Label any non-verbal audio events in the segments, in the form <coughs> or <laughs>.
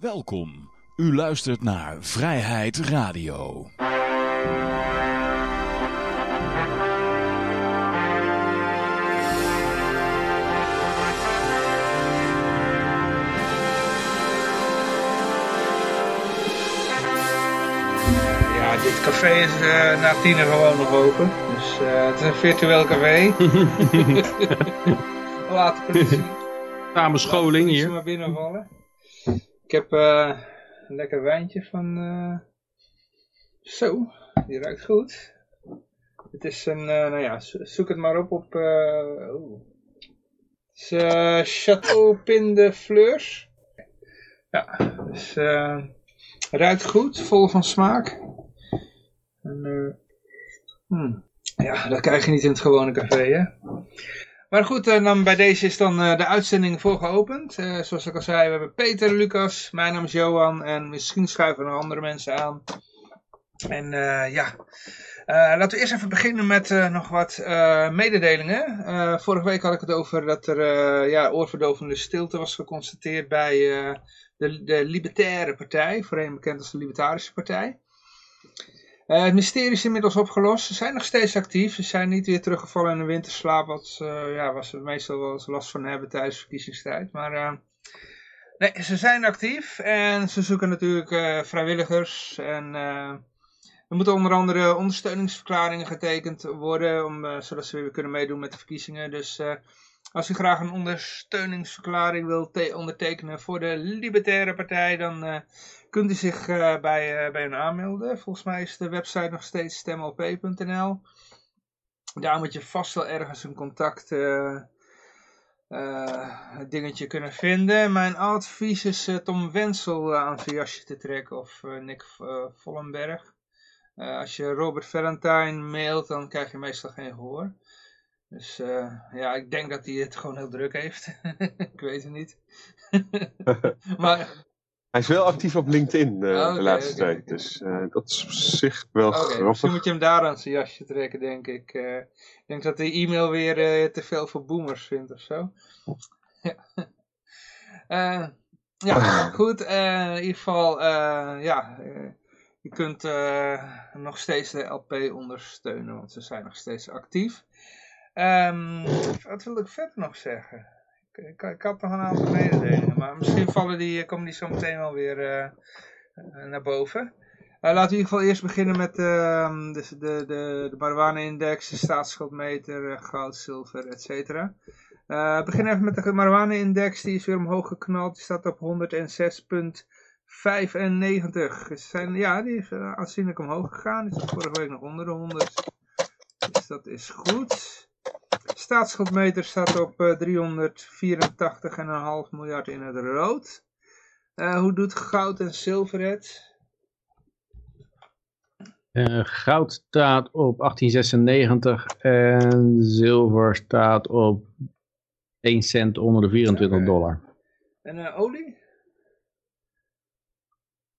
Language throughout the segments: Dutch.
Welkom. U luistert naar Vrijheid Radio. Ja, dit café is uh, na tienen gewoon nog open. Dus uh, het is een virtueel café. <laughs> Later politie. Samenscholing hier. maar binnenvallen. Ik heb uh, een lekker wijntje van... Zo, die ruikt goed. Het is een, nou ja, zoek het maar op op... Oh. Het is Chateau Pin de Fleurs. Ja, dus... ruikt goed, vol van smaak. En, uh, hmm. Ja, dat krijg je niet in het gewone café, hè. Maar goed, uh, dan bij deze is dan uh, de uitzending voor geopend. zoals ik al zei, we hebben Peter, Lucas, mijn naam is Johan en misschien schuiven er andere mensen aan. En ja, laten we eerst even beginnen met nog wat mededelingen. vorige week had ik het over dat er ja, oorverdovende stilte was geconstateerd bij de, de Libertaire Partij, voorheen bekend als de Libertarische Partij. Uh, het mysterie is inmiddels opgelost. Ze zijn nog steeds actief. Ze zijn niet weer teruggevallen in een winterslaap. Wat uh, ja, was er meestal wel eens last van hebben tijdens verkiezingstijd. Maar uh, nee, ze zijn actief. En ze zoeken natuurlijk vrijwilligers. En er moeten onder andere ondersteuningsverklaringen getekend worden. Om, zodat ze weer kunnen meedoen met de verkiezingen. Dus als u graag een ondersteuningsverklaring wilt ondertekenen voor de Libertaire Partij. Dan kunt u zich uh, bij, uh, bij hen aanmelden. Volgens mij is de website nog steeds stemop.nl. Daar moet je vast wel ergens een contact uh, dingetje kunnen vinden. Mijn advies is Tom Wensel aan zijn jasje te trekken of Nick Vollenberg. als je Robert Valentine mailt, dan krijg je meestal geen gehoor. Dus ja, ik denk dat hij het gewoon heel druk heeft. <laughs> ik weet het niet. <laughs> maar hij is wel actief op LinkedIn uh, de laatste okay, tijd, dus uh, dat is op zich wel grappig. Misschien moet je hem daar aan zijn jasje trekken, denk ik. Uh, ik denk dat de e-mail weer te veel voor boomers vindt of zo. ja, <laughs> ja <laughs> goed. in ieder geval, ja, je kunt nog steeds de LP ondersteunen, want ze zijn nog steeds actief. Um, wat wil ik verder nog zeggen? Ik, ik had nog een aantal mededelingen, maar misschien vallen die, komen die zo meteen wel weer uh, naar boven. Uh, laten we in ieder geval eerst beginnen met uh, de, de, de, de marijuana-index, de staatsschuldmeter, goud, zilver, etc. Uh, begin even met de marijuana-index, die is weer omhoog geknald, die staat op 106,95. Zijn, ja, die is aanzienlijk omhoog gegaan, die is vorige week nog onder de 100. Dus dat is goed. Staatsschuldmeter staat op uh, 384,5 miljard in het rood. Uh, hoe doet goud en zilver het? Uh, goud staat op 1896 en zilver staat op 1 cent onder de 24 okay. dollar. En olie?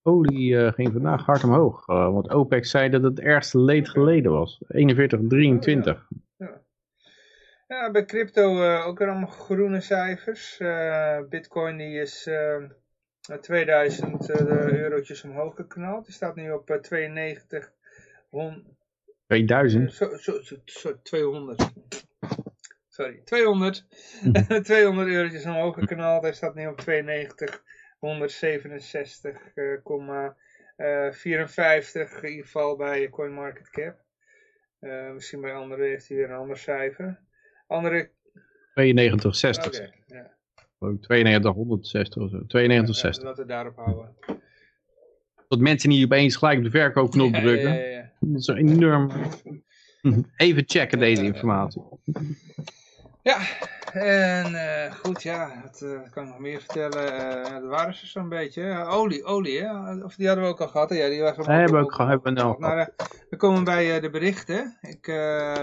Olie ging vandaag hard omhoog, want OPEC zei dat het ergste leed geleden was. 41,23. Ja. Ja, bij crypto uh, ook weer allemaal groene cijfers. Uh, Bitcoin die is uh, 2000 eurotjes omhoog geknald. Die staat nu op 92. 2000? Zo, zo, zo, 200. Sorry, 200. 200 <laughs> eurotjes omhoog geknald. Hij staat nu op 92. 167,54 in ieder geval bij CoinMarketCap. misschien bij anderen heeft hij weer een ander cijfer. Andere... 92, 60. Okay, ja. 92, 160 of zo. 92, 60. Ja, laten we daarop houden. Dat mensen niet opeens gelijk op de verkoopknop drukken. Ja, ja, dat is enorm... <laughs> Even checken deze informatie. Ja, en uh, goed, ja, dat uh, kan ik nog meer vertellen. Uh, dat waren ze zo'n beetje. olie, olie, hè? Of die hadden we ook al gehad. Ja, die was nee, hebben we ook gehad. Hebben we nou maar, we komen bij de berichten. Ik,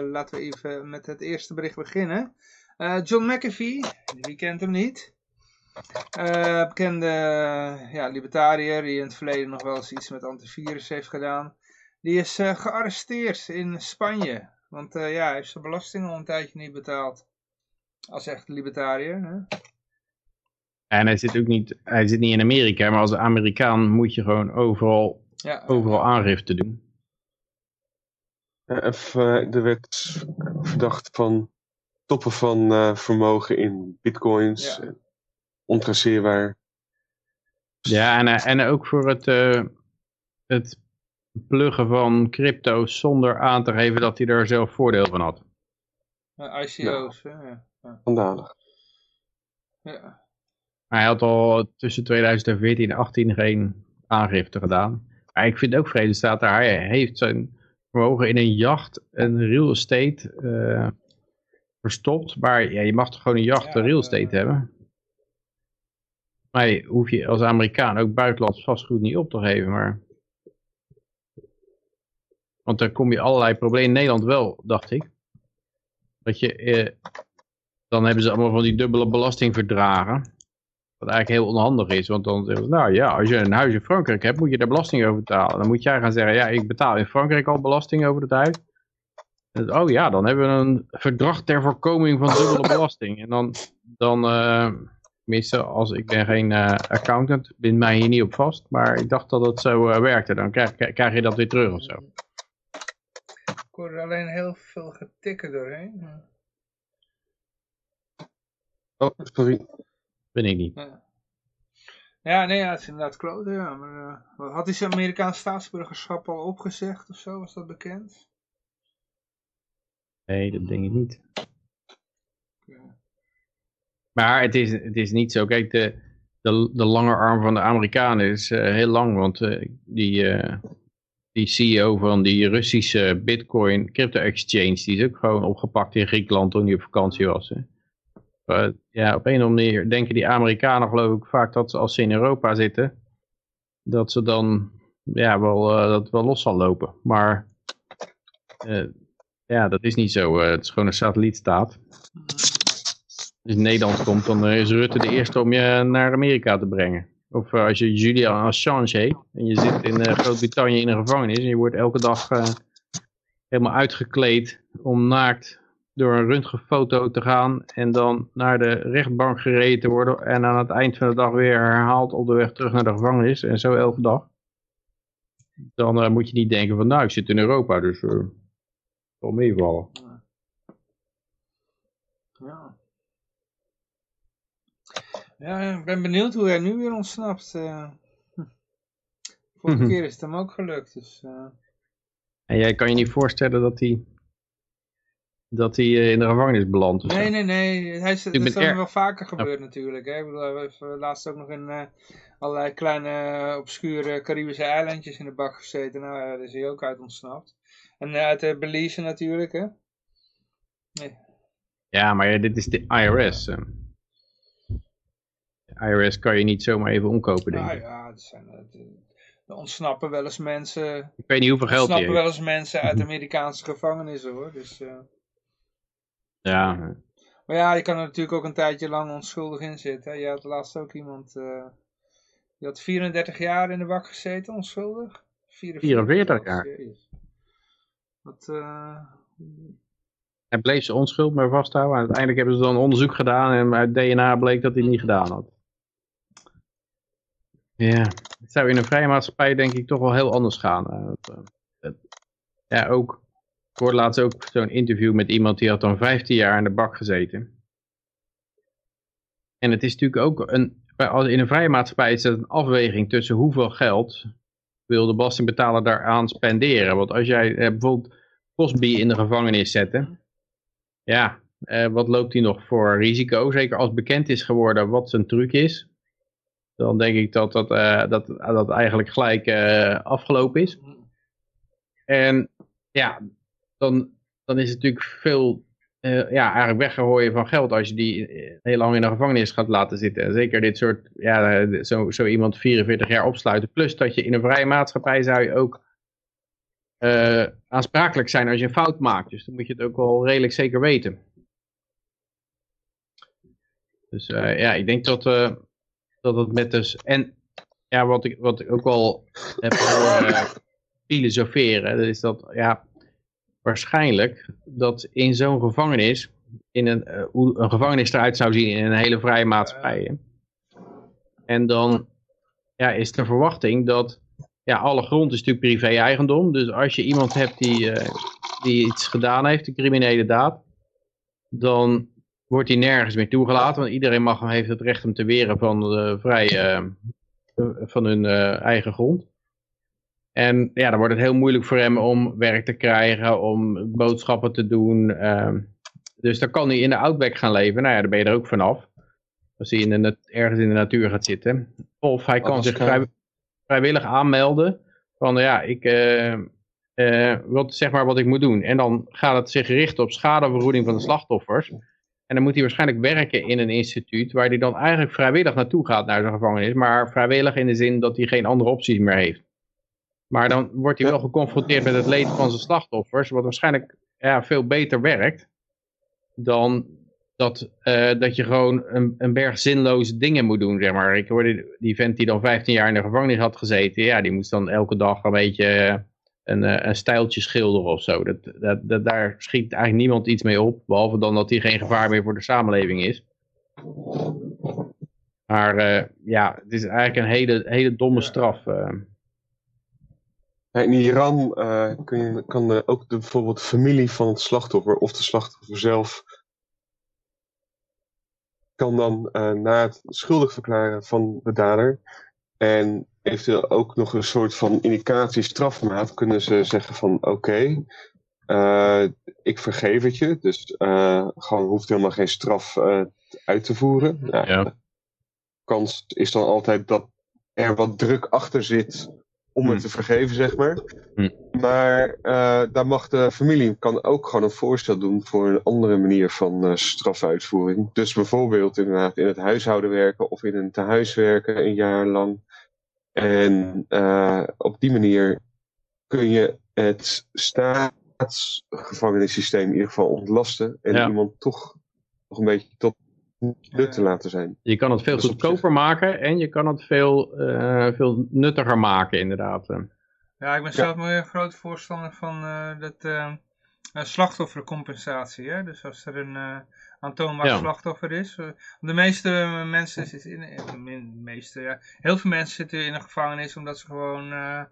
laten we even met het eerste bericht beginnen. John McAfee, wie kent hem niet? bekende ja, libertariër die in het verleden nog wel eens iets met antivirus heeft gedaan. Die is gearresteerd in Spanje. Want ja, hij heeft zijn belasting al een tijdje niet betaald. Als echt libertariër, hè? En hij zit ook niet, hij zit niet in Amerika, maar als Amerikaan moet je gewoon overal, Ja, overal aangifte doen. Eh, even, er werd verdacht van toppen van eh, vermogen in bitcoins. Ja. eh, Ontraceerbaar. Ja, en, eh, en ook voor het, eh, het pluggen van crypto's zonder aan te geven dat hij er zelf voordeel van had. ja, ICO's. Ja. Schandalig. Ja. Maar hij had al tussen 2014 en 2018 geen aangifte gedaan. Maar ik vind ook vrede staat daar. Hij heeft zijn vermogen in een jacht en real estate eh, verstopt. Maar ja, je mag toch gewoon een jacht en Ja, real eh, estate hebben? Maar je hoef je als Amerikaan ook buitenlands vastgoed niet op te geven. Maar... Want dan kom je allerlei problemen. In Nederland wel, dacht ik. Dat je... eh, dan hebben ze allemaal van die dubbele belastingverdragen. Wat eigenlijk heel onhandig is, want dan zeggen ze, nou ja, als je een huis in Frankrijk hebt, moet je daar belasting over betalen. Dan moet jij gaan zeggen, ja, ik betaal in Frankrijk al belasting over het huis. En oh ja, dan hebben we een verdrag ter voorkoming van dubbele belasting. En dan, dan uh, als ik ben geen uh, accountant, bind mij hier niet op vast, maar ik dacht dat het zo uh, werkte. Dan krijg, krijg, je dat weer terug of zo. Ik hoor alleen heel veel getikken doorheen. Oh, sorry. Ben ik niet. Ja. Ja, nee, ja, het is inderdaad klote, ja. Maar uh, had hij zijn Amerikaans staatsburgerschap al opgezegd of zo? Was dat bekend? Nee, dat denk ik niet. Ja. Maar het is, het is niet zo. Kijk, de, de, de lange arm van de Amerikanen is uh, heel lang. Want uh, die, die CEO van die Russische Bitcoin crypto exchange, die is ook gewoon opgepakt in Griekenland toen hij op vakantie was. Hè. Uh, ja, op een of andere manier denken die Amerikanen geloof ik vaak dat ze als ze in Europa zitten, dat ze dan ja, wel, uh, dat wel los zal lopen. Maar uh, ja, dat is niet zo. het is gewoon een satellietstaat. Als je Nederland komt, dan is Rutte de eerste om je naar Amerika te brengen. Of als je Julian Assange heet en je zit in Groot-Brittannië in een gevangenis en je wordt elke dag helemaal uitgekleed om naakt door een röntgenfoto te gaan en dan naar de rechtbank gereden te worden en aan het eind van de dag weer herhaald op de weg terug naar de gevangenis en zo elke dag. Dan uh, moet je niet denken van nou ik zit in Europa dus uh, zal meevallen. Ja. ja, ik ben benieuwd hoe hij nu weer ontsnapt. Uh, vorige keer is het hem ook gelukt. Dus, en jij kan je niet voorstellen dat hij dat hij in de gevangenis belandt. Nee, nee, nee. Hij is, dat is er... wel vaker gebeurd ja. natuurlijk. Hè? Ik bedoel, we hebben laatst ook nog in uh, allerlei kleine, uh, obscure Caribische eilandjes in de bak gezeten. Nou, ja, daar is hij ook uit ontsnapt. En uit uh, Belize natuurlijk, hè. Nee. Ja, maar ja, dit is de IRS. De IRS kan je niet zomaar even omkopen, denk ik. Nou ja, het zijn... Er ontsnappen wel eens mensen... Ik weet niet hoeveel geld die ontsnappen wel eens mensen uit Amerikaanse gevangenissen, hoor. Dus... Ja. Maar ja, je kan er natuurlijk ook een tijdje lang onschuldig in zitten. Je had laatst ook iemand, uh, die had 34 jaar in de bak gezeten, onschuldig. 44, 44 jaar. Wat, uh... Hij bleef ze onschuld maar vasthouden. En uiteindelijk hebben ze dan onderzoek gedaan en uit DNA bleek dat hij niet gedaan had. Ja, het zou in een vrije maatschappij denk ik toch wel heel anders gaan. Uh, ja, ook ik hoorde laatst ook zo'n interview met iemand die had dan 15 jaar in de bak gezeten. En het is natuurlijk ook een, in een vrije maatschappij is het een afweging tussen hoeveel geld wil de belastingbetaler daaraan spenderen. Want als jij eh, bijvoorbeeld Cosby in de gevangenis zetten, ja, eh, wat loopt hij nog voor risico? Zeker als bekend is geworden wat zijn truc is, dan denk ik dat dat, uh, dat, dat eigenlijk gelijk afgelopen is. En ja, dan, dan is het natuurlijk veel, uh, ja, eigenlijk van geld als je die heel lang in de gevangenis gaat laten zitten. En zeker dit soort, ja, zo, zo iemand 44 jaar opsluiten. Plus dat je in een vrije maatschappij zou je ook uh, aansprakelijk zijn als je een fout maakt. Dus dan moet je het ook wel redelijk zeker weten. Dus ja, ik denk dat, dat het met dus, en ja, wat ik, wat ik ook wel heb filosoferen, dat is dat, ja, waarschijnlijk dat in zo'n gevangenis, in een, uh, hoe een gevangenis eruit zou zien in een hele vrije maatschappij. En dan ja, is de verwachting dat ja, alle grond is natuurlijk privé-eigendom. Dus als je iemand hebt die, eh, die iets gedaan heeft, een criminele daad, dan wordt hij nergens meer toegelaten. Want iedereen mag, heeft het recht om te weren van, de vrij, uh, van hun eigen grond. En ja, dan wordt het heel moeilijk voor hem om werk te krijgen, om boodschappen te doen. Uh, dus dan kan hij in de outback gaan leven. Nou ja, daar ben je er ook vanaf. Als hij in de, ergens in de natuur gaat zitten. Of hij kan zich vrij, vrijwillig aanmelden. Van ja, ik, uh, wat, zeg maar wat ik moet doen. En dan gaat het zich richten op schadevergoeding van de slachtoffers. En dan moet hij waarschijnlijk werken in een instituut waar hij dan eigenlijk vrijwillig naartoe gaat naar zijn gevangenis. Maar vrijwillig in de zin dat hij geen andere opties meer heeft. Maar dan wordt hij wel geconfronteerd met het leed van zijn slachtoffers. Wat waarschijnlijk ja, veel beter werkt dan dat, uh, dat je gewoon een, een, berg zinloze dingen moet doen, zeg maar. Ik hoorde die vent die dan 15 jaar in de gevangenis had gezeten, ja, die moest dan elke dag een beetje een, eh, een stijltje schilderen of zo. Dat, dat, dat, daar schiet eigenlijk niemand iets mee op, behalve dan dat hij geen gevaar meer voor de samenleving is. Maar uh, ja, het is eigenlijk een hele, hele domme straf. Uh. In Iran kun je, kan ook de, bijvoorbeeld de familie van het slachtoffer of de slachtoffer zelf kan dan na het schuldig verklaren van de dader en eventueel ook nog een soort van indicatie strafmaat kunnen ze zeggen van oké, okay, uh, ik vergeef het je. Dus uh, gewoon hoeft helemaal geen straf uh, uit te voeren. Nou, ja. De kans is dan altijd dat er wat druk achter zit om het hm. te vergeven, zeg maar. Hm. Maar daar mag de familie kan ook gewoon een voorstel doen voor een andere manier van strafuitvoering. Dus bijvoorbeeld inderdaad in het huishouden werken of in een tehuis werken een jaar lang. En uh, op die manier kun je het staatsgevangenissysteem in ieder geval ontlasten. En iemand toch nog een beetje tot nut te laten zijn. Je kan het veel dus goedkoper maken en je kan het veel, uh, veel nuttiger maken inderdaad. Ja, ik ben zelf ja. een groot voorstander van uh, dat slachtoffercompensatie. Hè? Dus als er een aantoonbaar ja. slachtoffer is. Eh, de meeste mensen, zitten in, de meeste, ja, heel veel mensen zitten in de gevangenis omdat ze gewoon, uh,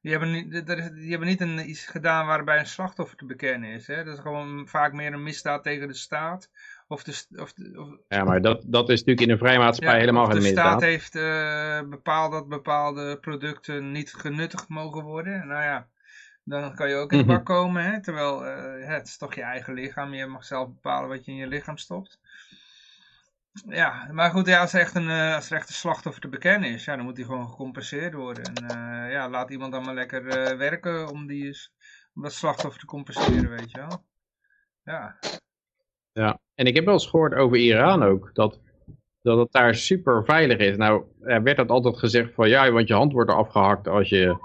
die, hebben niet, die hebben niet een, iets gedaan waarbij een slachtoffer te bekennen is. Hè? Dat is gewoon vaak meer een misdaad tegen de staat. Of de, of de, of, ja, maar dat, dat is natuurlijk in een vrijmaatschappij ja, helemaal geen misdaad. De staat heeft uh, bepaald dat bepaalde producten niet genuttigd mogen worden. Nou ja, dan kan je ook in de mhm. bak komen. Hè? Terwijl uh, het is toch je eigen lichaam. Je mag zelf bepalen wat je in je lichaam stopt. Ja, maar goed, ja, als, er echt een, uh, als er echt een slachtoffer te bekennen is, ja, dan moet hij gewoon gecompenseerd worden. En uh, ja, laat iemand dan maar lekker werken om, die, om dat slachtoffer te compenseren, weet je wel. Ja. Ja, en ik heb wel eens gehoord over Iran ook, dat, dat het daar super veilig is. Nou, er werd dat altijd gezegd van, ja, want je hand wordt afgehakt als je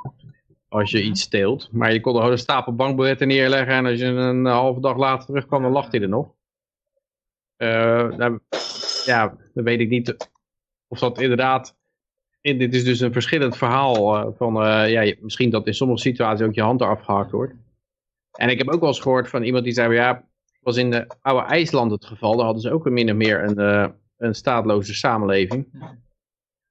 als je iets steelt. Maar je kon er gewoon een stapel bankbiljetten neerleggen en als je een halve dag later terugkwam, dan lacht hij er nog. Uh, nou, ja, dan weet ik niet of dat inderdaad... In, dit is dus een verschillend verhaal uh, van, uh, ja, misschien dat in sommige situaties ook je hand eraf gehakt wordt. En ik heb ook wel eens gehoord van iemand die zei, ja, was in de oude IJsland het geval, daar hadden ze ook min of meer een, een staatloze samenleving.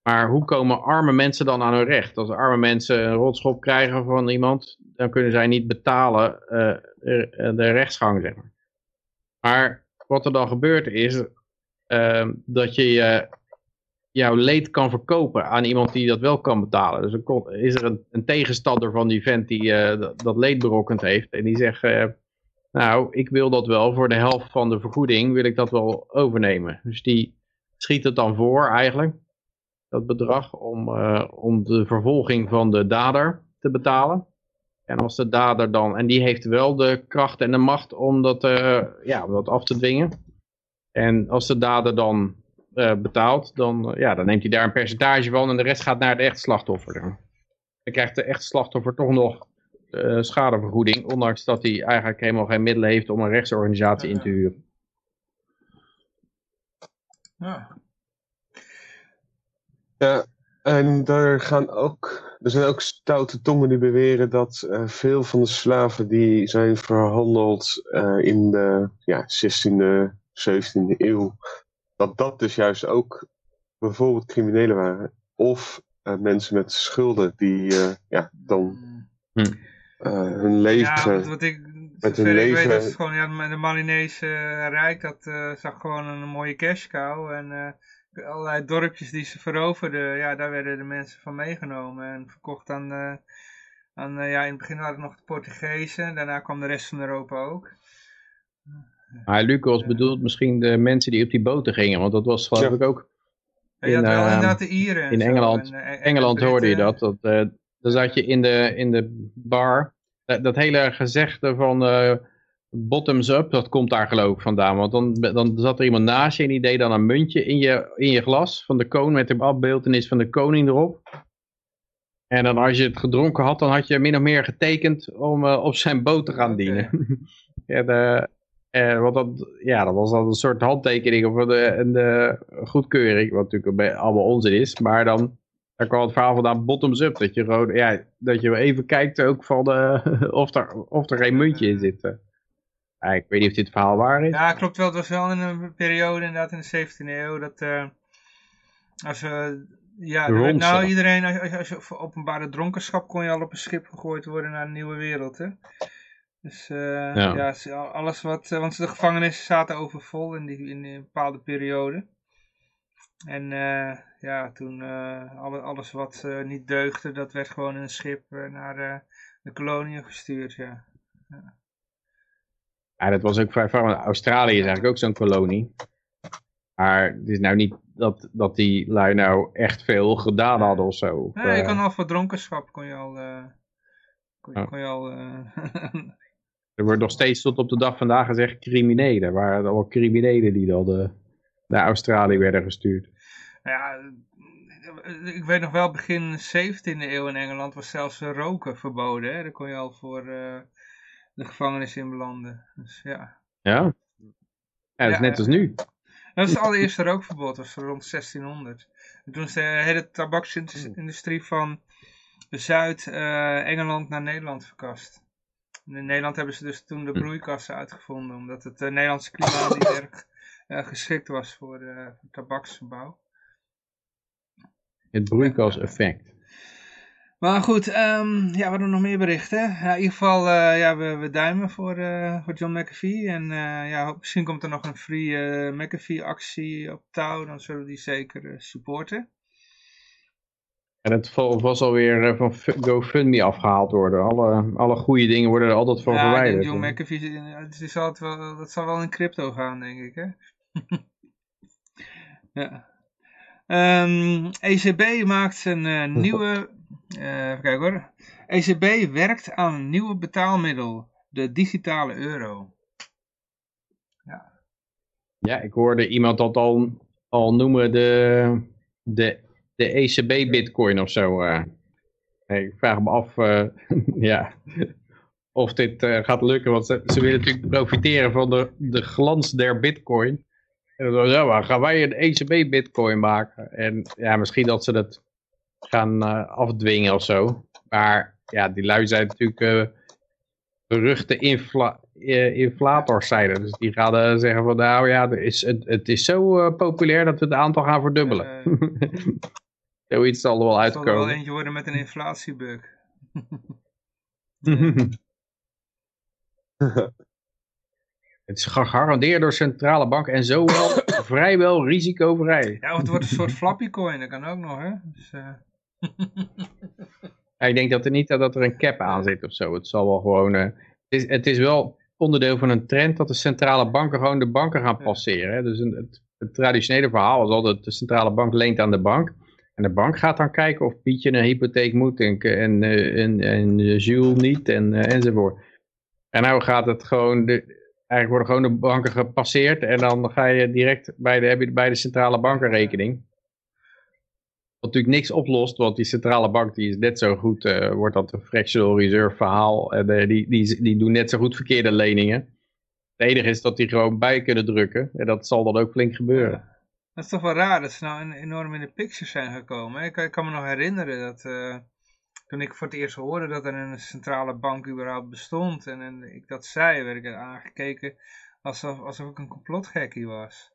Maar hoe komen arme mensen dan aan hun recht? Als arme mensen een rotschop krijgen van iemand, dan kunnen zij niet betalen uh, de, rechtsgang, zeg maar. Maar wat er dan gebeurt is uh, dat je jouw leed kan verkopen aan iemand die dat wel kan betalen. Dus is er een, een tegenstander van die vent die dat, dat, leed berokkend heeft. En die zegt, nou, ik wil dat wel voor de helft van de vergoeding, wil ik dat wel overnemen. Dus die schiet het dan voor eigenlijk dat bedrag, om, uh, om de vervolging van de dader te betalen. En als de dader dan, en die heeft wel de kracht en de macht om dat, uh, ja, om dat af te dwingen. En als de dader dan uh, betaalt, dan, ja, dan neemt hij daar een percentage van en de rest gaat naar de echte slachtoffer. Dan krijgt de echte slachtoffer toch nog schadevergoeding, ondanks dat hij eigenlijk helemaal geen middelen heeft om een rechtsorganisatie in te huren. Ja, ja, en daar gaan ook, er zijn ook stoute tongen die beweren dat uh, veel van de slaven die zijn verhandeld uh, in de ja, 16e, 17e eeuw, dat dat dus juist ook bijvoorbeeld criminelen waren. Of eh, mensen met schulden die eh, ja, dan Mm. Eh, hun leven... Ja, wat, ik, met zover hun ik weet, leven- dat is gewoon, ja, de Malinese eh, Rijk, dat eh, zag gewoon een mooie cash cow. En eh, allerlei dorpjes die ze veroverden, ja, daar werden de mensen van meegenomen en verkocht aan, eh, aan ja, in het begin waren het nog de Portugezen, daarna kwam de rest van Europa ook. Maar Lucas bedoelt misschien de mensen die op die boten gingen, want dat was geloof Ja. ik ook In, had wel eh, inderdaad de Ieren. en in Engeland- en, en- en Engeland hoorde je dat. dat eh, dan zat je in de, in de bar. Dat, dat hele gezegde van eh, bottoms up, dat komt daar geloof ik vandaan. Want dan, dan zat er iemand naast je en die deed dan een muntje in je, in je glas van de koning met de afbeeldenis van de koning erop. En dan als je het gedronken had, dan had je min of meer getekend om eh, op zijn boot te gaan dienen. <laughs> en, eh, eh, want dat, ja, dat was dan een soort handtekening of een, een, eh, goedkeuring, wat natuurlijk allemaal onzin is. Maar dan, daar kwam het verhaal vandaan bottoms up. Dat je ja, dat je even kijkt ook van eh, <laughs> of, er, of er geen muntje in zit. eh. Ja, ik weet niet of dit verhaal waar is. Ja, klopt wel. Het was wel in een periode inderdaad in de 17e eeuw dat eh, als we ja, werd- nou zat. iedereen als, als, als je voor openbare dronkenschap kon je al op een schip gegooid worden naar een nieuwe wereld, hè. Dus ja, alles wat, want de gevangenissen zaten overvol in die, in die bepaalde periode. En eh, ja, toen eh, alle, alles wat eh, niet deugde, dat werd gewoon in een schip eh, naar de koloniën gestuurd, ja. Ja, dat was ook vrij van Australië is eigenlijk ook zo'n kolonie. Maar het is nou niet dat, dat die lui nou echt veel gedaan hadden of zo. Nee, je kon al voor dronkenschap kon je al, kon, je- Ja. kon je al <laughs> Er wordt nog steeds tot op de dag vandaag gezegd criminelen. Er waren allemaal criminelen die dan naar Australië werden gestuurd. Nou ja, eh, ik weet nog wel, begin 17e eeuw in Engeland was zelfs eh, roken verboden. Hè? Daar kon je al voor eh, de gevangenis in belanden. Dus ja. Ja? Ja, dat is Ja, net als ja. nu. Dat is het allereerste rookverbod, dat was rond 1600. En toen is de hele tabaksindustrie van Zuid-Engeland naar Nederland verkast. En in Nederland hebben ze dus toen de broeikassen uitgevonden, omdat het eh, Nederlandse klimaat niet erg eh, geschikt was voor, eh, voor tabaksverbouw. Het broeikaseffect. Maar goed, ehm, ja, wat doen we nog meer berichten? Ja, in ieder geval, eh, ja, we, we duimen voor, eh, voor John McAfee. En eh, ja, misschien komt er nog een free eh, McAfee actie op touw. Dan zullen we die zeker supporten. En het was alweer van Fu- GoFundMe afgehaald worden. Alle, alle goede dingen worden er altijd van ja, verwijderd. John McAfee, het is altijd wel, dat zal wel in crypto gaan, denk ik, hè? <laughs> ja. Ehm, ECB maakt een eh, <laughs> nieuwe, even kijken hoor. ECB werkt aan een nieuwe betaalmiddel, de digitale euro. Ja, ik hoorde iemand dat al, al noemen de, de, de ECB bitcoin of zo. eh. ik vraag me af <laughs> ja, of dit gaat lukken, want ze, ze willen natuurlijk profiteren van de, de glans der bitcoin. En dan ja, maar gaan wij een ECB bitcoin maken? En ja, misschien dat ze dat gaan eh, afdwingen of zo. Maar ja, die lui zijn natuurlijk eh, beruchte infla eh, inflators zijn. Dus die gaan zeggen van nou ja, er is, het, het is zo populair dat we het aantal gaan verdubbelen. <laughs> Zoiets zal er wel Het zal er wel uitkomen. eentje worden met een inflatiebug. <laughs> <laughs> het is gegarandeerd door centrale banken en zo wel <coughs> vrijwel risicovrij. Ja, of het wordt een soort <laughs> flappy coin, dat kan ook nog, hè? Dus, eh, Ja, ik denk dat er niet dat er een cap aan zit of zo. Het zal wel gewoon. eh, het, is, het is wel onderdeel van een trend dat de centrale banken gewoon de banken gaan passeren. Hè? Dus een, het, het traditionele verhaal is altijd de centrale bank leent aan de bank. En de bank gaat dan kijken of Pietje een hypotheek moet en, en, eh, en, en Jules niet en, enzovoort. En nou gaat het gewoon, de, eigenlijk worden gewoon de banken gepasseerd en dan ga je direct bij de, je bij de centrale bankenrekening. Wat natuurlijk niks oplost, want die centrale bank die is net zo goed, eh, wordt dat een fractional reserve verhaal. En eh, die, die, die doen net zo goed verkeerde leningen. Het enige is dat die gewoon bij kunnen drukken. En dat zal dan ook flink gebeuren. Dat is toch wel raar dat ze nou enorm in de picture zijn gekomen. ik kan me nog herinneren dat eh, toen ik voor het eerst hoorde dat er een centrale bank überhaupt bestond en, en ik dat zei, werd ik aangekeken alsof, alsof ik een complotgekkie was.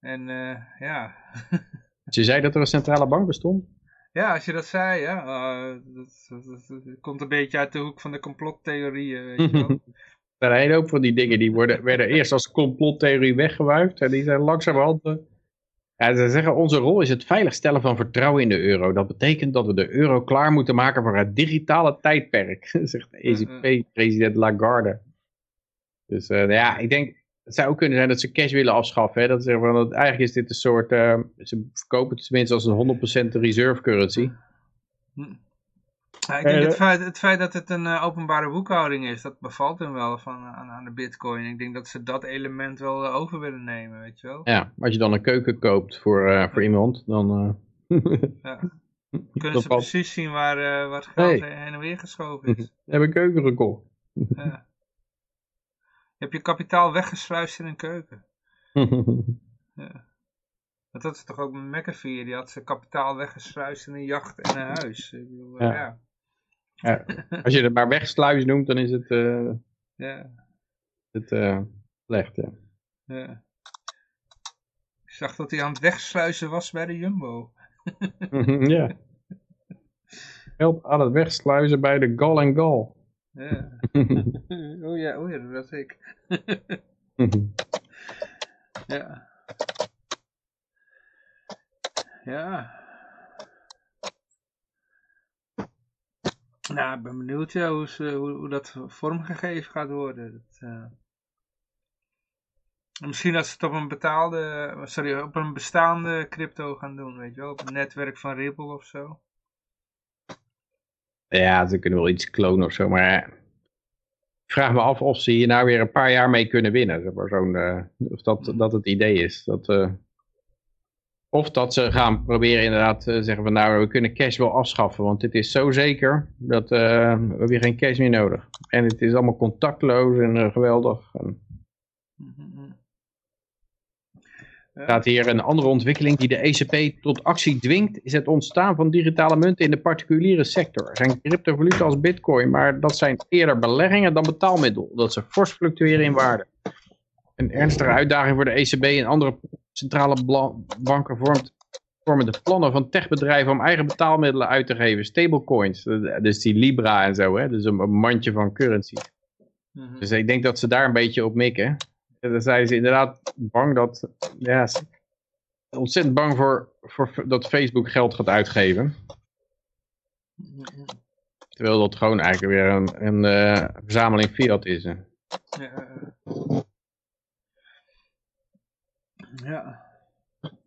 En eh, ja, Als <laughs> je zei dat er een centrale bank bestond? Ja, als je dat zei, ja. eh, dat, dat- dat- dat komt een beetje uit de hoek van de complottheorieën, weet je wel. <laughs> Er zijn een hele hoop van die dingen die worden, werden eerst als complottheorie weggewuifd. En die zijn langzamerhand... Ja, ze zeggen onze rol is het veiligstellen van vertrouwen in de euro. Dat betekent dat we de euro klaar moeten maken voor het digitale tijdperk. <laughs> Zegt de ECB-president Lagarde. Dus eh, nou ja, ik denk... Het zou ook kunnen zijn dat ze cash willen afschaffen. Hè? Dat ze zeggen van, dat eigenlijk is dit een soort... eh, ze verkopen het tenminste als een 100% reserve currency. Ja, ik denk Eh, het, feit, het feit dat het een eh, openbare boekhouding is, dat bevalt hem wel van, eh, aan, aan de bitcoin. Ik denk dat ze dat element wel over willen nemen, weet je wel. Ja, als je dan een keuken koopt voor, eh, voor iemand, dan... eh, <laughs> Ja. Kunnen dat ze valt- precies zien waar, waar het geld Hey. heen en weer geschoven is. <laughs> heb een keuken gekocht. Ja. Je hebt je kapitaal weggesluist in een keuken. <laughs> Ja. Want dat is toch ook met McAfee, die had zijn kapitaal weggesluist in een jacht en een huis. Ik bedoel, eh, Ja. ja. Ja, als je het maar wegsluis noemt, dan is het, eh, Ja. het eh, slecht. Ja. Ja. Ik zag dat hij aan het wegsluizen was bij de Jumbo. <laughs> ja. Help aan het wegsluizen bij de Gal en Gal. Ja. <laughs> oh ja, oh ja, dat was ik. <laughs> ja. Ja. Nou, ik ben benieuwd ja, hoe, ze, hoe, hoe dat vormgegeven gaat worden. Dat, eh, Misschien dat ze het op een betaalde, sorry, op een bestaande crypto gaan doen, weet je wel, op een netwerk van Ripple of zo. ja, ze kunnen wel iets klonen of zo, maar ik vraag me af of ze hier nou weer een paar jaar mee kunnen winnen. zeg maar, zo'n, eh, of dat, dat het idee is. Dat, eh, of dat ze gaan proberen inderdaad te zeggen van nou, we kunnen cash wel afschaffen, want dit is zo zeker dat eh, we hebben geen cash meer nodig. En het is allemaal contactloos en eh, geweldig. En, Ja. staat hier een andere ontwikkeling die de ECB tot actie dwingt, is het ontstaan van digitale munten in de particuliere sector. Er zijn cryptovaluten als bitcoin, maar dat zijn eerder beleggingen dan betaalmiddel, omdat ze fors fluctueren in waarde. Een ernstige uitdaging voor de ECB en andere centrale banken vormt, vormen de plannen van techbedrijven om eigen betaalmiddelen uit te geven, stablecoins, eh, dus die Libra en zo, hè? dus een, een mandje van currency. Mhm. Dus ik denk dat ze daar een beetje op mikken. En dan zijn ze inderdaad bang dat, ja, ze- ontzettend bang voor, voor dat Facebook geld gaat uitgeven. Terwijl dat gewoon eigenlijk weer een, een eh, verzameling fiat is. hè. Ja. Ja.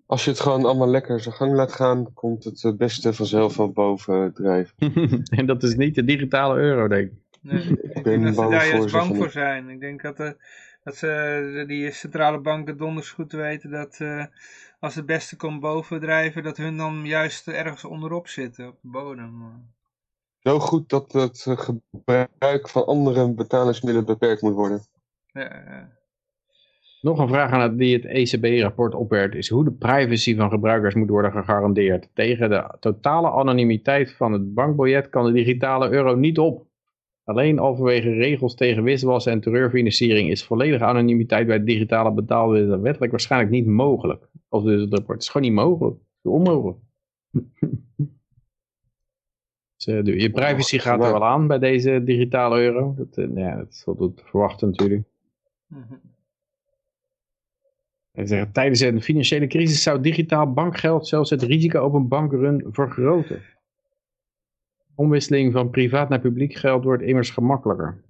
Als je het gewoon allemaal lekker zijn gang laat gaan, komt het eh, beste vanzelf wel boven drijven. <laughs> en dat is niet de digitale euro, denk ik. Nee, ik ben denk dat ze daar juist bang van voor de- zijn. Ik denk dat, eh, dat ze die centrale banken donders goed weten dat eh, als het beste komt bovendrijven, dat hun dan juist ergens onderop zitten, op de bodem. Zo goed dat het gebruik van andere betalingsmiddelen beperkt moet worden. Ja, ja. Nog een vraag aan het, die het ECB-rapport opwerpt is hoe de privacy van gebruikers moet worden gegarandeerd. Tegen de totale anonimiteit van het bankbiljet kan de digitale euro niet op. Alleen al vanwege regels tegen witwassen en terreurfinanciering is volledige anonimiteit bij digitale betaalmiddelen wettelijk waarschijnlijk niet mogelijk. Of dus het rapport is gewoon niet mogelijk. Het is onmogelijk. <laughs> Dus, eh, je privacy gaat er wel aan bij deze digitale euro. Dat, eh, ja, dat is wel te verwachten natuurlijk. Hij zegt, tijdens een financiële crisis zou digitaal bankgeld zelfs het risico op een bankrun vergroten. Omwisseling van privaat naar publiek geld wordt immers gemakkelijker.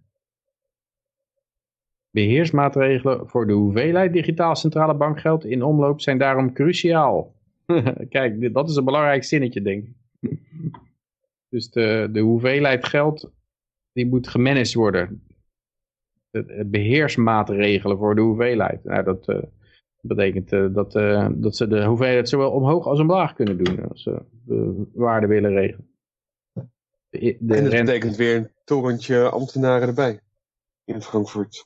Beheersmaatregelen voor de hoeveelheid digitaal centrale bankgeld in omloop zijn daarom cruciaal. <laughs> Kijk, dat is een belangrijk zinnetje, denk ik. <laughs> dus de, de hoeveelheid geld, die moet gemanaged worden. De, de beheersmaatregelen voor de hoeveelheid. Nou, dat eh, betekent eh, dat, eh, dat ze de hoeveelheid zowel omhoog als omlaag kunnen doen. Als ze de waarde willen regelen. De, de en dat rente- betekent weer een torentje ambtenaren erbij. In Frankfurt.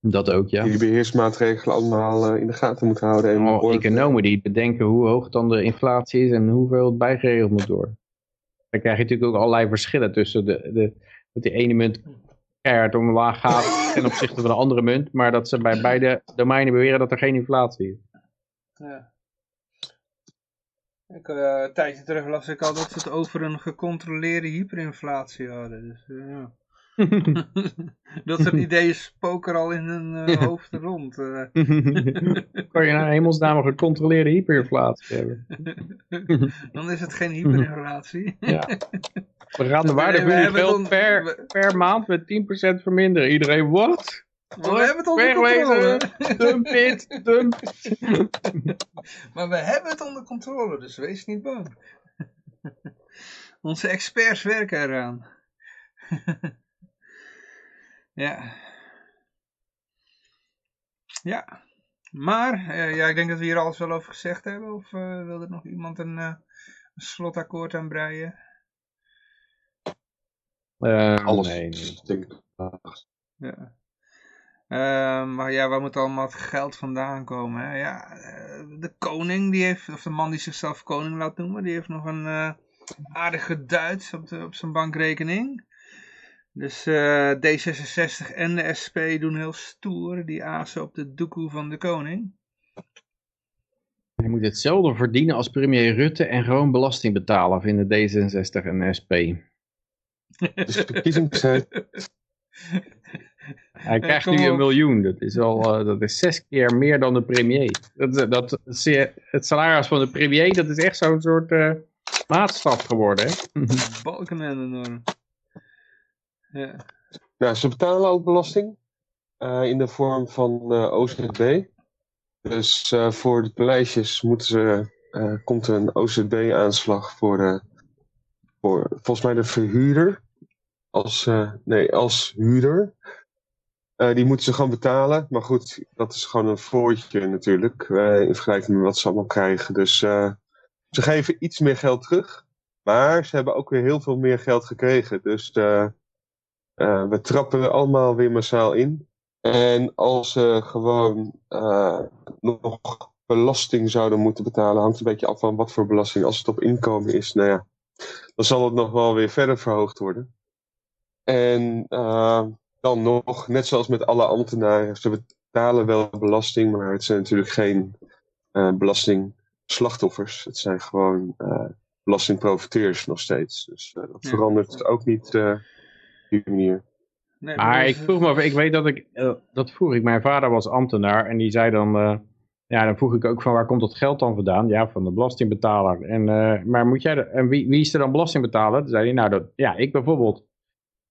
dat ook, ja. Die die beheersmaatregelen allemaal eh, in de gaten moeten houden. En orde- economen die bedenken hoe hoog dan de inflatie is en hoeveel het bijgeregeld moet worden. Dan krijg je natuurlijk ook allerlei verschillen tussen de, de, dat die ene munt keihard omlaag gaat <laughs> ten opzichte van de andere munt, maar dat ze bij beide domeinen beweren dat er geen inflatie is. Ja. Ik, eh, een tijdje terug las ik al dat ze het over een gecontroleerde hyperinflatie hadden. Dus, eh, ja. <laughs> dat soort ideeën spoken er al in hun eh, hoofd rond. eh. <laughs> kan je nou hemelsnaam een gecontroleerde hyperinflatie hebben? <laughs> Dan is het geen hyperinflatie. Ja. We gaan de waarde van geld per, per maand met 10% verminderen. Iedereen, wat? Maar we hebben het onder controle. Dump it, dump it. Maar we hebben het onder controle, dus wees niet bang. Onze experts werken eraan. Ja. Ja. Maar, eh, ja, ik denk dat we hier alles wel over gezegd hebben. Of eh, wil er nog iemand een, eh, een slotakkoord aan breien? Eh, Alles. nee, nee. denk ik. Ja. Ehm, maar ja, waar moet allemaal het geld vandaan komen? Hè? Ja, de koning, die heeft, of de man die zichzelf koning laat noemen, die heeft nog een eh aardige Duits op, de, op zijn bankrekening. Dus eh, D66 en de SP doen heel stoer, die azen op de doekoe van de koning. Je moet hetzelfde verdienen als premier Rutte en gewoon belasting betalen, vinden D66 en de SP. Dus verkiezingstijd. <laughs> Hij krijgt nu een miljoen. Dat is, al, eh, dat is zes keer meer dan de premier. Dat, dat, het salaris van de premier, dat is echt zo'n soort eh, maatstaf geworden. Hè? Balkenende enorm. Ja. Nou, ze betalen ook belasting. eh, in de vorm van eh OZB. Dus eh, voor de paleisjes moeten ze, komt er een OZB-aanslag voor, voor volgens mij de verhuurder. Als, nee, als huurder. Die moeten ze gewoon betalen. Maar goed, dat is gewoon een voortje natuurlijk. in vergelijking met wat ze allemaal krijgen. Dus ze geven iets meer geld terug. Maar ze hebben ook weer heel veel meer geld gekregen. Dus eh, we trappen er allemaal weer massaal in. En als ze gewoon eh, nog belasting zouden moeten betalen, hangt een beetje af van wat voor belasting. Als het op inkomen is, nou ja, dan zal het nog wel weer verder verhoogd worden. En eh, dan nog, net zoals met alle ambtenaren, ze betalen wel belasting, maar het zijn natuurlijk geen belastingslachtoffers. Het zijn gewoon belastingprofiteurs nog steeds. Dus dat Ja. verandert ook niet die manier. Nee, Maar ik vroeg me af, ik weet dat ik, dat vroeg ik, mijn vader was ambtenaar en die zei dan, eh, ja dan vroeg ik ook van waar komt dat geld dan vandaan? Ja, van de belastingbetaler. En, eh, maar moet jij, de- en wie, wie is er dan belastingbetaler? Toen zei hij, nou dat, ja, ik bijvoorbeeld.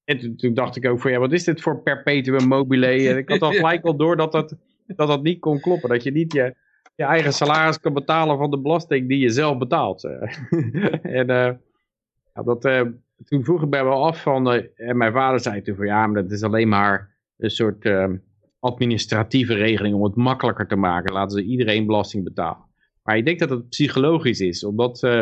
En toen, toen dacht ik ook van, ja, wat is dit voor perpetuum mobile? En ik had al <laughs> gelijk al door dat dat, dat dat niet kon kloppen. Dat je niet je, je eigen salaris kan betalen van de belasting die je zelf betaalt. <laughs> en eh, ja, dat, eh, toen vroeg ik mij wel af van, eh, en mijn vader zei toen van ja, maar dat is alleen maar een soort eh, administratieve regeling om het makkelijker te maken. Laten ze iedereen belasting betalen. Maar ik denk dat het psychologisch is, omdat, eh,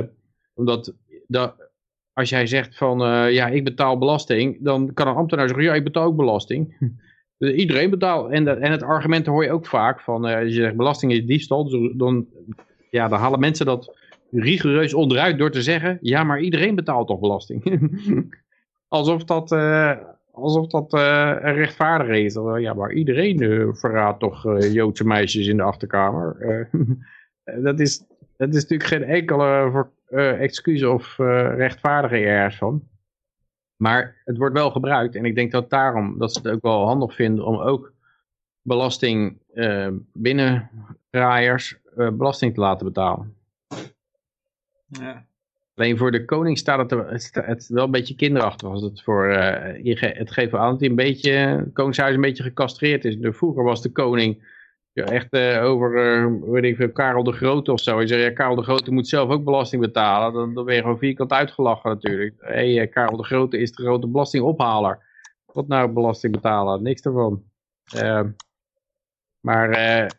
omdat dat, als jij zegt van eh, ja, ik betaal belasting, dan kan een ambtenaar zeggen ja, ik betaal ook belasting. Dus iedereen betaalt. En, dat- en het argument hoor je ook vaak van als je zegt belasting is diefstal, dus dan, ja, dan halen mensen dat rigoureus onderuit door te zeggen, ja, maar iedereen betaalt toch belasting? <laughs> alsof dat, eh, alsof dat rechtvaardig is. Ja, maar iedereen eh, verraadt toch Joodse meisjes in de achterkamer. <laughs> Dat, is, dat is natuurlijk geen enkele excuus of rechtvaardiging ergens van. Maar het wordt wel gebruikt en ik denk dat daarom dat ze het ook wel handig vinden om ook belasting binnenraaiers belasting te laten betalen. Ja. Alleen voor de koning staat het, het, wel een beetje kinderachtig. Als het, voor, ge- het geeft aan dat hij een beetje, het koningshuis een beetje gecastreerd is. De, vroeger was de koning echt eh, over, eh, weet ik veel, Karel de Grote of zo. Je zegt, ja, Karel de Grote moet zelf ook belasting betalen. Dan, dan ben je gewoon vierkant uitgelachen natuurlijk. Hé, hey, Karel de Grote is de grote belastingophaler. Wat nou belasting betalen? Niks ervan. Eh, maar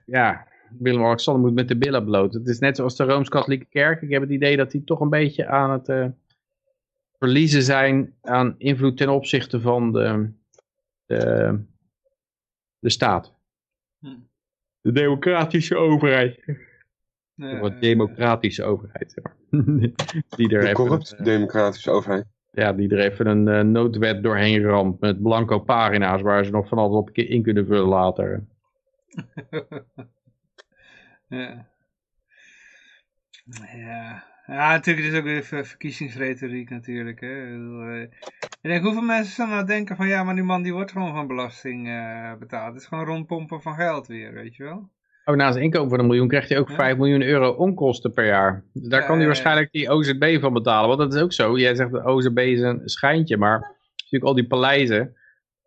ja, Willem-Alexander moet met de billen bloot. Het is net zoals de Rooms-Katholieke Kerk. Ik heb het idee dat die toch een beetje aan het eh, verliezen zijn aan invloed ten opzichte van de, de, de staat. Hm. De democratische overheid. Ja, Wat democratische overheid. <laughs> die er De even, corrupt eh, democratische overheid. ja, die er even een eh, noodwet doorheen ramt met blanco pagina's waar ze nog van alles op in kunnen vullen later. <laughs> ja. Ja. Ja, natuurlijk het is ook weer ver- verkiezingsretoriek natuurlijk. Hè. Ik eh, denk, hoeveel mensen zullen nou denken van ja, maar die man die wordt gewoon van belasting eh, betaald. Het is gewoon rondpompen van geld weer, weet je wel. Oh, naast een inkomen van een miljoen krijgt hij ook Ja. 5 miljoen euro onkosten per jaar. Daar Ja, kan hij waarschijnlijk die OZB van betalen. Want dat is ook zo. Jij zegt de OZB is een schijntje, maar natuurlijk al die paleizen.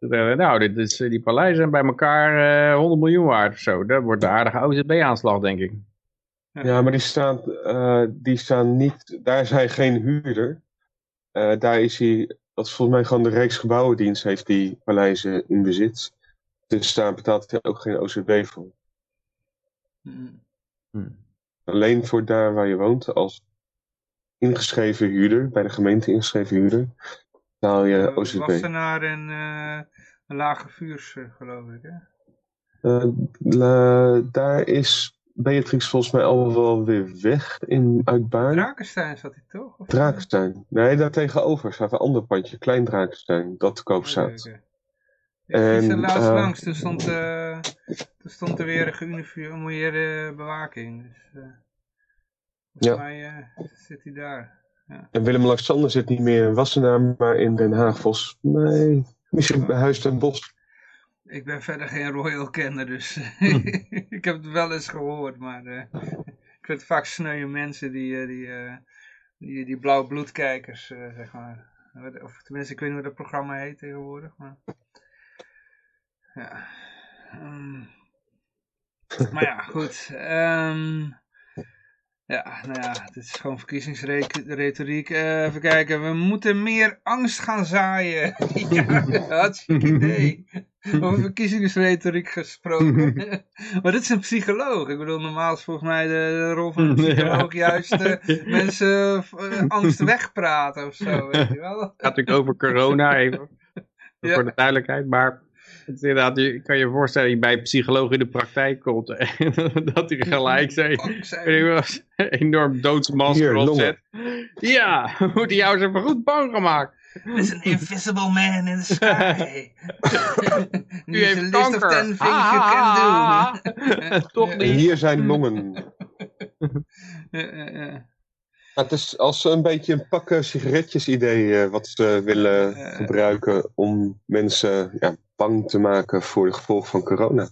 Nou, dit is, die paleizen zijn bij elkaar eh 100 miljoen waard of zo. Dat wordt een aardige OZB-aanslag, denk ik. Ja, maar die staan, eh, die staan niet, daar is hij geen huurder. Eh, daar is hij, dat is volgens mij gewoon de Rijksgebouwendienst heeft die paleizen in bezit. Dus daar betaalt hij ook geen OZB voor. Mm. Hm. Alleen voor daar waar je woont als ingeschreven huurder, bij de gemeente ingeschreven huurder, betaal je Eh, OZB. Wassenaar en eh, een lage vuurs, eh, geloof ik. Hè? Eh, la- daar is Beatrix volgens mij al wel weer weg in, uit Baarn. Drakenstein zat hij toch? Of- Drakenstein. Nee, daar tegenover staat een ander pandje, Klein Drakenstein, dat te koop Oké, staat. Ja, ik fietste En, laatst eh, langs, toen stond, eh, toen stond er weer een geuniformeerde bewaking. Dus, eh, volgens Ja. mij eh, zit hij daar. En Willem-Alexander zit niet meer in Wassenaar, maar in Den Haag volgens mij. Misschien bij Huis ten Bosch. Ik ben verder geen royal kenner, dus <laughs> Hm. ik heb het wel eens gehoord, maar eh, <laughs> ik vind het vaak sneuwe mensen die, eh, die, eh, die, die blauw bloedkijkers, zeg maar. Of tenminste, ik weet niet hoe dat programma heet tegenwoordig, maar... Ja. Ehm, maar ja, goed. ehm, ja, nou ja, dit is gewoon verkiezingsretoriek. Eh, even kijken, we moeten meer angst gaan zaaien. <laughs> ja, hartstikke idee. Over verkiezingsretoriek gesproken. <laughs> maar dit is een psycholoog. Ik bedoel, normaal is volgens mij de, de rol van een <laughs> psycholoog juist eh, mensen eh, angst wegpraten of zo, weet je wel. Gaat natuurlijk over corona even. Ja. Voor de duidelijkheid. Maar <laughs> het is inderdaad, je kan je voorstellen dat je bij een psycholoog in de praktijk komt. En <laughs> dat hij gelijk zei. Een <laughs> enorm doodsmasker opzet. Ja, we moeten jou eens even goed bang gemaakt. There's an invisible man in the sky. U Here's a heeft list of. 10 things you can do. Toch En niet. hier zijn longen. Eh, eh, eh. Maar het is als een beetje een pakken sigaretjes idee eh, wat ze willen Eh. gebruiken om mensen ja, bang te maken voor de gevolgen van corona.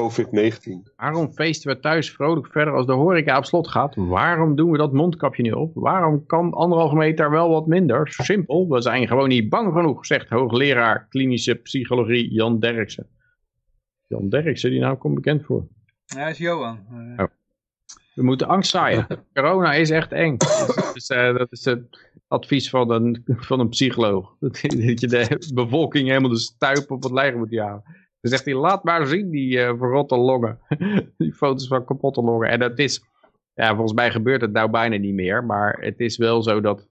COVID-19. Waarom feesten we thuis vrolijk verder als de horeca op slot gaat? Waarom doen we dat mondkapje niet op? Waarom kan anderhalve meter wel wat minder? Simpel, we zijn gewoon niet bang genoeg, zegt hoogleraar klinische psychologie Jan Derksen. Jan Derksen, die naam komt bekend voor. Ja, dat is Johan. Eh, We moeten angst zaaien. <laughs> Corona is echt eng. Dus, dus, eh, dat is het advies van een, van een psycholoog. <laughs> Dat je de bevolking helemaal de stuip op het lijf moet jagen. Dan zegt hij, laat maar zien die eh, verrotte longen. <laughs> die foto's van kapotte longen. En dat is, ja, volgens mij gebeurt het nou bijna niet meer. Maar het is wel zo dat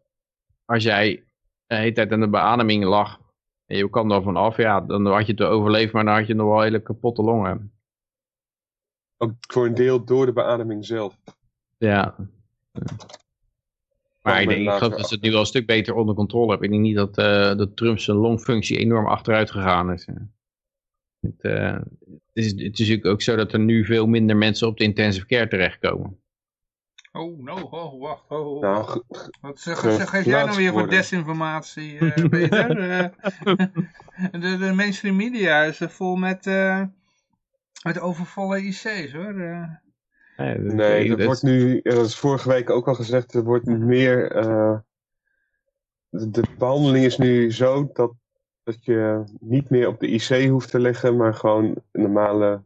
als jij de hele tijd aan de beademing lag. En je kwam er vanaf, ja, dan had je het overleefd. Maar dan had je nog wel hele kapotte longen. Ook voor een deel door de beademing zelf. Ja. Maar ik, denk, ik geloof dat ze het nu wel een stuk beter onder controle hebben. Ik denk niet dat, eh dat Trump's longfunctie enorm achteruit gegaan is. Het, eh, het, is, het is natuurlijk ook zo dat er nu veel minder mensen op de intensive care terechtkomen. Oh, no, oh, wacht. Oh, oh. Nou, Wat zeg, zeg, geef jij nou weer voor worden. desinformatie, eh, Peter? <laughs> Eh, <laughs> de, de mainstream media is er vol met, eh, met overvolle IC's, hoor. Eh, Eh, dat- nee, dat wordt nu, ja, dat is vorige week ook al gezegd, er wordt meer, eh, de, de behandeling is nu zo dat, dat je niet meer op de IC hoeft te leggen, maar gewoon normale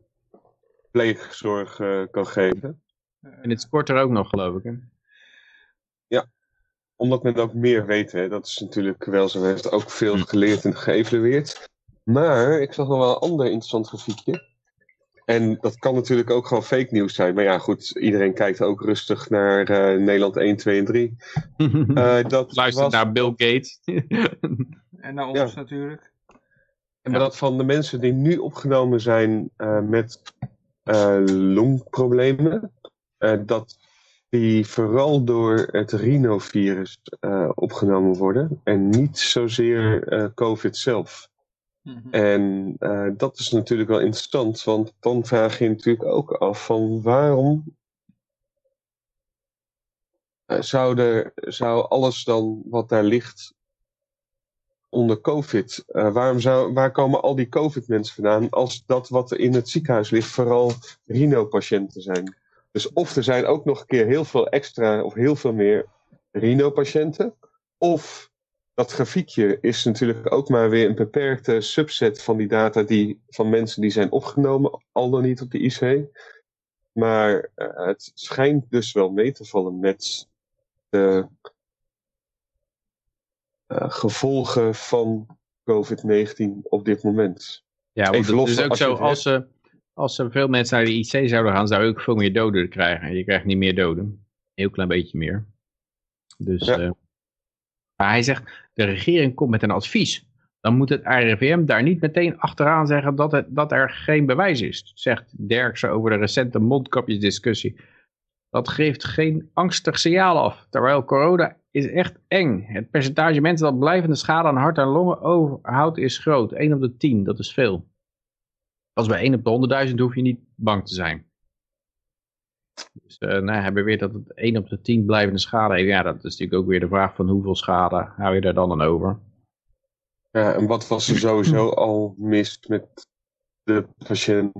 pleegzorg eh, kan geven. En het scoort er ook nog, geloof ik. Hè? Omdat men ook meer weet, hè. dat is natuurlijk wel zo, heeft ook veel geleerd en geëvalueerd. Maar ik zag nog wel een ander interessant grafiekje. En dat kan natuurlijk ook gewoon fake nieuws zijn. Maar ja, goed, iedereen kijkt ook rustig naar eh, Nederland 1, 2 en 3. <laughs> Eh, dat Luister was, naar Bill Gates. en naar ons natuurlijk. Maar dat van de mensen die nu opgenomen zijn eh, met eh, longproblemen, eh, dat die vooral door het rhinovirus eh, opgenomen worden en niet zozeer eh, COVID zelf. Mhm. En eh, dat is natuurlijk wel interessant, want dan vraag je natuurlijk ook af van waarom eh, zou, zou alles dan wat daar ligt onder COVID, eh, waarom zou, waar komen al die COVID-mensen vandaan als dat wat er in het ziekenhuis ligt vooral Rhino-patiënten zijn? Dus of er zijn ook nog een keer heel veel extra of heel veel meer Rhino-patiënten, of dat grafiekje is natuurlijk ook maar weer een beperkte subset van die data die, van mensen die zijn opgenomen, al dan niet op de IC. Maar uh, het schijnt dus wel mee te vallen met de uh, gevolgen van COVID-19 op dit moment. Ja, want het is ook zo, als, ze, als er veel mensen naar de IC zouden gaan, zou je ook veel meer doden krijgen. Je krijgt niet meer doden. Een heel klein beetje meer. Dus, ja. uh, maar hij zegt, de regering komt met een advies. Dan moet het RIVM daar niet meteen achteraan zeggen dat, het, dat er geen bewijs is. Zegt Derksen over de recente mondkapjesdiscussie. Dat geeft geen angstig signaal af. Terwijl corona is echt eng. Het percentage mensen dat blijvende schade aan hart en longen overhoudt is groot. 1 op de 10, dat is veel. Als bij 1 op de 100.000 hoef je niet bang te zijn. Dus uh, nou, hij beweert dat het 1 op de 10 blijvende schade heeft. Ja, dat is natuurlijk ook weer de vraag van hoeveel schade hou je daar dan aan over. Ja, en wat was er sowieso <clears throat> al mis met de patiënt?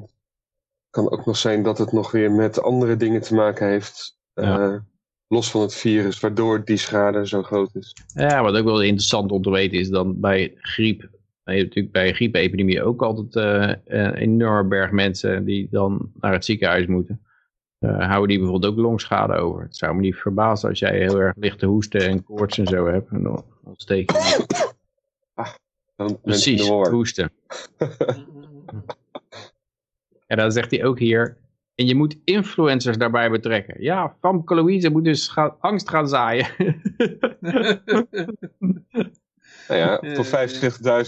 Kan ook nog zijn dat het nog weer met andere dingen te maken heeft. Ja. Uh, los van het virus, waardoor die schade zo groot is. Ja, wat ook wel interessant om te weten is dan bij griep. Je hebt natuurlijk bij griepepidemie ook altijd uh, een enorme berg mensen die dan naar het ziekenhuis moeten. Uh, houden die bijvoorbeeld ook longschade over. Het zou me niet verbazen als jij heel erg lichte hoesten en koorts en zo hebt. En dan ontsteek je. Ah, dan Precies, hoesten. <laughs> en dan zegt hij ook hier, en je moet influencers daarbij betrekken. Ja, Famke Louise moet dus gaan, angst gaan zaaien. <laughs> nou ja, voor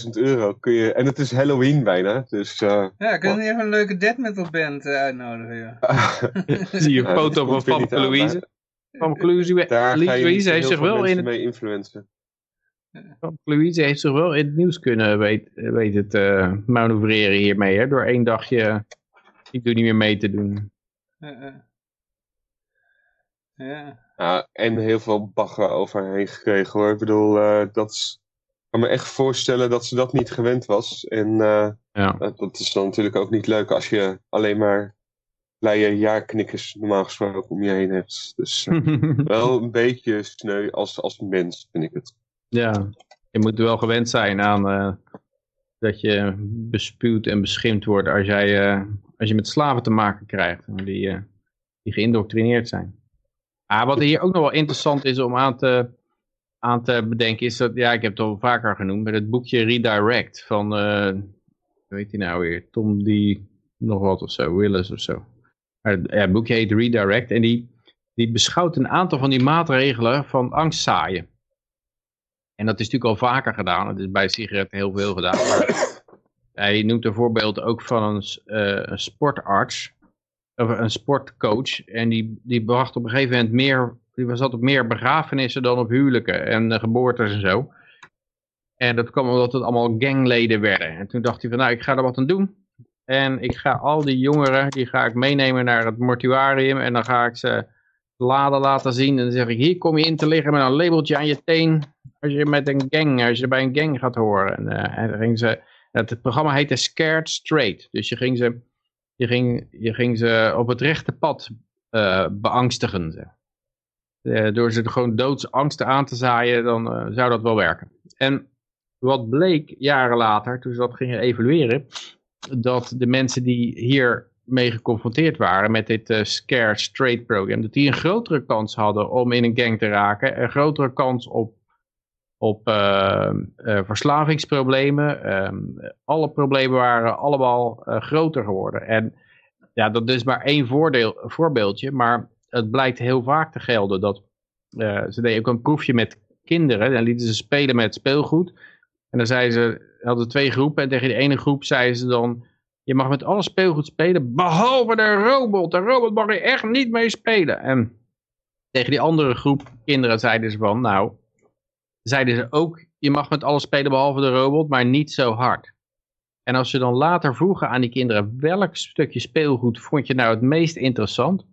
50.000 euro kun je... En het is Halloween bijna, dus... Uh, ja, kun je even een leuke death metal band uh, uitnodigen, ja. <laughs> <laughs> Zie je een foto van Famke Louise? Famke Louise, Louise heeft zich wel in het... mee influencen. Louise heeft zich wel in het nieuws kunnen weten weet te uh, manoeuvreren hiermee, hè, door één dagje ik doe niet meer mee te doen. Ja. ja. ja en heel veel bagger overheen gekregen hoor. Ik bedoel, uh, dat is, kan me echt voorstellen dat ze dat niet gewend was. En uh, ja. dat is dan natuurlijk ook niet leuk als je alleen maar blije jaarknikkers normaal gesproken om je heen hebt. Dus uh, <laughs> wel een beetje sneu als, als mens, vind ik het. Ja, je moet wel gewend zijn aan dat je bespuwd en beschimd wordt als jij als je met slaven te maken krijgt, die, die geïndoctrineerd zijn. Ah, wat hier ook nog wel interessant is om aan te, aan te bedenken, is dat, ja, ik heb het al vaker genoemd, met het boekje Redirect van, uh, hoe heet hij nou weer, Tom die nog wat of zo, Willis of zo. Maar ja, het boekje heet Redirect en die, die beschouwt een aantal van die maatregelen van angstzaaien. En dat is natuurlijk al vaker gedaan, het is bij sigaretten heel veel gedaan, maar <coughs> hij noemt een voorbeeld ook van een, uh, een sportarts, of een sportcoach. En die, die bracht op een gegeven moment meer, die was op meer begrafenissen dan op huwelijken en uh, geboortes en zo. En dat kwam omdat het allemaal gangleden werden. En toen dacht hij van nou, ik ga er wat aan doen. En ik ga al die jongeren, die ga ik meenemen naar het mortuarium. En dan ga ik ze laden laten zien. En dan zeg ik, hier kom je in te liggen met een labeltje aan je teen. Als je met een gang, als je bij een gang gaat horen. En, uh, en dan ging ze het programma heette Scared Straight. Dus je ging ze, je ging, je ging ze op het rechte pad uh, beangstigen. Uh, door ze gewoon doodsangsten aan te zaaien, dan uh, zou dat wel werken. En wat bleek jaren later, toen ze dat gingen evalueren, dat de mensen die hier mee geconfronteerd waren met dit uh, Scare Straight program, dat die een grotere kans hadden om in een gang te raken, een grotere kans op op uh, verslavingsproblemen. Ehm, alle problemen waren allemaal groter geworden. En ja, dat is maar één voorbeeldje, maar het blijkt heel vaak te gelden dat ze deden ook een proefje met kinderen. Dan lieten ze spelen met speelgoed. En dan zeiden ze, hadden twee groepen en tegen de ene groep zeiden ze dan, je mag met alle speelgoed spelen, behalve de robot. De robot mag je echt niet mee spelen. En tegen die andere groep kinderen zeiden ze van, nou, zeiden ze ook, je mag met alles spelen behalve de robot, maar niet zo hard. En als ze dan later vroegen aan die kinderen, welk stukje speelgoed vond je nou het meest interessant?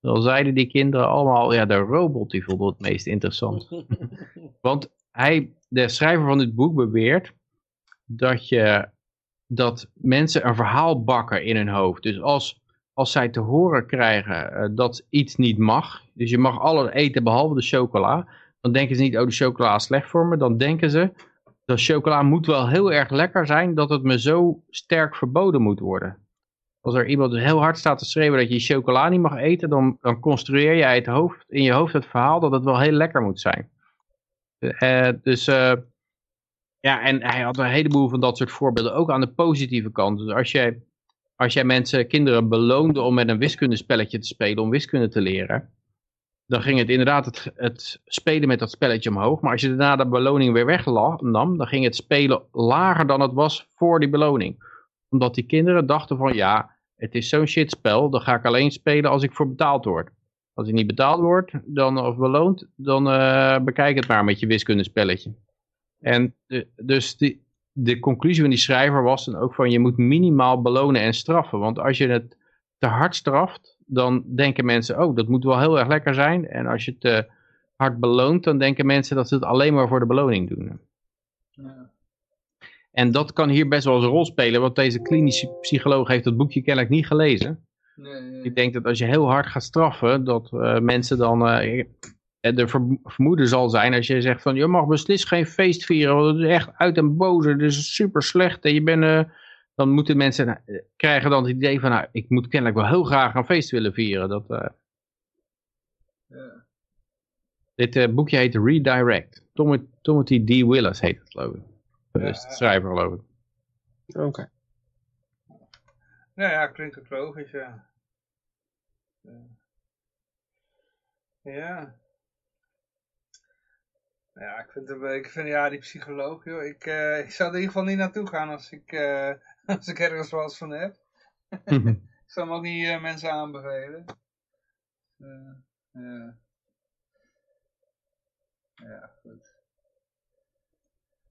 Dan zeiden die kinderen allemaal, ja, de robot die vond het meest interessant. <laughs> Want hij, de schrijver van dit boek beweert dat, je, dat mensen een verhaal bakken in hun hoofd. Dus als, als zij te horen krijgen eh, dat iets niet mag, dus je mag alles eten behalve de chocola, dan denken ze niet, oh de chocola is slecht voor me. Dan denken ze, dat chocola moet wel heel erg lekker zijn dat het me zo sterk verboden moet worden. Als er iemand heel hard staat te schreeuwen dat je chocola niet mag eten, dan, dan construeer jij het hoofd, in je hoofd het verhaal dat het wel heel lekker moet zijn. Uh, dus uh, ja, en hij had een heleboel van dat soort voorbeelden, ook aan de positieve kant. Dus als jij, als jij mensen, kinderen beloonde om met een wiskundespelletje te spelen, om wiskunde te leren, dan ging het inderdaad het, het, spelen met dat spelletje omhoog. Maar als je daarna de beloning weer wegnam, dan ging het spelen lager dan het was voor die beloning. Omdat die kinderen dachten van ja, het is zo'n shit spel, dan ga ik alleen spelen als ik voor betaald word. Als ik niet betaald word dan, of beloond, dan uh, bekijk het maar met je wiskundespelletje. En de, dus die, de conclusie van die schrijver was dan ook van je moet minimaal belonen en straffen. Want als je het te hard straft, dan denken mensen, oh, dat moet wel heel erg lekker zijn. En als je het te hard beloont, dan denken mensen dat ze het alleen maar voor de beloning doen. Ja. En dat kan hier best wel eens een rol spelen, want deze klinische psycholoog heeft het boekje kennelijk niet gelezen. Nee, Ik denk dat als je heel hard gaat straffen, dat uh, mensen dan... Uh, de vermoeden zal zijn als je zegt van je mag beslist geen feest vieren, want het is echt uit en boze, het is super slecht en je bent... Uh, dan moeten mensen krijgen dan het idee van, nou, ik moet kennelijk wel heel graag een feest willen vieren. Dat, ja. Dit boekje heet Redirect. Tom Timothy D. Willis heet het, geloof ik. Is de schrijver, geloof ik. Oké. Okay. Nou ja, klinkt ook logisch, ja. Ja. Ja, ik vind, ik vind ja, die psycholoog, joh, ik, uh, ik zou er in ieder geval niet naartoe gaan als ik, uh, <laughs> als ik ergens wat van heb. <laughs> ik zou hem ook niet uh, mensen aanbevelen. ja. ja, goed.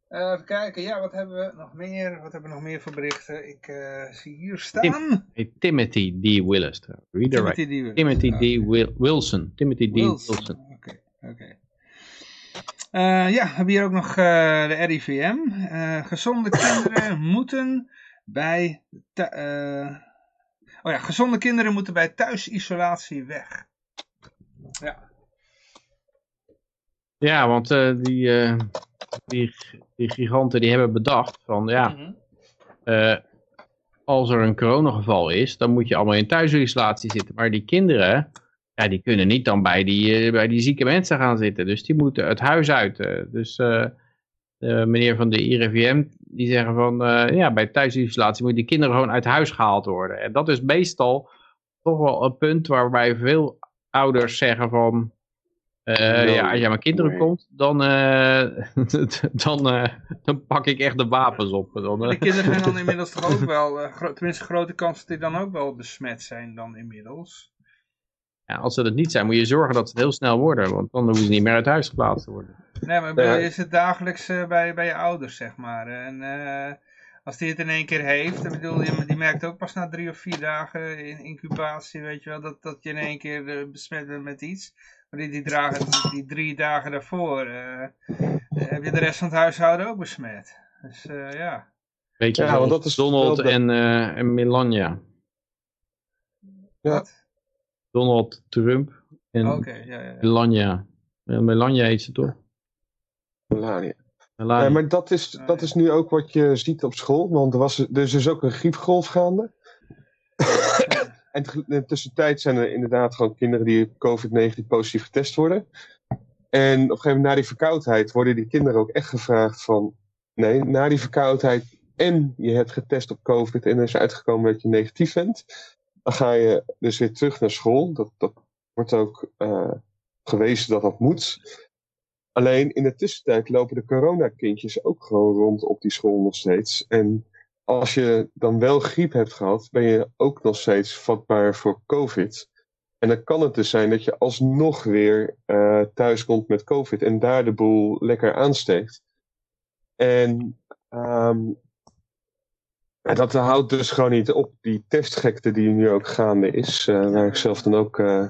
Uh, even kijken, ja, wat hebben we nog meer? Wat hebben we nog meer voor berichten? Ik uh, zie hier staan. Tim, Timothy D. Willis. Redirect. Timothy D. Wilson. Timothy D. Wilson. Timothy D. Wilson. Oké, oké. Okay, okay. uh, ja, we hebben hier ook nog de RIVM. gezonde <laughs> kinderen moeten bij... oh ja, gezonde kinderen moeten bij thuisisolatie weg. Ja. Ja, want die die, die giganten die hebben bedacht van ja, mhm. eh, als er een coronageval is, dan moet je allemaal in thuisisolatie zitten. Maar die kinderen, ja, die kunnen niet dan bij die, bij die zieke mensen gaan zitten. Dus die moeten het huis uit. Dus meneer van de IRIVM, die zeggen van ja, bij thuisisolatie moeten die kinderen gewoon uit huis gehaald worden. En dat is meestal toch wel een punt waarbij veel ouders zeggen van uh, ja, als jij mijn kinderen komt, dan, uh, <laughs> dan, uh, dan pak ik echt de wapens op. Dan, de kinderen zijn dan <laughs> inmiddels toch ook wel, gro tenminste grote kans dat die dan ook wel besmet zijn dan inmiddels. Ja, als ze dat niet zijn, moet je zorgen dat ze het heel snel worden, want dan hoeven ze niet meer uit huis geplaatst te worden. Nee, maar ja. is het dagelijks bij, bij je ouders, zeg maar. En als die het in één keer heeft, dan bedoel je, die merkt ook pas na drie of vier dagen in incubatie, weet je wel, dat, dat je in één keer besmet bent met iets die, die, dragen, die, drie dagen daarvoor uh, heb je de rest van het huishouden ook besmet. Dus uh, ja. Weet je, ja, want dat is Donald en, uh, en Melania. Ja. Donald Trump en okay, ja, ja, Melania. Melania heet ze toch? Melania. Melania. maar dat is, dat is nu ook wat je ziet op school, want er, was, er is dus ook een griepgolf gaande. En de tussentijd zijn er inderdaad gewoon kinderen die COVID-19 positief getest worden. En op een gegeven moment na die verkoudheid worden die kinderen ook echt gevraagd van... Nee, na die verkoudheid en je hebt getest op COVID en er is uitgekomen dat je negatief bent... dan ga je dus weer terug naar school. Dat, dat wordt ook uh, gewezen dat dat moet. Alleen in de tussentijd lopen de coronakindjes ook gewoon rond op die school nog steeds. En als je dan wel griep hebt gehad, ben je ook nog steeds vatbaar voor COVID. En dan kan het dus zijn dat je alsnog weer uh, thuis komt met COVID en daar de boel lekker aansteekt. En um, dat houdt dus gewoon niet op die testgekte die nu ook gaande is, uh, waar ik zelf dan ook uh,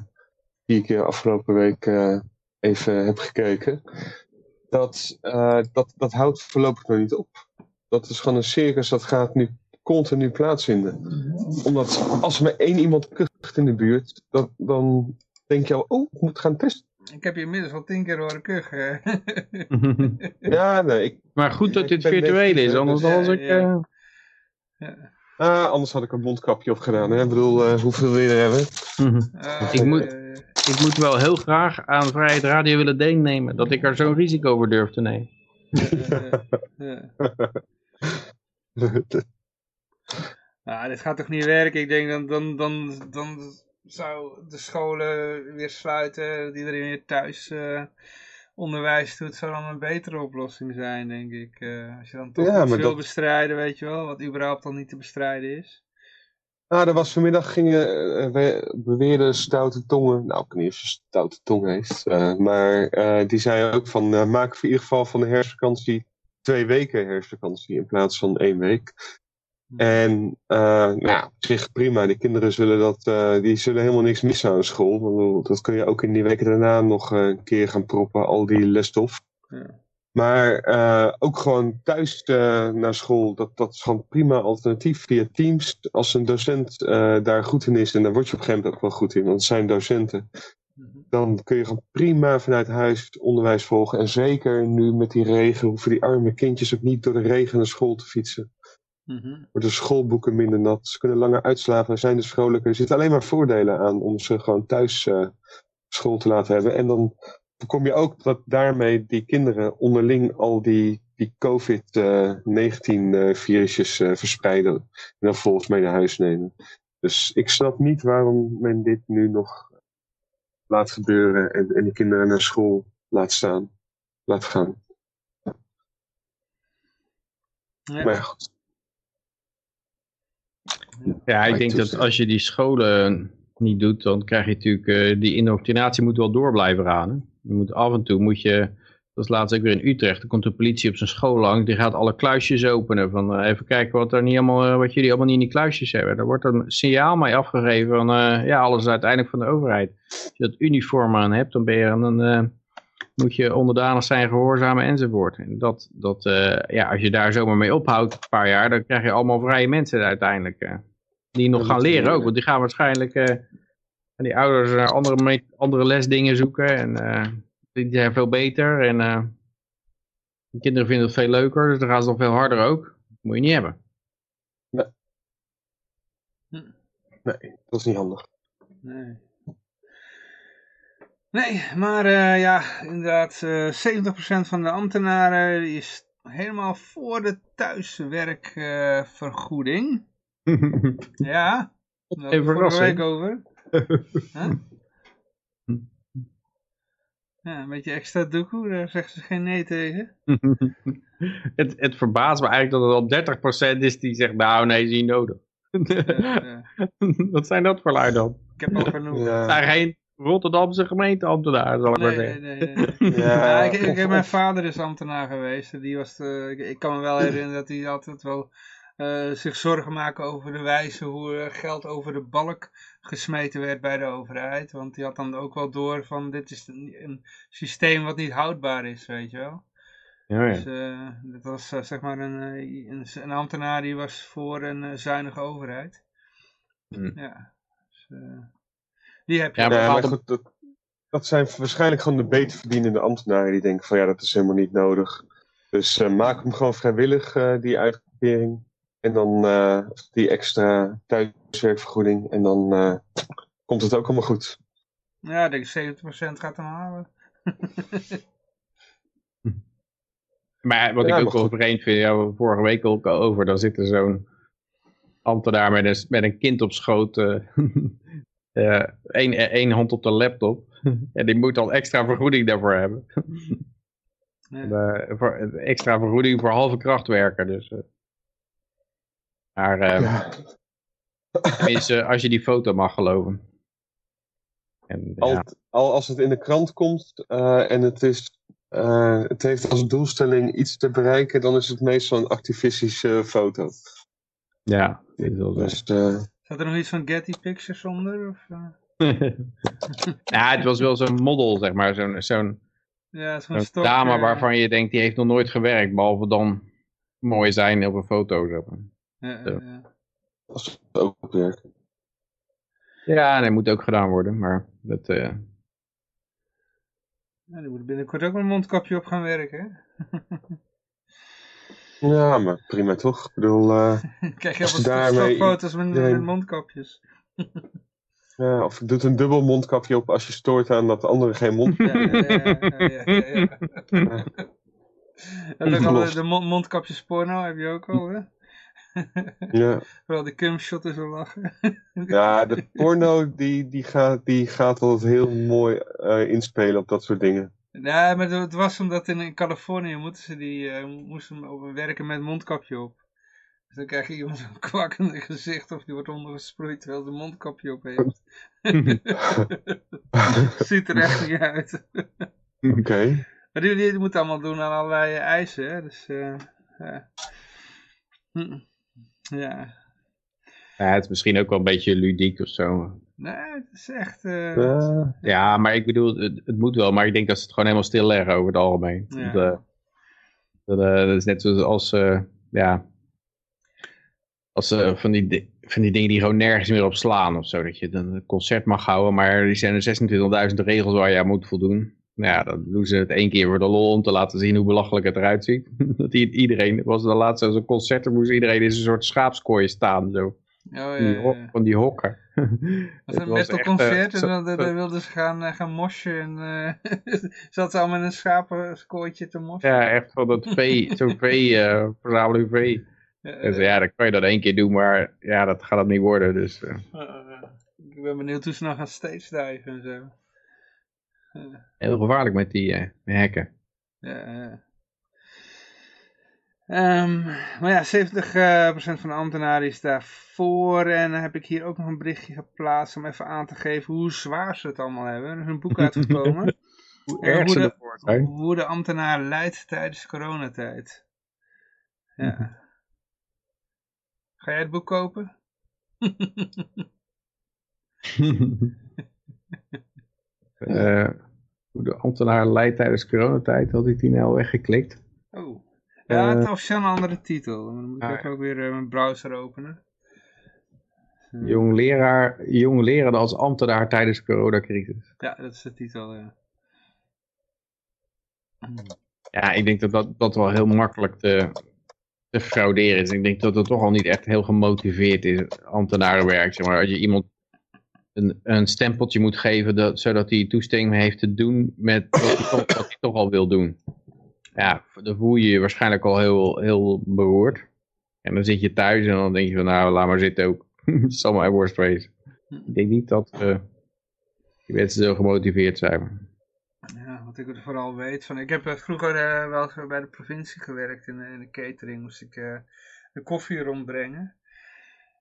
die ik afgelopen week eh, even heb gekeken. Dat, eh, dat, dat houdt voorlopig nog niet op. Dat is gewoon een circus dat gaat nu continu plaatsvinden. Omdat als er maar één iemand kucht in de buurt, dat, dan denk je al, oh, ik moet gaan testen. Ik heb je inmiddels al tien keer horen kuchen. <laughs> Ja, nee, ik, maar goed dat dit virtueel is, anders dus- was Ja, ik... ja. eh, ah, anders had ik een mondkapje op gedaan. Hè? Ik bedoel, eh, hoeveel wil je er hebben? Ah, Ik moet- eh, Ik moet wel heel graag aan Vrijheid Radio willen deelnemen. Dat ik er zo'n risico over durf te nemen. <laughs> eh, eh, eh. Nou, dit gaat toch niet werken? Ik denk dan, dan, dan, dan zou de scholen weer sluiten, dat iedereen weer thuis eh, onderwijs doet, zou dan een betere oplossing zijn, denk ik. Eh, als je dan toch Ja, wil dat- bestrijden, weet je wel, wat überhaupt dan niet te bestrijden is. Ah, er was vanmiddag gingen eh, we- beweerde stoute tongen, nou ik weet niet of je stoute tong heeft, eh, maar eh, die zei ook van eh, maak voor in ieder geval van de herfstvakantie twee weken herfstvakantie in plaats van één week. En eh, nou, ja, op zich prima, die kinderen zullen dat, eh, die zullen helemaal niks missen aan school. Dat kun je ook in die weken daarna nog eh, een keer gaan proppen, al die lesstof. Ja. Maar ook gewoon thuis naar school, dat, dat is gewoon prima alternatief via Teams. Als een docent daar goed in is, en daar word je op een gegeven moment ook wel goed in, want het zijn docenten. Dan kun je gewoon prima vanuit huis onderwijs volgen. En zeker nu met die regen, hoeven die arme kindjes ook niet door de regen naar school te fietsen. Mhm. Worden schoolboeken minder nat, ze kunnen langer uitslapen, zijn dus vrolijker. Er zitten alleen maar voordelen aan om ze gewoon thuis eh, school te laten hebben. En dan voorkom je ook dat daarmee die kinderen onderling al die, die COVID-19-virusjes eh, verspreiden. En dan volgens mee naar huis nemen. Dus ik snap niet waarom men dit nu nog laat gebeuren en, en die kinderen naar school laat staan. Laat gaan. Ja. Maar ja, goed. Ja, ik denk ik dat als je die scholen niet doet, dan krijg je natuurlijk, eh, die indoctrinatie moet wel door blijven gaan. Hè? Je moet af en toe, moet je, dat is laatst ook weer in Utrecht, dan komt de politie op zijn school langs, die gaat alle kluisjes openen, van eh, even kijken wat, er niet allemaal, eh, wat jullie allemaal niet in die kluisjes hebben. Daar wordt een signaal mee afgegeven van, eh, ja, alles is uiteindelijk van de overheid. Als je dat uniform aan hebt, dan ben je dan, eh, moet je onderdanig zijn, gehoorzamen enzovoort. En dat, dat ja, als je daar zomaar mee ophoudt een paar jaar, dan krijg je allemaal vrije mensen uiteindelijk. die nog gaan leren ook, want die gaan waarschijnlijk, en die ouders naar andere, andere lesdingen zoeken en eh, die zijn veel beter en eh, de kinderen vinden het veel leuker, dus dan gaan ze nog veel harder ook. Dat moet je niet hebben. Nee, dat is niet handig. Nee. Nee, maar eh, ja, inderdaad, eh 70% van de ambtenaren is helemaal voor de thuiswerkvergoeding. <laughs> ja, daar we vorige week over. <laughs> Huh? Ja, een beetje extra doekoe, daar zeggen ze geen nee tegen. <laughs> het, het verbaast me eigenlijk dat het al 30% is die zegt, nou nee, is niet nodig. Ja, ja. <laughs> Wat zijn dat voor lui dan? Ik heb al genoeg. Het zijn geen Rotterdamse gemeenteambtenaren, zal ik maar zeggen. nee, nee, nee. <laughs> Ja, Ja, ik, ik, of- mijn vader is ambtenaar geweest. Die was, eh, ik, ik kan me wel <clears throat> herinneren dat hij altijd wel zich zorgen maken over de wijze hoe eh, geld over de balk gesmeten werd bij de overheid. Want die had dan ook wel door van dit is een, een systeem wat niet houdbaar is, weet je wel. Ja, Dus eh, dat was eh, zeg maar een, eh, een, een ambtenaar die was voor een eh, zuinige overheid. Hm. Ja. Dus, eh, die heb je. Ja. Ja, maar goed, dat, dat zijn waarschijnlijk gewoon de beter verdienende ambtenaren die denken van ja, dat is helemaal niet nodig. Dus eh, maak hem gewoon vrijwillig, eh, die uitkering. En dan eh, die extra thuiswerkvergoeding. En dan eh, komt het ook allemaal goed. Ja, ik denk 70% gaat hem halen. <laughs> Maar wat Ja, ik ook wel vreemd vind, ja, vorige week ook al over, dan zit er zo'n ambtenaar met een, met een kind op schoot, eh, <laughs> één, één hand op de laptop. <laughs> en die moet dan extra vergoeding daarvoor hebben. Voor, extra vergoeding voor halve kracht werken. Dus. Maar eh, Ja. tenminste, als je die foto mag geloven. En, Al, ja. al als het in de krant komt eh, en het, is, eh, het heeft als doelstelling iets te bereiken, dan is het meestal een activistische foto. ja, dit is wel zo. Dus eh, Staat er nog iets van Getty Pictures onder? Of, eh? <laughs> ja, het was wel zo'n model, zeg maar. Zo'n zo'n Ja, dame eh, waarvan je denkt, die heeft nog nooit gewerkt. Behalve dan mooi zijn op een foto. Zo. Ja, ja. Als het ook werkt. Ja, dat moet ook gedaan worden. Maar dat, eh, Ja, die moet binnenkort ook met een mondkapje op gaan werken, hè? <laughs> Ja, maar prima toch? Ik bedoel, eh, <laughs> Kijk, daarmee stokfoto's met, met mondkapjes. <laughs> ja, of je doet een dubbel mondkapje op als je stoort aan dat de andere geen mond... Ja, ja, ja, ja, ja, ja, ja. En ook al de, de mond- mondkapjes porno heb je ook al, hè? Ja, <laughs> Vooral de cumshot is wel lachen. <laughs> ja de porno die, die, gaat, die gaat altijd heel mooi eh, inspelen op dat soort dingen. Nee, maar het was omdat in, in Californië moeten ze die, eh, moesten werken met mondkapje op. Dus dan krijg je iemand zo'n kwakkende gezicht of die wordt ondergesproeid terwijl ze een mondkapje op heeft. <laughs> Ziet er echt niet uit. Oké. Maar die, die moeten allemaal doen aan allerlei eisen, hè. Dus, eh, ja. Hm. Ja. ja, het is misschien ook wel een beetje ludiek of zo. Nee, het is echt... eh, Ja. Ja, maar ik bedoel, het, het moet wel. Maar ik denk dat ze het gewoon helemaal stilleggen over het algemeen. Ja. Dat, eh, dat, eh, dat is net zoals als, eh, ja, als eh, van, die, di- van die dingen die gewoon nergens meer op slaan of zo. Dat je dan een concert mag houden, maar die zijn er 26.000 regels waar je aan moet voldoen. Nou ja, dan doen ze het één keer voor de lol om te laten zien hoe belachelijk het eruit ziet. <laughs> dat iedereen, was de laatste concert, dan moest iedereen in een soort schaapskooi staan. Zo. oh, ja, Die. Van die hokken. <laughs> Was een echt, eh, metalconcert en dan, dan, wilden ze gaan, eh, gaan moshen en eh <laughs> zat ze allemaal in een schapenskooitje te moshen. Ja, echt van dat vee, zo'n vee, eh verzameling vee. Eh, ja, dan kan je dat één keer doen, maar ja, dat gaat het niet worden. Dus, eh, ik ben benieuwd hoe ze nou gaan stage diven en zo. Heel gevaarlijk met die eh, hekken. Ja, ja. Ehm, maar ja, 70% van de ambtenaren is daarvoor. En dan heb ik hier ook nog een berichtje geplaatst om even aan te geven hoe zwaar ze het allemaal hebben. Er is een boek <laughs> uitgekomen. Hoe erg hoe ze de- ervoor zijn. hoe de ambtenaar leidt tijdens coronatijd. Ja. Ga jij het boek kopen? <laughs> <laughs> Eh, de ambtenaar leidt tijdens coronatijd, had ik die nou weggeklikt. Oh. Ja, het Eh. is officieel een andere titel. Dan moet ik Ah, ook weer eh, mijn browser openen. Jong, leraar, jong lerende als ambtenaar tijdens coronacrisis. Ja, dat is de titel, ja. Ja, ik denk dat dat, dat wel heel makkelijk te, te frauderen is. Ik denk dat het toch al niet echt heel gemotiveerd is, ambtenarenwerk. Zeg maar. Als je iemand een, een stempeltje moet geven, dat, zodat hij toestemming heeft te doen met wat hij, toch, al wil doen. Ja, dan voel je je waarschijnlijk al heel, heel beroerd. En dan zit je thuis en dan denk je van nou, laat maar zitten ook. <laughs> Zal mijn worst wezen. Ik denk niet dat eh, die mensen zo gemotiveerd zijn. Ja, wat ik er vooral weet van. Ik heb eh, vroeger eh, wel bij de provincie gewerkt in, in de catering. Moest ik de koffie rondbrengen.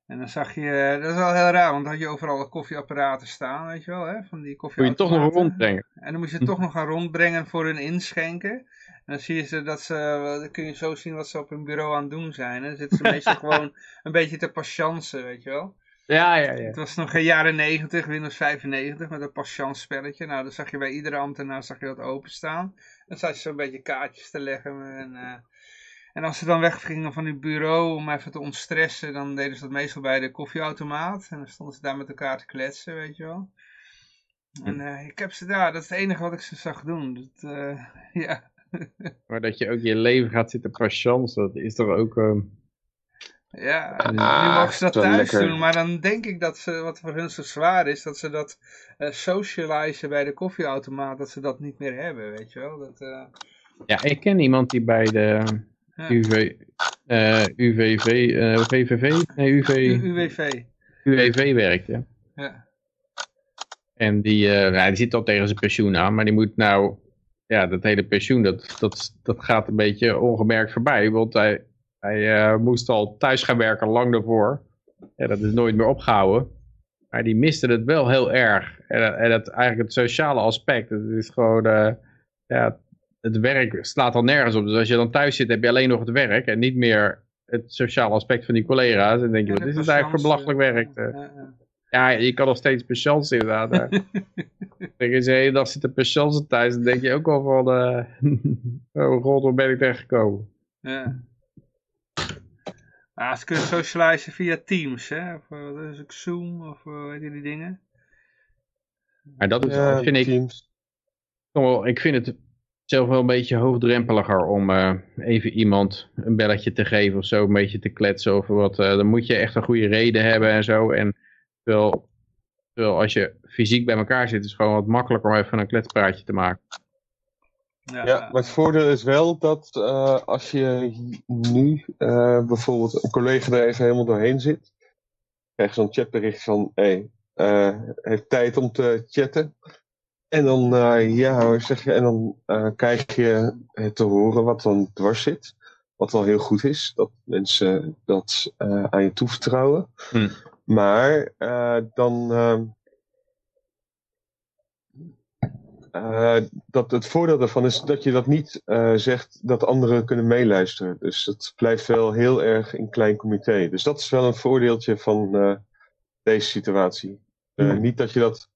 En dan zag je, eh, dat is wel heel raar, want dan had je overal koffieapparaten staan, weet je wel, hè? Van die Wil je koffieautomaten. toch nog rondbrengen? En dan moest je het toch nog gaan rondbrengen voor hun inschenken. En dan zie je ze dat ze, eh, dan kun je zo zien wat ze op hun bureau aan het doen zijn. En dan zitten ze <laughs> meestal gewoon een beetje te patiënten, weet je wel. Ja, ja, ja. Het was nog in jaren 90, Windows 95, met een patiëntspelletje. Nou, dan zag je bij iedere ambtenaar zag je dat openstaan. Dan zat je zo'n beetje kaartjes te leggen. En, eh, en als ze dan weggingen van hun bureau om even te ontstressen, dan deden ze dat meestal bij de koffieautomaat. En dan stonden ze daar met elkaar te kletsen, weet je wel. En eh, ik heb ze daar, dat is het enige wat ik ze zag doen. Dat, eh, <laughs> ja. Maar dat je ook je leven gaat zitten patiënten, dat is toch ook... ehm, Ja, Ah, nu mogen ze dat thuis lekker. doen, maar dan denk ik dat ze, wat voor hun zo zwaar is, dat ze dat eh socializen bij de koffieautomaat, dat ze dat niet meer hebben, weet je wel. Dat, Ja, ik ken iemand die bij de ja. UV, eh, UVV, eh, VVV, nee, UV, U- UWV. UWV werkt, ja. Ja. En die, eh, nou, die zit al tegen zijn pensioen aan, maar die moet nou, ja, dat hele pensioen, dat, dat, dat gaat een beetje ongemerkt voorbij, want hij, hij eh, moest al thuis gaan werken lang daarvoor. Ja, dat is nooit meer opgehouden. Maar die miste het wel heel erg. En, en het, eigenlijk het sociale aspect, het is gewoon, eh, ja, het werk slaat al nergens op. Dus als je dan thuis zit, heb je alleen nog het werk en niet meer het sociale aspect van die collega's. En dan denk je, Ja, wat is het eigenlijk voor belachelijk werk? patiënten. eh? Ja, ja. Ja, je kan nog steeds patiënt inderdaad. <laughs> als je de hele dag zit te patiënten thuis, dan denk je ook wel van... eh <laughs> oh god, waar ben ik terechtgekomen? Ja. Ah, ze kunnen socializen via Teams, hè? Of eh, wat is het, Zoom, of weet je die dingen? Maar dat is, Ja, vind ik, Teams. wel- ik vind het zelf wel een beetje hoogdrempeliger om eh, even iemand een belletje te geven of zo, een beetje te kletsen over wat. eh, dan moet je echt een goede reden hebben en zo. En terwijl, terwijl als je fysiek bij elkaar zit, is het gewoon wat makkelijker om even een kletspraatje te maken. Ja, maar het voordeel is wel dat eh, als je nu eh, bijvoorbeeld een collega er even helemaal doorheen zit, krijg je zo'n chatbericht van, hé, hey, heeft tijd om te chatten. En dan, eh, ja zeg je, en dan eh, krijg je het te horen wat dan dwars zit. Wat wel heel goed is, dat mensen dat eh, aan je toevertrouwen. Hm. Maar eh, dan. ehm, eh, dat het voordeel daarvan is dat je dat niet eh, zegt dat anderen kunnen meeluisteren. Dus het blijft wel heel erg in klein comité. Dus dat is wel een voordeeltje van eh, deze situatie. Eh, Hmm. Niet dat je dat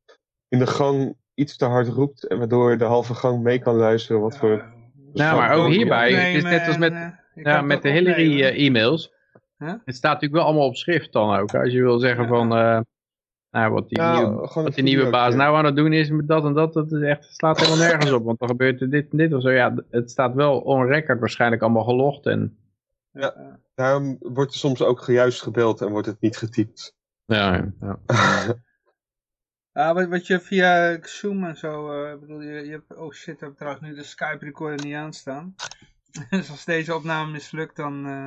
in de gang iets te hard roept en waardoor de halve gang mee kan luisteren wat voor. Nou, maar ook hierbij, het is net als met, eh, ja, met de Hillary-e-mails. Huh? Het staat natuurlijk wel allemaal op schrift dan ook. Als je wil zeggen Ja. van, eh, nou, wat die, Ja, nieuwe, wat die nieuwe baas ja. nou aan het doen is met dat en dat, dat is echt, slaat helemaal nergens op. Want dan gebeurt er dit en dit of zo. Ja, het staat wel on record waarschijnlijk allemaal gelogd. En, Daarom wordt er soms ook gejuist gebeld en wordt het niet getypt. ja, ja. <laughs> Ah, wat, wat je via Zoom en zo, eh, bedoel je, je hebt, oh shit, ik heb trouwens nu de Skype recorder niet aanstaan. dus als deze opname mislukt, dan... eh,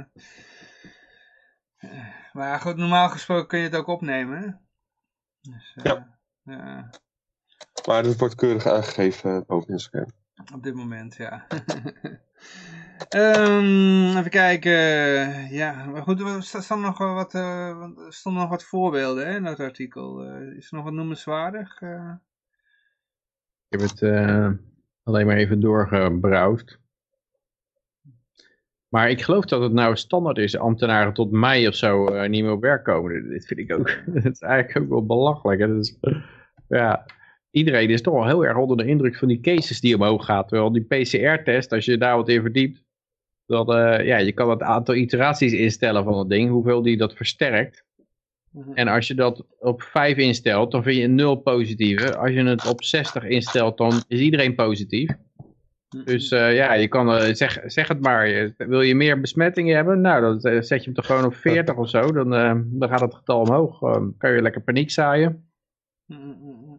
eh, maar goed, normaal gesproken kun je het ook opnemen, hè? Dus, Ja. ja, Maar dat wordt keurig aangegeven boven Instagram. op dit moment, ja. <laughs> Ehm, even kijken. Ja, maar goed, er sta- staan nog wat, eh, stonden nog wat voorbeelden hè, in dat artikel. Eh, is er nog wat noemenswaardig? Eh, Ik heb het eh, alleen maar even doorgebrowst. Maar ik geloof dat het nou standaard is, ambtenaren tot mei of zo eh, niet meer op werk komen. Dit vind ik ook, <laughs> dat is eigenlijk ook wel belachelijk. Dat is, ja, iedereen is toch wel heel erg onder de indruk van die cases die omhoog gaan. Terwijl die PCR-test, als je daar wat in verdiept, dat, eh, ja, je kan het aantal iteraties instellen van het ding, hoeveel die dat versterkt. mhm. En als je dat op 5 instelt, dan vind je 0 positieve. Als je het op 60 instelt, dan is iedereen positief. Dus eh, ja, je kan, eh, zeg, zeg het maar. Wil je meer besmettingen hebben? Nou, dan zet je hem toch gewoon op 40 of zo. Dan, dan gaat het getal omhoog. Eh, kan je lekker paniek zaaien. Mhm, mhm.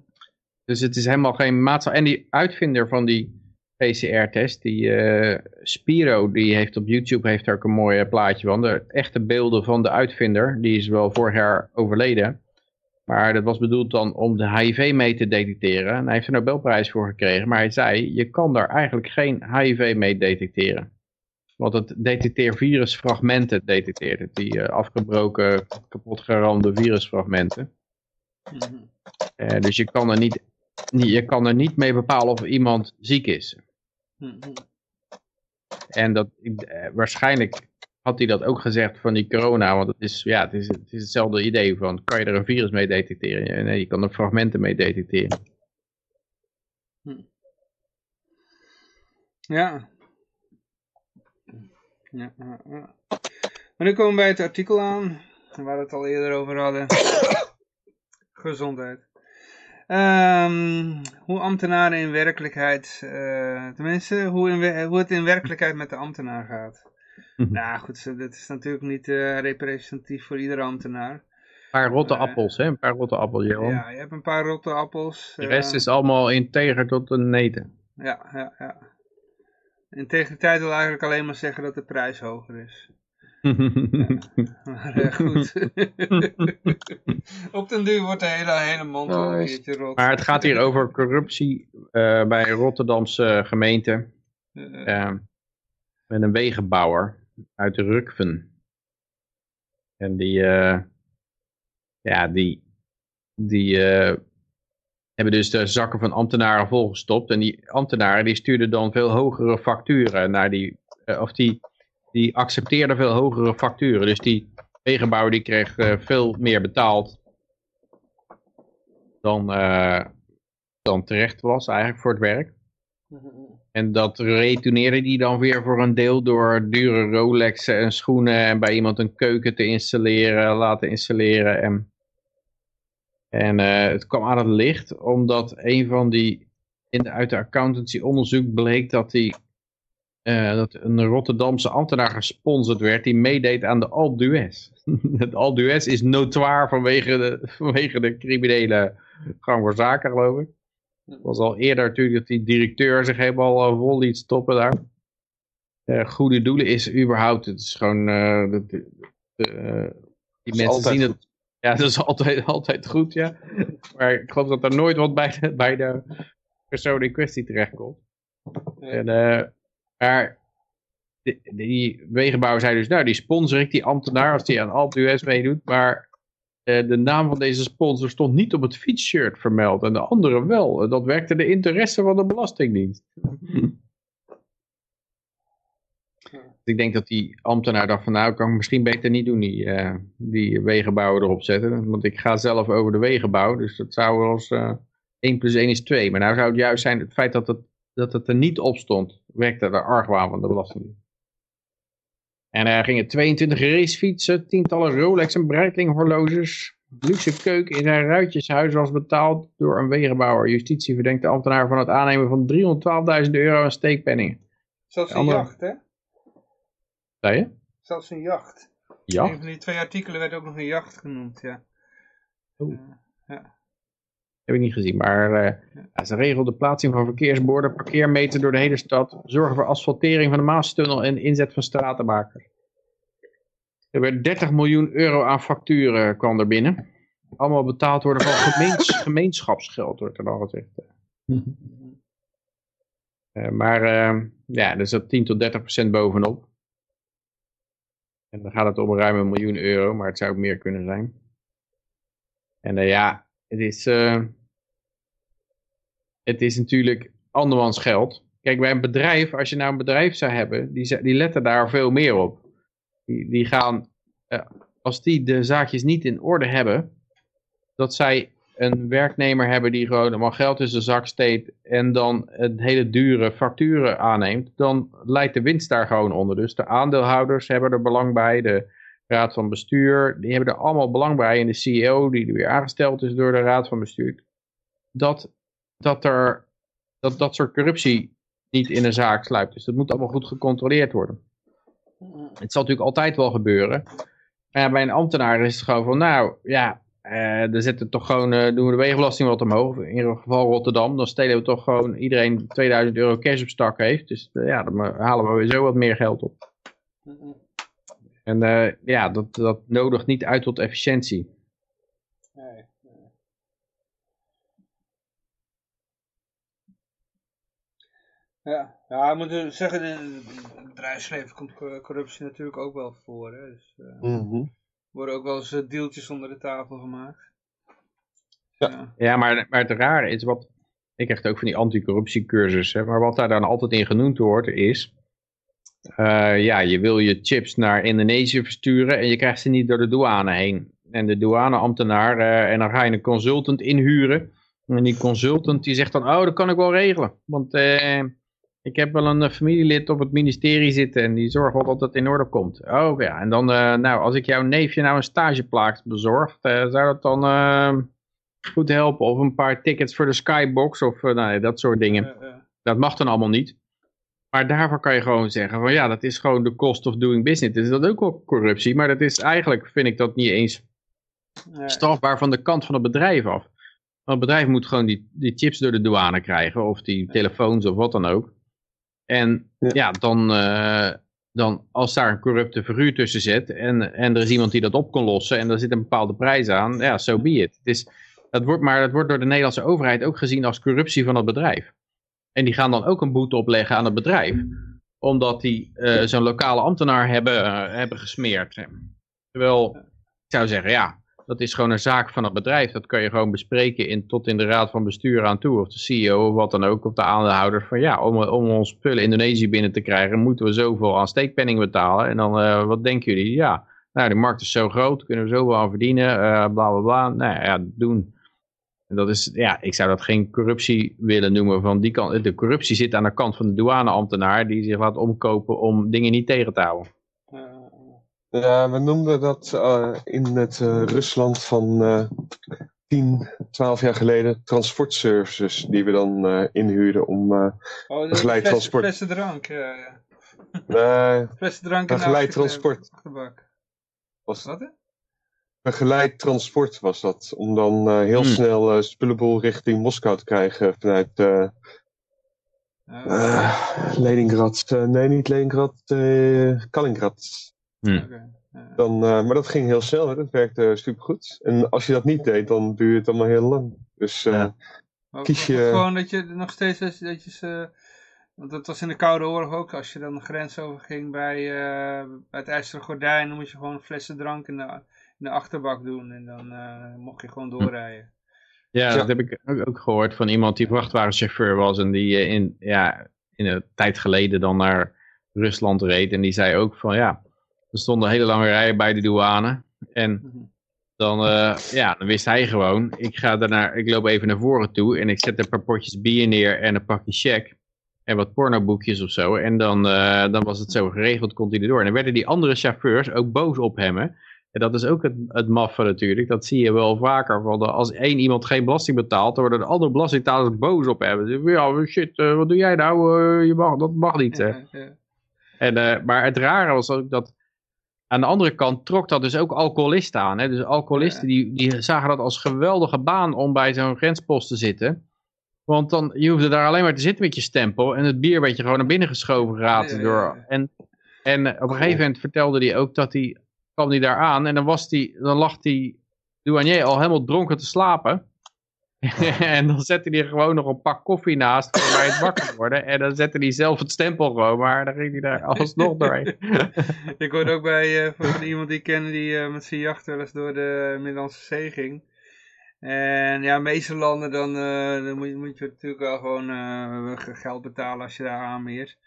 Dus het is helemaal geen maatschappij. En die uitvinder van die PCR-test, die eh, Spiro, die heeft op YouTube heeft daar ook een mooi eh, plaatje van. De echte beelden van de uitvinder. Die is wel vorig jaar overleden. Maar dat was bedoeld dan om de HIV mee te detecteren. En hij heeft er een Nobelprijs voor gekregen. Maar hij zei, je kan daar eigenlijk geen HIV mee detecteren. Want het detecteert virusfragmenten, detecteert het. Die eh, afgebroken, kapotgeramde virusfragmenten. Mhm. Dus je kan, er niet- je kan er niet mee bepalen of iemand ziek is. En dat, eh, waarschijnlijk had hij dat ook gezegd van die corona. Want het is, ja, het is, het is hetzelfde idee van, kan je er een virus mee detecteren? Nee, je kan er fragmenten mee detecteren. Ja. Ja, ja, ja. Maar nu komen we bij het artikel aan, waar we het al eerder over hadden. <coughs> Gezondheid. Ehm, hoe ambtenaren in werkelijkheid, eh, tenminste, hoe, in hoe het in werkelijkheid met de ambtenaar gaat. Nou goed, dit is natuurlijk niet eh, representatief voor iedere ambtenaar. Een paar rotte Eh, appels, hè? Een paar rotte appels, Johan. Ja, je hebt een paar rotte appels. De rest is allemaal integer tot een neten. Ja, ja, ja. Integriteit wil eigenlijk alleen maar zeggen dat de prijs hoger is. <laughs> Maar eh, goed. <laughs> Op den duur wordt de hele, hele mond wel een Nice. keertje rot. maar het gaat hier over corruptie eh, bij een Rotterdamse gemeente. Eh, met een wegenbouwer uit Rukven. En die, ja, die, die hebben dus de zakken van ambtenaren volgestopt. En die ambtenaren die stuurden dan veel hogere facturen naar die, of die, die accepteerden veel hogere facturen. Dus die wegenbouwer die kreeg eh, veel meer betaald dan, eh, dan terecht was eigenlijk voor het werk. En dat retourneerde die dan weer voor een deel door dure Rolexen en schoenen en bij iemand een keuken te installeren, laten installeren. En, en eh, het kwam aan het licht omdat een van die, in de, uit de accountancy onderzoek bleek dat, die, eh, dat een Rotterdamse ambtenaar gesponsord werd die meedeed aan de Alpe d'Huez. <laughs> het Alpe d'Huez is notoir vanwege de, <laughs> vanwege de criminele gang voor zaken geloof ik. Het was al eerder natuurlijk dat die directeur zich helemaal vol liet stoppen daar. Uh, goede doelen is überhaupt, het is gewoon, uh, de, de, de, die mensen zien het. Goed. Ja, dat is altijd, <laughs> altijd goed, ja. Maar ik geloof dat er nooit wat bij de, bij de persoon in kwestie terechtkomt. En, maar die, die wegenbouwer zei dus, nou die sponsor ik, die ambtenaar, als die aan Alp US meedoet. Maar uh, de naam van deze sponsor stond niet op het fietsshirt vermeld en de andere wel. Dat werkte de interesse van de Belastingdienst. ik denk dat die ambtenaar dacht van nou kan ik misschien beter niet doen die, uh, die wegenbouwer erop zetten. Want ik ga zelf over de wegenbouw, dus dat zou wel eens uh, 1 plus 1 is 2. Maar nou zou het juist zijn het feit dat het, dat het er niet op stond, werkte de argwaan van de Belastingdienst. En er gingen 22 racefietsen, tientallen Rolex en Breitling horloges. Luxe keuken in zijn ruitjeshuis was betaald door een wegenbouwer. Justitie verdenkt de ambtenaar van het aannemen van 312.000 euro aan steekpenningen. Zelfs een andere... jacht, hè? Zei je? Zelfs een jacht. Jacht? Een van die twee artikelen werd ook nog een jacht genoemd, ja. Uh, ja. Heb ik niet gezien, maar uh, ze regelen de plaatsing van verkeersborden, parkeermeter door de hele stad, zorgen voor asfaltering van de Maastunnel en inzet van stratenmakers. Er werd 30 miljoen euro aan facturen kwam er binnen. Allemaal betaald worden van gemeens, <coughs> gemeenschapsgeld, wordt er dan gezegd. Uh, <laughs> maar uh, ja, er zat 10 tot 30 procent bovenop. En dan gaat het om ruim een miljoen euro, maar het zou ook meer kunnen zijn. En uh, ja, het is, het is natuurlijk andermans geld. Kijk, bij een bedrijf, als je nou een bedrijf zou hebben, die, die letten daar veel meer op. Die, die gaan, uh, als die de zaakjes niet in orde hebben, dat zij een werknemer hebben die gewoon allemaal geld in zijn zak steekt en dan het hele dure facturen aanneemt, dan leidt de winst daar gewoon onder. Dus de aandeelhouders hebben er belang bij, de raad van bestuur, die hebben er allemaal belang bij en de CEO die weer aangesteld is door de raad van bestuur, dat, dat er dat, dat soort corruptie niet in een zaak sluipt. Dus dat moet allemaal goed gecontroleerd worden. Het zal natuurlijk altijd wel gebeuren. Maar ja, bij een ambtenaar is het gewoon van, nou ja, uh, dan zetten toch gewoon, uh, doen we de wegenbelasting wat omhoog. In ieder geval Rotterdam. Dan stelen we toch gewoon iedereen 2000 euro cash op stak heeft. Dus uh, ja, dan halen we weer zo wat meer geld op. En ja, dat, dat nodigt niet uit tot efficiëntie. Ja, ja, we moeten zeggen, in het bedrijfsleven komt corruptie natuurlijk ook wel voor. Hè? Dus, uh, mm -hmm. worden ook wel eens deeltjes onder de tafel gemaakt. Ja, ja maar, maar het rare is, wat, ik krijg ook van die anticorruptiecursussen, maar wat daar dan altijd in genoemd wordt is, uh, ja, je wil je chips naar Indonesië versturen en je krijgt ze niet door de douane heen. En de douaneambtenaar, uh, en dan ga je een consultant inhuren. En die consultant die zegt dan, oh dat kan ik wel regelen, want... Uh, ik heb wel een familielid op het ministerie zitten en die zorgt wel dat het in orde komt. Oh ja, en dan, uh, nou, als ik jouw neefje nou een stageplaats bezorgt, uh, zou dat dan uh, goed helpen? Of een paar tickets voor de skybox of nou, dat soort dingen. Dat mag dan allemaal niet. Maar daarvoor kan je gewoon zeggen van ja, dat is gewoon de cost of doing business. Dus dat is ook wel corruptie, maar dat is eigenlijk, vind ik dat niet eens strafbaar van de kant van het bedrijf af. Want het bedrijf moet gewoon die, die chips door de douane krijgen, of die telefoons of wat dan ook. En ja, ja dan, uh, dan als daar een corrupte figuur tussen zit en, en er is iemand die dat op kan lossen en er zit een bepaalde prijs aan, ja, so be it. het is, dat wordt, maar dat wordt door de Nederlandse overheid ook gezien als corruptie van het bedrijf. En die gaan dan ook een boete opleggen aan het bedrijf. Omdat die uh, zo'n lokale ambtenaar hebben, uh, hebben gesmeerd. Terwijl, ik zou zeggen, ja, dat is gewoon een zaak van het bedrijf. Dat kan je gewoon bespreken in, tot in de raad van bestuur aan toe. Of de CEO of wat dan ook. Of de aandeelhouders. Van ja, om, om ons spullen Indonesië binnen te krijgen. Moeten we zoveel aan steekpenning betalen. En dan, uh, wat denken jullie? Ja, nou de markt is zo groot. Kunnen we zoveel aan verdienen. Uh, bla bla bla. Nou ja, doen. En dat is, ja, ik zou dat geen corruptie willen noemen. Van die kant, de corruptie zit aan de kant van de douaneambtenaar die zich laat omkopen om dingen niet tegen te houden. Ja, we noemden dat uh, in het uh, Rusland van uh, 10, 12 jaar geleden transportservices die we dan inhuurden om oh, begeleid transport. Flessen drank, ja, ja. Nee, <laughs> Flessen drank in begeleid de transport. Was Wat hè? begeleid transport was dat. Om dan uh, heel Hmm. snel uh, spullenboel richting Moskou te krijgen vanuit uh, Oh, Leningrad. Eh, nee, niet Leningrad, eh, Kaliningrad. Hm. Dan, eh, maar dat ging heel snel, hè. dat werkte supergoed. En als je dat niet deed, dan duurde het allemaal heel lang. Dus eh, Ja. Maar Kies je- Gewoon dat je nog steeds, dat je, ze, want dat was in de Koude Oorlog ook, als je dan de grens overging bij, eh, bij het IJzeren Gordijn, dan moest je gewoon flessen drank in de, in de achterbak doen en dan eh, mocht je gewoon doorrijden. Ja, Ja. dat heb ik ook, gehoord van iemand die vrachtwagenchauffeur was en die in, ja, in een tijd geleden dan naar Rusland reed. En die zei ook van ja, er stonden hele lange rijen bij de douane. En Mhm. dan, eh, ja, dan wist hij gewoon, ik ga daarna, ik loop even naar voren toe en ik zet een paar potjes bier neer en een pakje check. En wat pornoboekjes of zo. En dan, eh, dan was het zo geregeld, kon hij erdoor. En dan werden die andere chauffeurs ook boos op hem. Hè? En dat is ook het, het maffe natuurlijk. Dat zie je wel vaker. Want als één iemand geen belasting betaalt, dan worden de andere belastingbetalers boos op hem. Ze zeggen, Ja, shit, eh, wat doe jij nou? Je mag, dat mag niet. Hè? En, maar het rare was ook dat aan de andere kant trok dat dus ook alcoholisten aan. Hè? Dus alcoholisten die, die zagen dat als geweldige baan om bij zo'n grenspost te zitten. Want dan, je hoefde daar alleen maar te zitten met je stempel en het bier werd je gewoon naar binnen geschoven Ja, ja, door. En, en op een gegeven moment vertelde hij ook dat hij, kwam hij daar aan en dan, was die, dan lag die douanier al helemaal dronken te slapen. <laughs> en dan zette hij gewoon nog een pak koffie naast voor bij het wakker worden. En dan zette hij zelf het stempel gewoon, maar dan ging hij daar alsnog doorheen. <laughs> Ik hoorde ook bij eh, van iemand die ik ken die eh, met zijn jacht wel eens door de Middellandse Zee ging. En ja, meeste landen dan, eh, dan moet, je, moet je natuurlijk wel gewoon geld betalen als je daar aanmeert.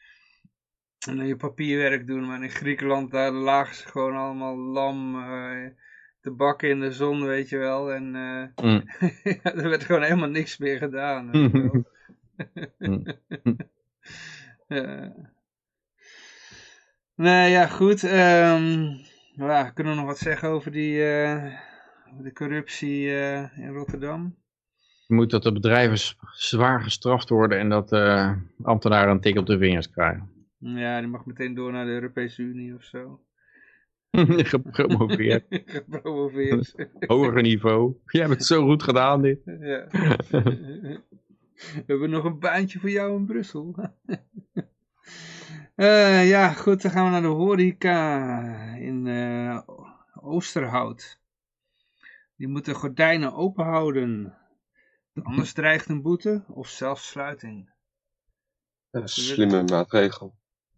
En dan je papierwerk doen, maar in Griekenland daar lagen ze gewoon allemaal lam te bakken in de zon, weet je wel. En eh, Mm. <laughs> er werd gewoon helemaal niks meer gedaan. <laughs> Mm. <laughs> Ja. Nee, ja, goed. ehm, ja, kunnen we nog wat zeggen over die eh, de corruptie eh, in Rotterdam? Je moet dat de bedrijven zwaar gestraft worden en dat ambtenaren een tik op de vingers krijgen. Ja, die mag meteen door naar de Europese Unie of zo. <laughs> Gepromoveerd. Gepromoveerd. <laughs> Hoger niveau. Jij hebt het zo goed gedaan dit. <laughs> ja. We hebben nog een baantje voor jou in Brussel. Eh, ja, goed, dan gaan we naar de horeca in eh, Oosterhout. Die moeten gordijnen open houden. Anders dreigt een boete of zelfs sluiting. een slimme maatregel.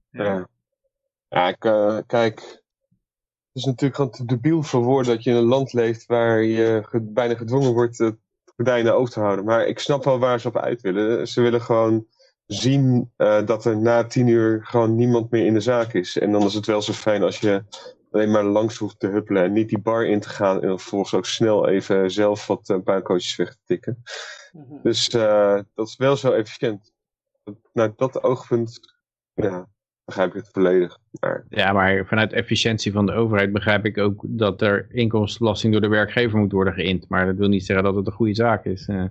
Ja. Ja, ja ik, eh, kijk. Het is natuurlijk gewoon te debiel voor woorden dat je in een land leeft waar je bijna gedwongen wordt de gordijnen open te houden. Maar ik snap wel waar ze op uit willen. Ze willen gewoon zien eh, dat er na tien uur gewoon niemand meer in de zaak is. En dan is het wel zo fijn als je alleen maar langs hoeft te huppelen en niet die bar in te gaan en vervolgens ook snel even zelf wat uh, buikcoaches weg te tikken. Mhm. Dus eh, dat is wel zo efficiënt. Naar dat oogpunt, ja, begrijp ik het volledig. Maar Ja, maar vanuit efficiëntie van de overheid begrijp ik ook dat er inkomstenbelasting door de werkgever moet worden geïnd. Maar dat wil niet zeggen dat het een goede zaak is. Eh,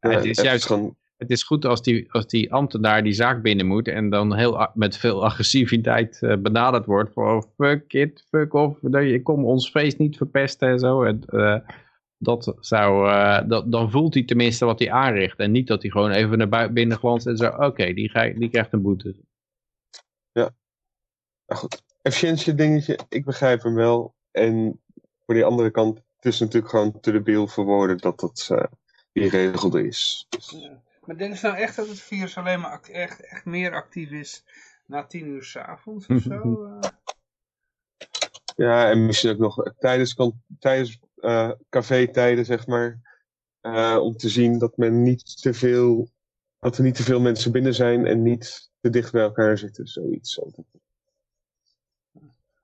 ja, het is juist gewoon, het is goed als die, als die ambtenaar die zaak binnen moet en dan heel met veel <laughs> agressiviteit eh, benaderd wordt voor fuck it, fuck off, dat je kom ons feest niet verpesten en zo. En, eh, dat zou, dat, dan voelt hij tenminste wat hij aanricht en niet dat hij gewoon even naar binnen glanst en zo, oké, die krijgt een boete. Nou goed, efficiëntie dingetje, ik begrijp hem wel. En voor die andere kant, het is natuurlijk gewoon te debiel voor woorden dat dat eh die regel er is. Dus, Ja. Maar denken ze nou echt dat het virus alleen maar act- echt, echt meer actief is na tien uur s'avonds of zo? <laughs> eh? ja, en misschien ook nog tijdens, kan- tijdens eh café-tijden, zeg maar. eh, om te zien dat men niet te veel, dat er niet te veel mensen binnen zijn en niet te dicht bij elkaar zitten. Zoiets.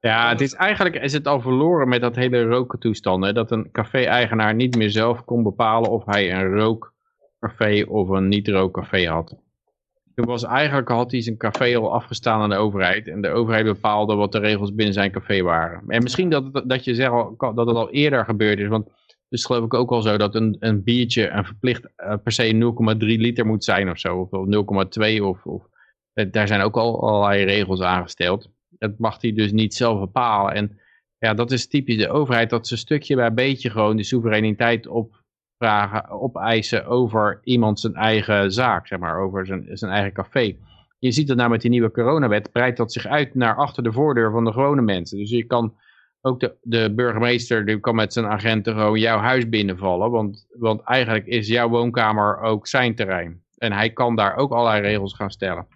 Ja, het is eigenlijk is het al verloren met dat hele rokentoestand. Hè? Dat een café-eigenaar niet meer zelf kon bepalen of hij een rookcafé of een niet-rookcafé had. Toen was eigenlijk, had hij zijn café al afgestaan aan de overheid. En de overheid bepaalde wat de regels binnen zijn café waren. En misschien dat, dat je zegt dat het al eerder gebeurd is. Want is geloof ik ook al zo dat een, een biertje een verplicht eh, per se 0,3 liter moet zijn of zo. Of, of 0,2 of, of eh, daar zijn ook al allerlei regels aangesteld. Dat mag hij dus niet zelf bepalen. En ja, dat is typisch de overheid. Dat ze stukje bij beetje gewoon de soevereiniteit opvragen, opeisen over iemand zijn eigen zaak. Zeg maar, over zijn, zijn eigen café. Je ziet het nou met die nieuwe coronawet. Breidt dat zich uit naar achter de voordeur van de gewone mensen. Dus je kan ook de, de burgemeester die kan met zijn agenten gewoon jouw huis binnenvallen. Want, want eigenlijk is jouw woonkamer ook zijn terrein. En hij kan daar ook allerlei regels gaan stellen.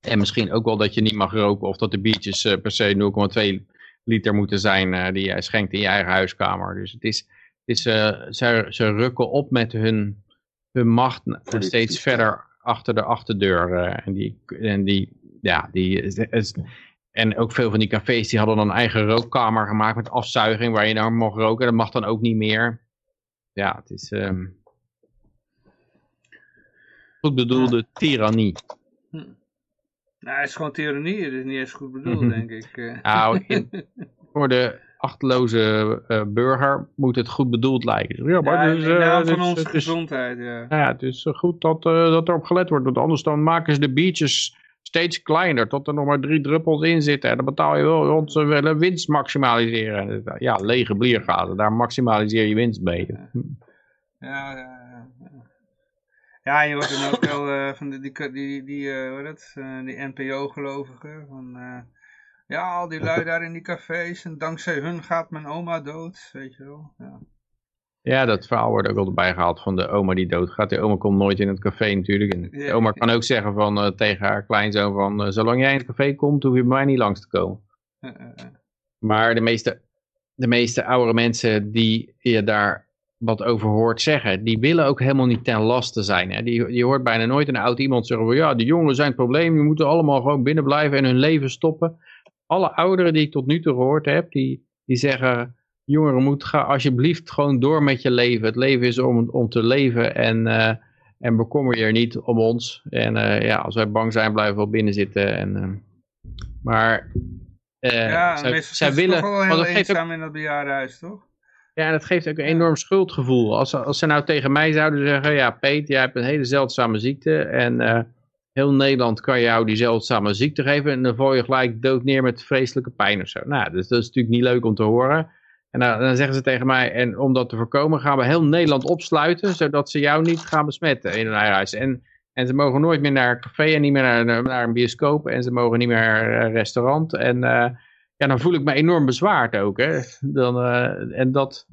En misschien ook wel dat je niet mag roken of dat de biertjes eh, per se 0,2 liter moeten zijn eh, die jij schenkt in je eigen huiskamer. Dus het is, het is eh, ze, ze rukken op met hun, hun macht steeds verder achter de achterdeur. en, die, en die, ja, die is, is- en ook veel van die cafés die hadden dan een eigen rookkamer gemaakt met afzuiging waar je dan mag roken. Dat mag dan ook niet meer. Ja, het is ehm, goed bedoelde tirannie. Nou, het is gewoon tirannie, het is niet eens goed bedoeld, Mhm. denk ik. eh. Nou, <laughs> in- voor de achterloze eh, burger moet het goed bedoeld lijken. Ja, maar Ja, naam het van onze gezondheid, ja. Ja, het is goed dat, eh, dat erop gelet wordt. Want anders dan maken ze de biertjes steeds kleiner. Tot er nog maar drie druppels in zitten. En dan betaal je wel, want ze willen winst maximaliseren. En, Ja, lege bliergaten. Daar maximaliseer je winst mee. Ja, ja, ja. Ja. Je hoort dan ook wel eh, van die, die, die, die, eh, heet het, eh, die NPO-gelovigen. Van, eh, ja, al die lui daar in die cafés en dankzij hun gaat mijn oma dood, weet je wel. Ja. Ja, dat verhaal wordt ook altijd bijgehaald van de oma die doodgaat. De oma komt nooit in het café natuurlijk. En de oma kan ook zeggen van, eh, tegen haar kleinzoon van... eh, zolang jij in het café komt, hoef je bij mij niet langs te komen. Eh, eh, eh. Maar de meeste, de meeste oudere mensen die je daar wat over hoort zeggen, die willen ook helemaal niet ten laste zijn. Hè? Die, je hoort bijna nooit een oud iemand zeggen van ja, die jongeren zijn het probleem, die moeten allemaal gewoon binnen blijven en hun leven stoppen. Alle ouderen die ik tot nu toe gehoord heb, die, die zeggen, jongeren moet ga alsjeblieft gewoon door met je leven. Het leven is om, om te leven en, eh, en bekommer je er niet om ons. En eh, ja, als wij bang zijn, blijven we wel binnen zitten. En, eh, maar eh, ja, zij, willen, toch wel heel ook eenzaam in dat bejaardenhuis, toch? Ja, en het geeft ook een enorm schuldgevoel. Als, ze- als ze nou tegen mij zouden zeggen, ja Peet, jij hebt een hele zeldzame ziekte en eh, heel Nederland kan jou die zeldzame ziekte geven en dan val je gelijk dood neer met vreselijke pijn of zo. Nou, dus dat is natuurlijk niet leuk om te horen. En dan, dan zeggen ze tegen mij, en om dat te voorkomen gaan we heel Nederland opsluiten, zodat ze jou niet gaan besmetten in hun huis. En, en ze mogen nooit meer naar een café en niet meer naar, naar een bioscoop en ze mogen niet meer naar een restaurant. En eh, ja, dan voel ik me enorm bezwaard ook. Hè. Dan, eh, en dat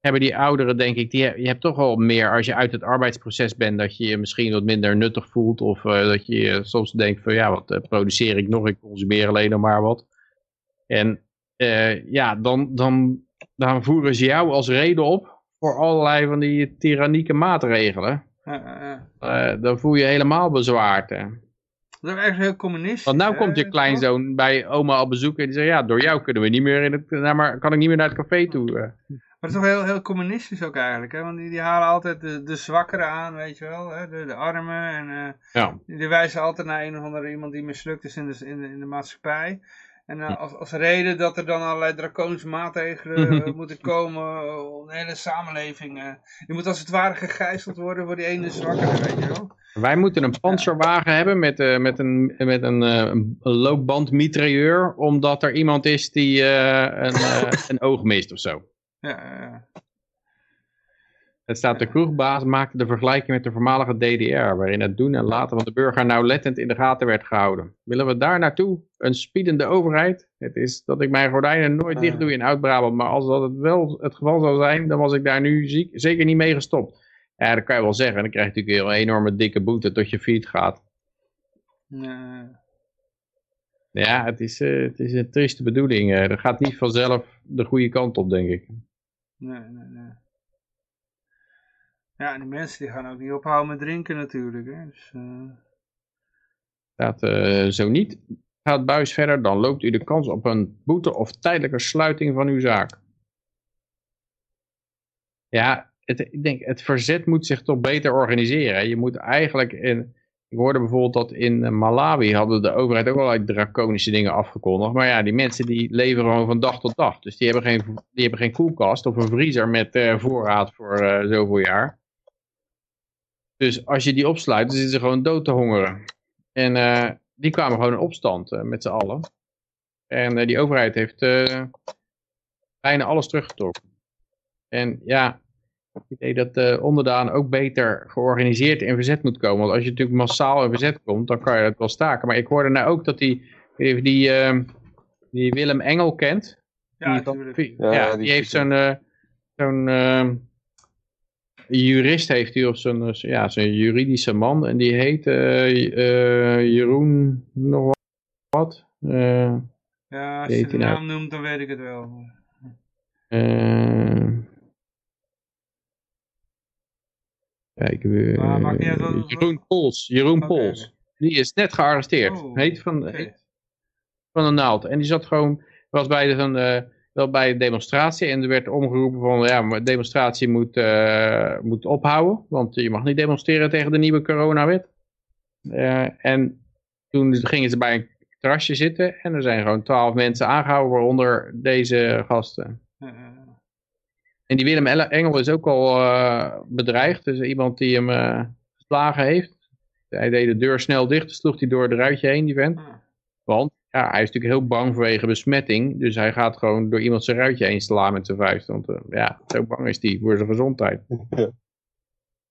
hebben die ouderen, denk ik, die, je hebt toch wel meer als je uit het arbeidsproces bent, dat je je misschien wat minder nuttig voelt. Of eh, dat je soms denkt van ja, wat eh, produceer ik nog? Ik consumeer alleen nog maar wat. En ja, dan, dan, dan voeren ze jou als reden op voor allerlei van die tyrannieke maatregelen. Dan voel je helemaal bezwaard. Hè. Dat is eigenlijk heel communistisch. Want nou hè, komt je kleinzoon bij oma al bezoeken en die zegt, ja, door jou kunnen we niet meer in het, nou, maar kan ik niet meer naar het café toe. eh. Maar het is toch heel, heel communistisch ook eigenlijk, hè? Want die, die halen altijd de, de zwakkeren aan, weet je wel, hè? De, de armen en eh, Ja. die wijzen altijd naar een of andere iemand die mislukt is in de, in de, in de maatschappij. En eh, als, als reden dat er dan allerlei draconische maatregelen <laughs> eh, moeten komen eh, om de hele samenleving. die moet als het ware gegijzeld worden voor die ene zwakkere, weet je wel. Wij moeten een panzerwagen hebben met, met, een, met een, een loopbandmitrailleur, omdat er iemand is die een, <laughs> een oog mist of zo. Ja, ja, Het staat de kroegbaas maakte de vergelijking met de voormalige DDR, waarin het doen en laten van de burger nauwlettend in de gaten werd gehouden. Willen we daar naartoe? Een spiedende overheid? Het is dat ik mijn gordijnen nooit dicht doe in Oud-Brabant, maar als dat het wel het geval zou zijn, dan was ik daar nu ziek, zeker niet mee gestopt. Ja, dat kan je wel zeggen. Dan krijg je natuurlijk een enorme dikke boete tot je fiets gaat. ja. Ja, het is, eh, het is een trieste bedoeling. eh. dat gaat niet vanzelf de goede kant op, denk ik. Nee, nee, nee. Ja, en die mensen die gaan ook niet ophouden met drinken natuurlijk. Hè? Dus, eh, Dat eh, zo niet. gaat buis verder, dan loopt u de kans op een boete of tijdelijke sluiting van uw zaak. Ja, het, ik denk, het verzet moet zich toch beter organiseren. Je moet eigenlijk in, ik hoorde bijvoorbeeld dat in eh, Malawi hadden de overheid ook allerlei draconische dingen afgekondigd. Maar ja, die mensen die leven gewoon van dag tot dag. Dus die hebben geen, die hebben geen koelkast of een vriezer met voorraad voor uh, zoveel jaar. Dus als je die opsluit, dan zitten ze gewoon dood te hongeren. En uh, die kwamen gewoon in opstand met z'n allen. En die overheid heeft bijna alles teruggetrokken. En ja, het idee dat de onderdaan ook beter georganiseerd in verzet moet komen. Want als je natuurlijk massaal in verzet komt, dan kan je het wel staken. Maar ik hoorde nou ook dat die, die, die, uh, die Willem Engel kent. Ja, die, ja, ja, die, die heeft zo'n uh, zo'n uh, jurist heeft hij of zo'n ja, zo'n juridische man. En die heet Jeroen nog wat. ja, als je de naam nou? noemt, dan weet ik het wel. Kijk, uh, Jeroen Pols. Jeroen okay. Pols. Die is net gearresteerd. Oh, heet van, okay. heet van de naald. En die zat gewoon, was bij de, bij een demonstratie. En er werd omgeroepen van, ja, maar demonstratie moet, uh, moet ophouden. Want je mag niet demonstreren tegen de nieuwe coronawet. Uh, en toen gingen ze bij een terrasje zitten. En er zijn gewoon twaalf mensen aangehouden, waaronder deze gasten. En die Willem Engel is ook al uh, bedreigd. Dus iemand die hem geslagen heeft. Hij deed de deur snel dicht, dus sloeg hij door het ruitje heen, die vent. Want ja, hij is natuurlijk heel bang vanwege besmetting. Dus hij gaat gewoon door iemand zijn ruitje heen slaan met zijn vuist. Want uh, ja, zo bang is hij voor zijn gezondheid. <laughs> Ja.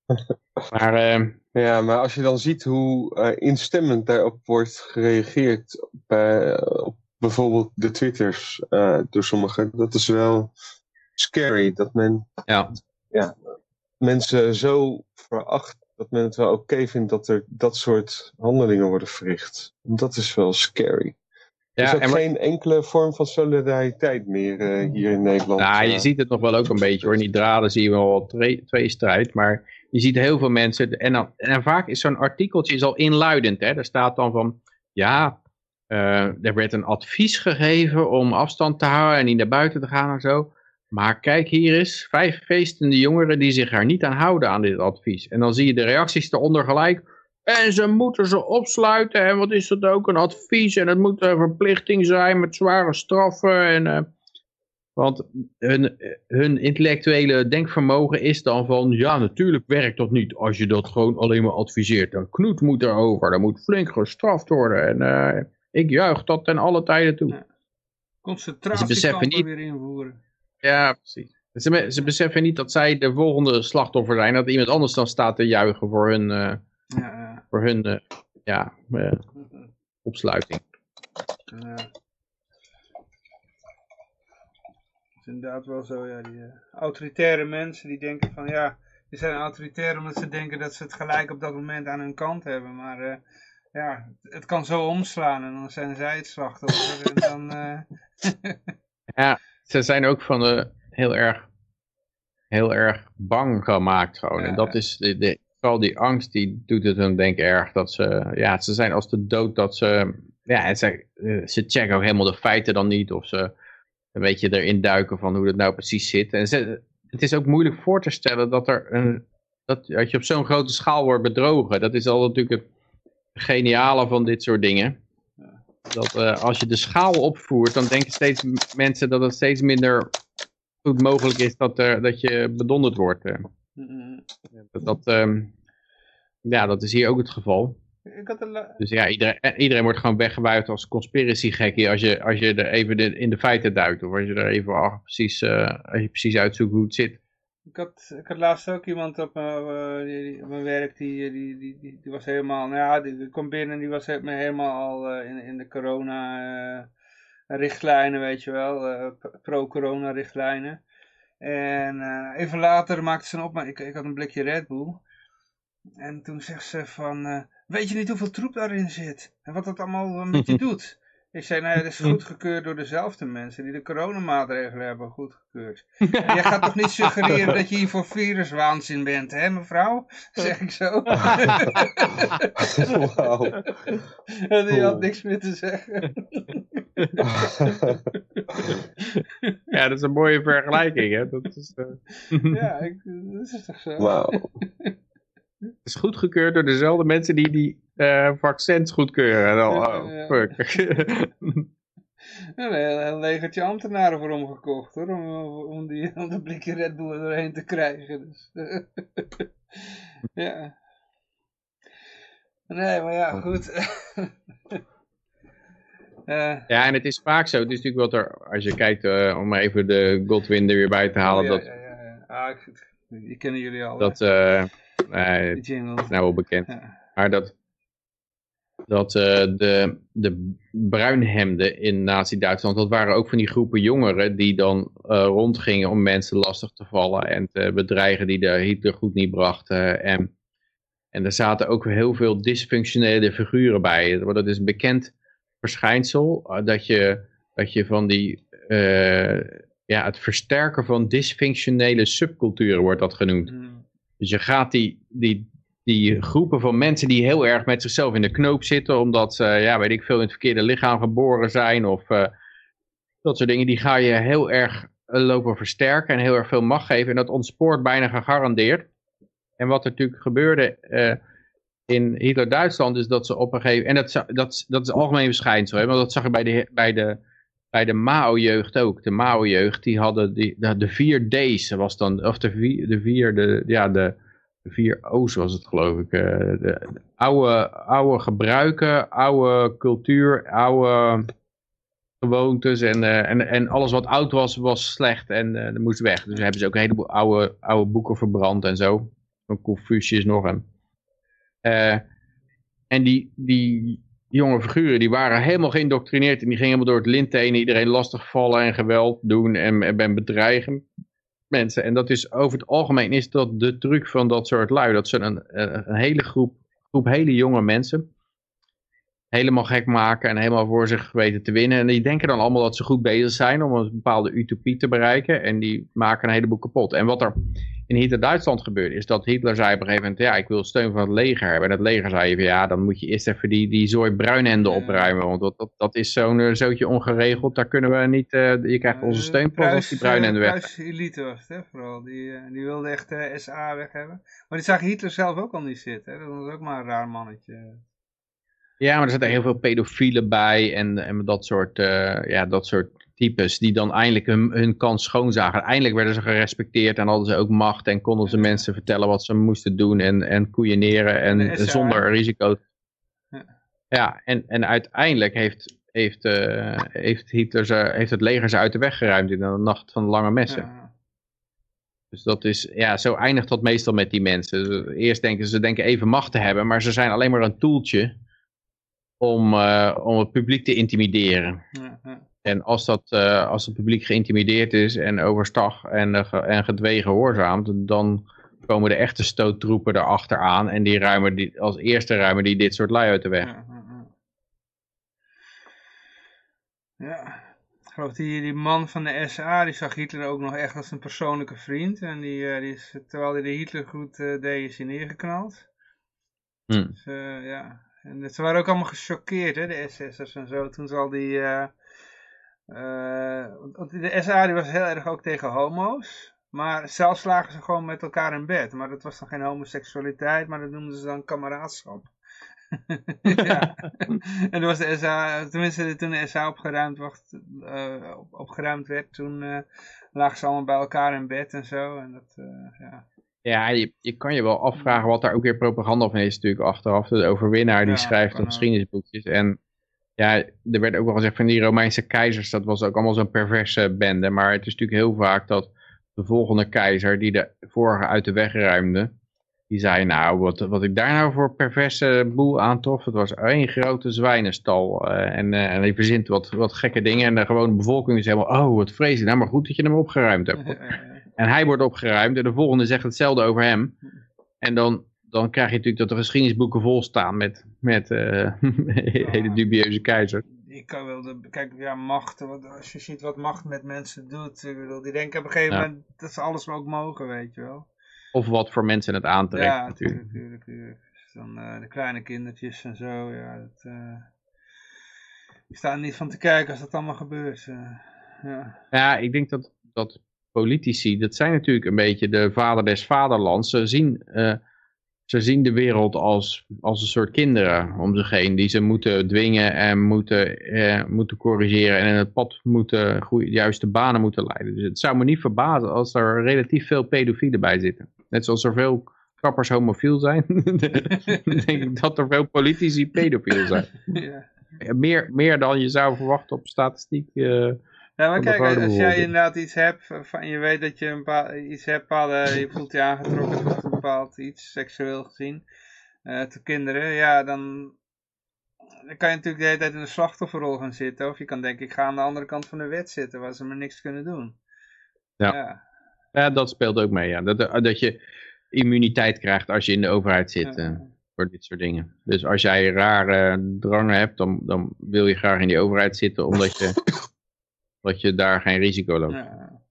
<laughs> maar, ehm, ja, maar als je dan ziet hoe instemmend daarop wordt gereageerd bij, op bijvoorbeeld de twitters door sommigen, dat is wel scary. Dat men ja. Ja, mensen zo veracht dat men het wel oké okay vindt dat er dat soort handelingen worden verricht. Dat is wel scary. Ja, er is ook en geen enkele vorm van solidariteit meer uh, hier in Nederland. Nou, je uh, ziet het nog wel ook een beetje hoor. In die draden zie je wel twee, twee strijd. Maar je ziet heel veel mensen. En, dan, en vaak is zo'n artikeltje is al inluidend. Hè? Daar staat dan van. Ja, uh, er werd een advies gegeven om afstand te houden en niet naar buiten te gaan en zo. Maar kijk hier eens, vijf feestende jongeren die zich er niet aan houden aan dit advies. En dan zie je de reacties eronder gelijk. En ze moeten ze opsluiten. En wat is dat ook? Een advies. En het moet een verplichting zijn met zware straffen. En, uh, want hun, hun intellectuele denkvermogen is dan van... Ja, natuurlijk werkt dat niet als je dat gewoon alleen maar adviseert. Een knoet moet erover. Er moet flink gestraft worden. En uh, ik juich dat ten alle tijden toe. Concentratiekampen weer invoeren. Ja, precies. Ze, ze, beseffen niet dat zij de volgende slachtoffer zijn. Dat iemand anders dan staat te juichen voor hun, uh, ja, voor hun uh, ja, uh, opsluiting. Ja. Dat is inderdaad wel zo, ja. Die autoritaire mensen die denken van ja, die zijn autoritair omdat ze denken dat ze het gelijk op dat moment aan hun kant hebben. Maar ja, het kan zo omslaan en dan zijn zij het slachtoffer. en dan... <laughs> ja ze zijn ook van de heel erg, heel erg bang gemaakt gewoon. en dat is, de, de, vooral die angst, die doet het hun denk erg. Dat ze, ja, ze zijn als de dood dat ze, ja, ze, ze checken ook helemaal de feiten dan niet. Of ze een beetje erin duiken van hoe het nou precies zit. En het is ook moeilijk voor te stellen dat er een, dat, dat je op zo'n grote schaal wordt bedrogen. Dat is al natuurlijk het geniale van dit soort dingen. Dat uh, als je de schaal opvoert, dan denken steeds mensen dat het steeds minder goed mogelijk is dat, er, dat je bedonderd wordt. Dat, dat, um, ja, dat is hier ook het geval. Dus ja, iedereen, eh, iedereen wordt gewoon weggewuifd als conspiracy gekkie als je, als je er even de, in de feiten duikt. Of als je er even precies, uh, als je precies uitzoekt hoe het zit. Ik had, ik had laatst ook iemand op mijn, uh, die, mijn werk, die, die, die, die, die was helemaal, nou ja, die, die kwam binnen en die was helemaal al uh, in, in de corona richtlijnen, weet je wel, pro-corona richtlijnen. En even later maakte ze een opmerking, ik, ik had een blikje Red Bull. En toen zegt ze van, weet je niet hoeveel troep daarin zit? En wat dat allemaal met je <laughs> doet? Ik zei, nee, het is goedgekeurd door dezelfde mensen die de coronamaatregelen hebben goedgekeurd. Jij gaat toch niet suggereren dat je hier voor viruswaanzin bent, hè mevrouw? <laughs> Zeg ik zo. <laughs> Wauw. En die had niks meer te zeggen. <laughs> Ja, dat is een mooie vergelijking. Hè? Dat is, eh, <laughs> Ja, ik, dat is toch zo. Wauw. Het is goedgekeurd door dezelfde mensen die die eh, vaccins goedkeuren. En dan, oh, Ja. fuck. Ja, een heel legertje ambtenaren voor omgekocht hoor, om, om, die, om de blikje Red Bull er doorheen te krijgen. Dus, <laughs> ja. Nee, maar ja, goed. Eh, ja, en het is vaak zo. Het is natuurlijk wat er, als je kijkt, eh, om even de Godwin er weer bij te halen, ja, dat, ja, ja, ja. Ah, ik, die kennen jullie al. dat eh, nee, nou wel bekend. Maar dat, dat eh, de, de bruinhemden in Nazi-Duitsland, dat waren ook van die groepen jongeren die dan rondgingen om mensen lastig te vallen en te bedreigen die de Hitler goed niet brachten. En, en er zaten ook heel veel dysfunctionele figuren bij. Dat is bekend verschijnsel, eh, dat je, dat je van die, eh, ja, het versterken van dysfunctionele subculturen wordt dat genoemd. Hmm. Dus je gaat die, die, die groepen van mensen die heel erg met zichzelf in de knoop zitten, omdat ze, ja, weet ik veel, in het verkeerde lichaam geboren zijn of eh, dat soort dingen, die ga je heel erg lopen versterken en heel erg veel macht geven. En dat ontspoort bijna gegarandeerd. En wat er natuurlijk gebeurde in Hitler-Duitsland is dat ze op een gegeven en dat, dat, dat is een algemeen verschijnsel, hè, maar dat zag je bij de, bij de, bij de Mao-jeugd ook. De Mao-jeugd, die hadden die, de, de vier D's, was dan, of de vier, de vier, de, ja, de, vier O's was het geloof ik. eh, de, de oude, gebruiken, oude cultuur, oude gewoontes en, eh, en, en alles wat oud was, was slecht en eh moest weg. Dus hebben ze ook een heleboel oude, oude boeken verbrand en zo. Van Confucius nog een. Eh, en die, die jonge figuren, die waren helemaal geïndoctrineerd en die gingen helemaal door het lint heen, iedereen lastigvallen en geweld doen en, en, en bedreigen mensen. En dat is over het algemeen is dat de truc van dat soort lui, dat ze een, een hele groep, groep hele jonge mensen helemaal gek maken en helemaal voor zich weten te winnen. En die denken dan allemaal dat ze goed bezig zijn om een bepaalde utopie te bereiken. En die maken een heleboel kapot. En wat er in Hitler-Duitsland gebeurde, is dat Hitler zei op een gegeven moment, ja, ik wil steun van het leger hebben. En het leger zei van, ja, dan moet je eerst even die, die zooi bruinhemden Ja. opruimen. Want dat, dat, dat is zo'n eh, zootje ongeregeld, daar kunnen we niet, eh, je krijgt onze steun pas als die bruinhemden weg zijn. elite was het, hè, vooral. Die, eh, die wilde echt de SA weg hebben. Maar die zag Hitler zelf ook al niet zitten. Hè? Dat was ook maar een raar mannetje. Ja, maar er zitten heel veel pedofielen bij en, en dat, soort, eh, ja, dat soort types die dan eindelijk hun, hun kans schoonzagen. Eindelijk werden ze gerespecteerd en hadden ze ook macht en konden ze mensen vertellen wat ze moesten doen en, en koeieneren en zonder risico. Ja. En, en uiteindelijk heeft, heeft, eh, heeft, Hitler ze, heeft het leger ze uit de weg geruimd in de nacht van lange messen. Ja. Dus dat is, ja, zo eindigt dat meestal met die mensen. Eerst denken ze, denken even macht te hebben, maar ze zijn alleen maar een toeltje om, eh, om het publiek te intimideren. Ja, ja. En als, dat, eh, als het publiek geïntimideerd is en overstag en, eh, ge- en gedwee gehoorzaamt, dan komen de echte stoottroepen erachter aan en die ruimen die, als eerste ruimen die dit soort lui uit de weg. Ja, ja, ja. Ja. Ik geloof die, die man van de SA, die zag Hitler ook nog echt als een persoonlijke vriend. En die, eh, die is, terwijl hij de Hitlergroet eh deed, is hij neergeknald. Hm. Dus, ja. En ze waren ook allemaal gechoqueerd, hè, de SS'ers en zo. Toen zal die... eh, de SA die was heel erg ook tegen homo's. Maar zelfs lagen ze gewoon met elkaar in bed. Maar dat was dan geen homoseksualiteit, maar dat noemden ze dan kameraadschap. <laughs> ja. <laughs> En toen was de SA, tenminste toen de SA opgeruimd, wacht, eh, op, opgeruimd werd, toen eh, lagen ze allemaal bij elkaar in bed en zo. En dat, ja. Ja, je, je kan je wel afvragen wat daar ook weer propaganda van is natuurlijk achteraf. De overwinnaar die Ja, schrijft dan geschiedenisboekjes. En ja, er werd ook wel gezegd van die Romeinse keizers, dat was ook allemaal zo'n perverse bende. Maar het is natuurlijk heel vaak dat de volgende keizer, die de vorige uit de weg ruimde, die zei nou, wat, wat ik daar nou voor perverse boel aantrof, het was één grote zwijnenstal. eh, en, eh, en hij verzint wat, wat gekke dingen en de gewone bevolking is helemaal, oh wat vreselijk, nou maar goed dat je hem opgeruimd hebt. <laughs> En hij wordt opgeruimd en de volgende zegt hetzelfde over hem. En dan, dan krijg je natuurlijk dat de geschiedenisboeken vol staan met, met eh, <laughs> hele dubieuze keizers. je kan wel de, kijk, ja, macht, wat, als je ziet wat macht met mensen doet, ik bedoel, die denken op een gegeven Ja. moment dat ze alles ook mogen, weet je wel. Of wat voor mensen het aantrekt ja, natuurlijk. natuurlijk, natuurlijk. Dus dan eh, de kleine kindertjes en zo, ja, dat, eh ik sta er niet van te kijken als dat allemaal gebeurt. ja. Ja, ik denk dat, dat politici, dat zijn natuurlijk een beetje de vader des vaderlands. Ze zien, ze zien de wereld als, als een soort kinderen om zich heen. Die ze moeten dwingen en moeten, eh, moeten corrigeren. En in het pad moeten, goede, juiste banen moeten leiden. Dus het zou me niet verbazen als er relatief veel pedofielen bij zitten. Net zoals er veel kappers homofiel zijn. <laughs> denk ik dat er veel politici pedofiel zijn. <laughs> ja. Meer, meer dan je zou verwachten op statistiek. eh, Ja, maar kijk, als jij inderdaad iets hebt, van, je weet dat je een iets hebt, bepaalde, je voelt je aangetrokken tot een bepaald iets, seksueel gezien, eh tot kinderen, ja, dan, dan kan je natuurlijk de hele tijd in de slachtofferrol gaan zitten, of je kan denken, ik ga aan de andere kant van de wet zitten, waar ze me niks kunnen doen. Ja. ja. Ja, dat speelt ook mee. Ja. Dat, dat je immuniteit krijgt als je in de overheid zit Ja. eh, voor dit soort dingen. Dus als jij rare drangen hebt, dan, dan wil je graag in die overheid zitten omdat je, <coughs> omdat je daar geen risico loopt. Ja,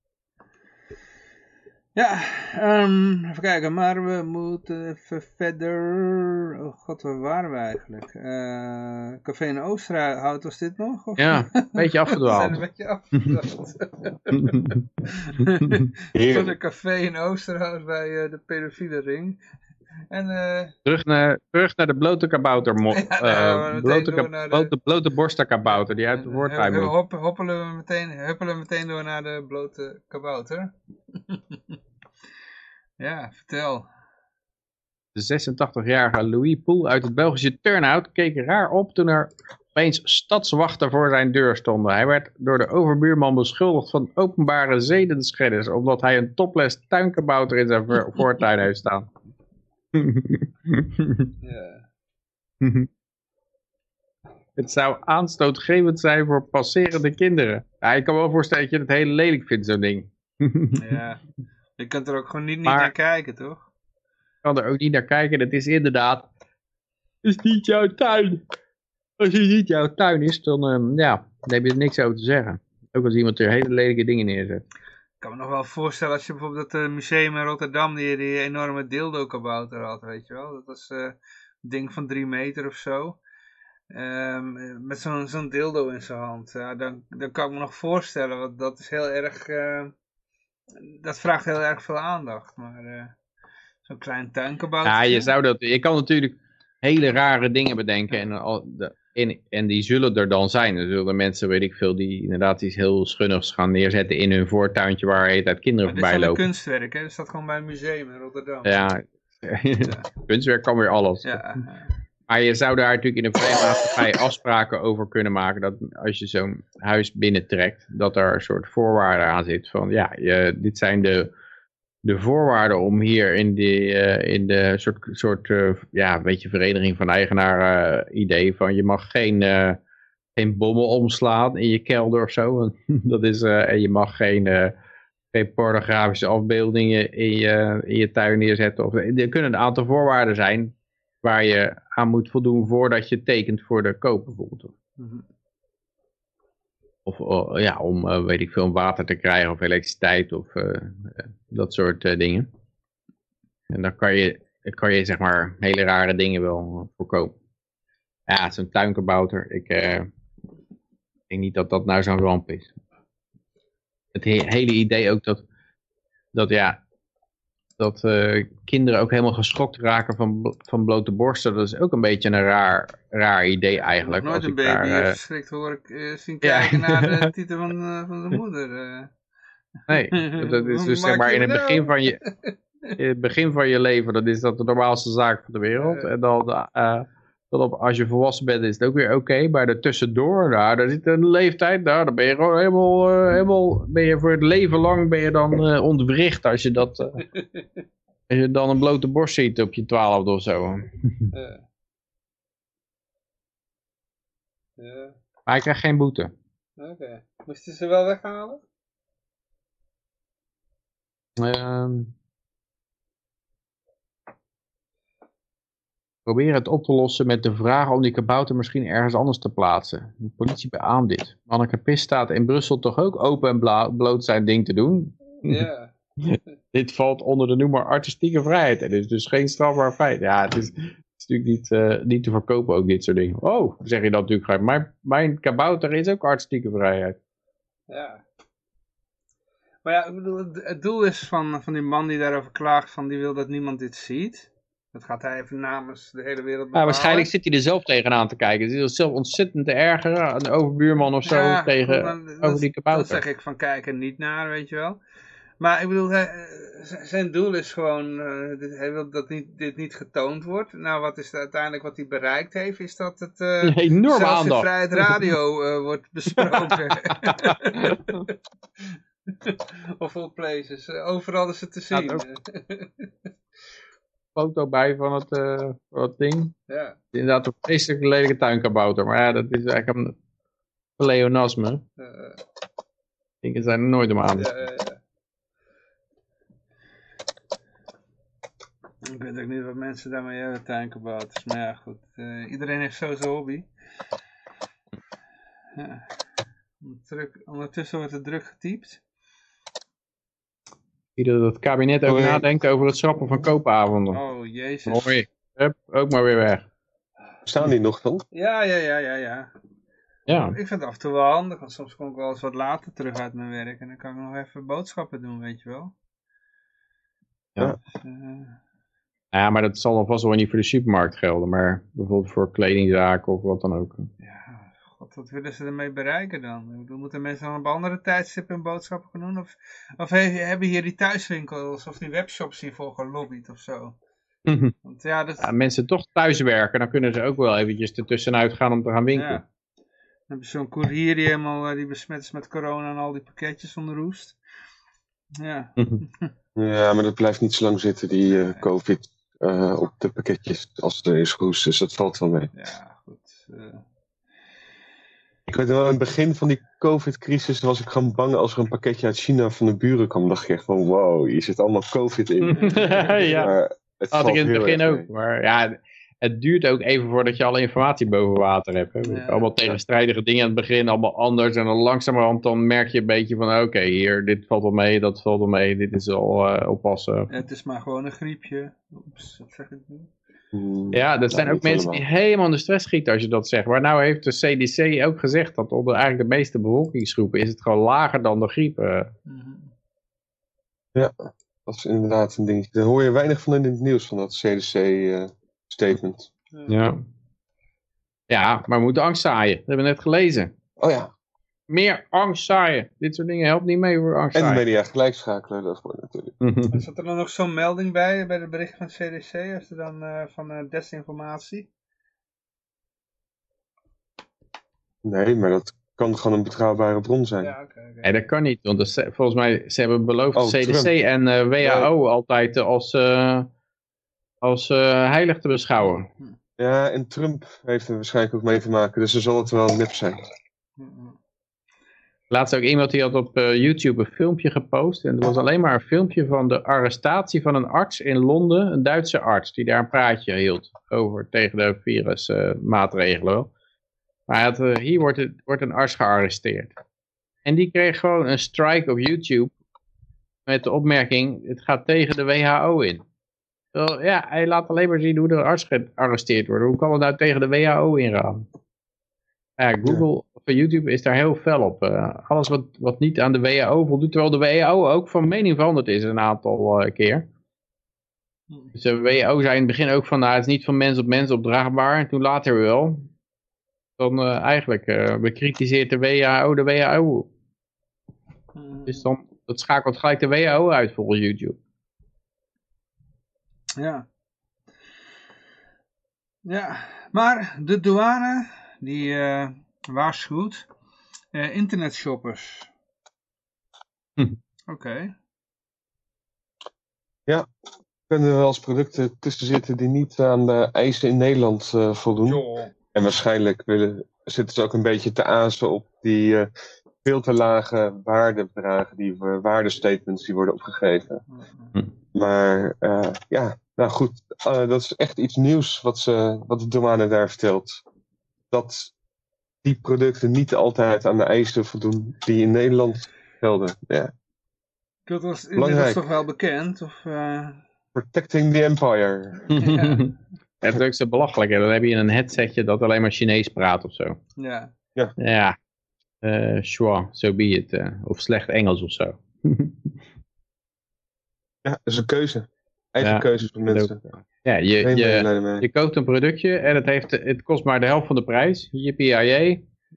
ja ehm, even kijken, maar we moeten even verder. Oh god, waar waren we eigenlijk? Eh, Café in Oosterhout was dit nog? Of? Ja, een beetje <laughs> We zijn afgedwaald. een beetje afgedwaald. <laughs> <laughs> Heerlijk. een café in Oosterhout bij eh, de pedofiele ring. En eh, terug, naar, terug naar de blote kabouter. <laughs> Ja, eh, nou, blote, ka- de- blote, die uit de voortuin moet. hop, hoppelen, we meteen, huppelen we meteen door naar de blote kabouter. <laughs> ja, vertel. De 86-jarige Louis Poel uit het Belgische Turnhout keek raar op toen er opeens stadswachten voor zijn deur stonden. Hij werd door de overbuurman beschuldigd van openbare zedenschennis, omdat hij een topless tuinkabouter in zijn voor- <laughs> voortuin heeft staan. Ja. <laughs> Het zou aanstootgevend zijn voor passerende kinderen. Ja, ik kan me wel voorstellen dat je het heel lelijk vindt, zo'n ding. <laughs> ja. Je kunt er ook gewoon niet, naar kijken, toch? kan er ook niet naar kijken. Het is inderdaad, het is niet jouw tuin. Als het niet jouw tuin is, dan, ehm, ja, dan heb je er niks over te zeggen. Ook als iemand er hele lelijke dingen neerzet. Kan me nog wel voorstellen als je bijvoorbeeld dat eh, museum in Rotterdam, die, enorme dildo-kabouter had, weet je wel. Dat was eh, een ding van drie meter of zo. Ehm, eh, met zo'n zo'n dildo in zijn hand. Ja, dan, dan kan ik me nog voorstellen, want dat is heel erg... eh, dat vraagt heel erg veel aandacht. Maar eh, zo'n klein tuinkabouter... Ja, je zou dat, je kan natuurlijk hele rare dingen bedenken en, al, de, en, en die zullen er dan zijn. Er zullen mensen, weet ik veel, die inderdaad iets heel schunnigs gaan neerzetten in hun voortuintje waar hele tijd kinderen Dit is voorbij dan een lopen. kunstwerk, hè? Dat staat gewoon bij een museum in Rotterdam. Ja, <laughs> kunstwerk kan weer alles. Ja, Maar je zou daar natuurlijk in een vrije maatschappij <laughs> afspraken over kunnen maken. Dat als je zo'n huis binnentrekt, dat er een soort voorwaarden aan zit. Van ja, je, dit zijn de, de voorwaarden om hier in, die, eh, in de soort, soort eh, ja, weet je, vereniging van eigenaar eh, idee van je mag geen, geen bommen omslaan in je kelder of zo. <laughs> Dat is, en je mag geen, geen pornografische afbeeldingen in je, in je tuin neerzetten. Of, er kunnen een aantal voorwaarden zijn waar je aan moet voldoen voordat je tekent voor de koop bijvoorbeeld. Mhm. Of eh, ja, om, eh, weet ik veel, water te krijgen of elektriciteit of eh, eh, dat soort dingen. En dan kan je, kan je zeg maar hele rare dingen wel voorkomen. Ja, zo'n tuinkabouter, ik denk niet dat dat nou zo'n ramp is. Het he- hele idee ook dat, dat ja, dat eh, kinderen ook helemaal geschokt raken van, van blote borsten, dat is ook een beetje een raar, raar idee Ik heb eigenlijk. nooit als een ik baby daar, eh, verschrikt hoor ik eh, zien Ja. kijken naar de <laughs> titel van, eh, van de moeder. Nee, dat is <laughs> dus zeg maar in het begin nou? van je, <laughs> in het begin van je leven, dat is dat de normaalste zaak van de wereld. En dan, dan op, als je volwassen bent, is het ook weer oké. Maar er tussendoor, nou, daar zit een leeftijd, nou, dan ben je gewoon helemaal, eh, helemaal ben je voor het leven lang ben je dan eh, ontwricht als je dat, eh, <laughs> als je dan een blote borst ziet op je twaalfde of zo. Ja. <laughs> Maar hij krijgt geen boete. oké. Moesten ze wel weghalen? Ehm Probeer het op te lossen met de vraag om die kabouter misschien ergens anders te plaatsen. De politie beaamt dit. Anneke Pis staat in Brussel toch ook open en bloot zijn ding te doen? Ja. <laughs> Dit valt onder de noemer artistieke vrijheid. En is dus geen strafbaar feit. Ja, het is, het is natuurlijk niet, eh, niet te verkopen ook dit soort dingen. Oh, zeg je dat natuurlijk gelijk. Mijn, mijn kabouter is ook artistieke vrijheid. Ja. Maar ja, ik bedoel, het, het doel is van, van die man die daarover klaagt, van die wil dat niemand dit ziet. Dat gaat hij even namens de hele wereld waarschijnlijk zit hij er zelf tegenaan te kijken. Het is zelf ontzettend te ergeren. Een overbuurman of zo Ja, tegen, maar dat- over die kabouter. Dat zeg ik van kijken niet naar, weet je wel. Maar ik bedoel, hij, zijn doel is gewoon, eh, dit- hij wil dat niet, dit niet getoond wordt. Nou, wat is uiteindelijk wat hij bereikt heeft, is dat het eh, Een enorme zelfs in aandacht. Vrijheid Radio eh, wordt <laughs> besproken. <laughs> of all places, overal is het te zien. <laughs> foto bij van het, eh, van het ding. ja. Inderdaad een vreselijk lelijke tuinkabouter. Maar ja, dat is eigenlijk een pleonasme. Dingen zijn er nooit om aan. te ja, ja, ja. Ik weet ook niet wat mensen daarmee hebben, tuinkabouters. Maar ja, goed. eh, iedereen heeft zo zijn hobby. Ja. Druk, ondertussen wordt er druk getypt. Ieder dat het kabinet ook Hoi. nadenkt over het schrappen van koopavonden. Oh, jezus. Mooi. Hup, ook maar weer weg. Staan die nog dan? Ja, ja, ja, ja, ja. Ja. Ik vind het af en toe wel handig, want soms kom ik wel eens wat later terug uit mijn werk. En dan kan ik nog even boodschappen doen, weet je wel. Ja. Dus, eh, ja, maar dat zal dan vast wel niet voor de supermarkt gelden. Maar bijvoorbeeld voor kledingzaken of wat dan ook. Wat willen ze ermee bereiken dan? Moeten mensen dan op andere tijdstippen hun boodschappen gaan doen? Of, of he- hebben hier die thuiswinkels of die webshops hiervoor gelobbyd of zo? Want ja, dat, Ja, mensen toch thuiswerken, dan kunnen ze ook wel eventjes ertussenuit gaan om te gaan winkelen. ja. Dan heb je zo'n koerier die helemaal eh, die besmet is met corona en al die pakketjes onder roest. Ja, <laughs> Ja, maar dat blijft niet zo lang zitten, die eh, COVID, eh, op de pakketjes als er is gehoest. Dus dat valt wel mee. ja, goed. eh. Ik weet wel, in het begin van die COVID-crisis was ik gewoon bang als er een pakketje uit China van de buren kwam. dacht ik echt van, wow, hier zit allemaal COVID in. <laughs> ja, Maar het had ik in het begin ook. mee. Maar ja, het duurt ook even voordat je alle informatie boven water hebt. Hè. Ja. Allemaal tegenstrijdige dingen aan het begin, allemaal anders. En dan langzamerhand dan merk je een beetje van, oké, hier, dit valt wel mee, dat valt wel mee, dit is al eh, oppassen. Het is maar gewoon een griepje. Oeps, wat zeg ik nu? Hmm. Ja, dat Ja, zijn ook mensen die helemaal in de stress schieten als je dat zegt. Maar nou heeft de CDC ook gezegd dat onder eigenlijk de meeste bevolkingsgroepen is het gewoon lager dan de griep. eh. Mhm. Dat is inderdaad een dingetje. Daar hoor je weinig van in het nieuws, van dat CDC-statement. Ja. ja, maar we moeten angst zaaien. Dat hebben we net gelezen. oh ja, Meer angst zaaien. Dit soort dingen helpt niet mee voor angst en de media gelijk schakelen, dat is mooi natuurlijk. <laughs> Zat er dan nog zo'n melding bij, bij de bericht van het CDC, als er dan eh, van eh, desinformatie? Nee, maar dat kan gewoon een betrouwbare bron zijn. Ja, oké. oké. Nee, dat kan niet. Want dat volgens mij, ze hebben beloofd Oh, CDC Trump. en eh, WHO altijd als, eh, als eh, heilig te beschouwen. Ja, en Trump heeft er waarschijnlijk ook mee te maken, dus dan zal het wel nep zijn. Laatst ook iemand die had op eh, YouTube een filmpje gepost. En het was alleen maar een filmpje van de arrestatie van een arts in Londen. Een Duitse arts die daar een praatje hield over tegen de virusmaatregelen. maar hij had, eh, hier wordt, wordt een arts gearresteerd. En die kreeg gewoon een strike op YouTube. Met de opmerking, het gaat tegen de WHO in. Ja, hij laat alleen maar zien hoe de arts gearresteerd wordt. Hoe kan het nou tegen de WHO ingaan? Ja, Google YouTube is daar heel fel op. Eh, alles wat, wat niet aan de WHO voldoet, terwijl de WHO ook van mening veranderd is een aantal eh, keer. Dus de WHO zei in het begin ook van, nou, het is niet van mens op mens opdraagbaar. En toen later wel. Dan eh, eigenlijk bekritiseert de WHO de WHO. Mhm. Dus dan, dat schakelt gelijk de WHO uit volgens YouTube. Ja. Ja, maar de douane, die waarschuwt eh, internetshoppers. Hm. Oké. Kunnen er wel eens producten tussen zitten die niet aan de eisen in Nederland eh, voldoen? En waarschijnlijk willen, zitten ze ook een beetje te azen op die eh, veel te lage waardebedragen, die we- waardestatements die worden opgegeven. Maar eh, ja, Nou goed, eh, dat is echt iets nieuws wat, ze, wat de douane daar vertelt. Dat die producten niet altijd aan de eisen voldoen die in Nederland gelden. Ja. Dat was Belangrijk. toch wel bekend? Of, eh, Protecting the Empire. Ja. <laughs> Het is ook zo belachelijk. Hè? Dan heb je een headsetje dat alleen maar Chinees praat of zo. ja. Ja, eh sure, so be it. eh. Of slecht Engels of zo. <laughs> Ja, dat is een keuze. Eigen Ja, keuzes van mensen. ja, je, je, je koopt een productje en het, heeft, het kost maar de helft van de prijs. Yippie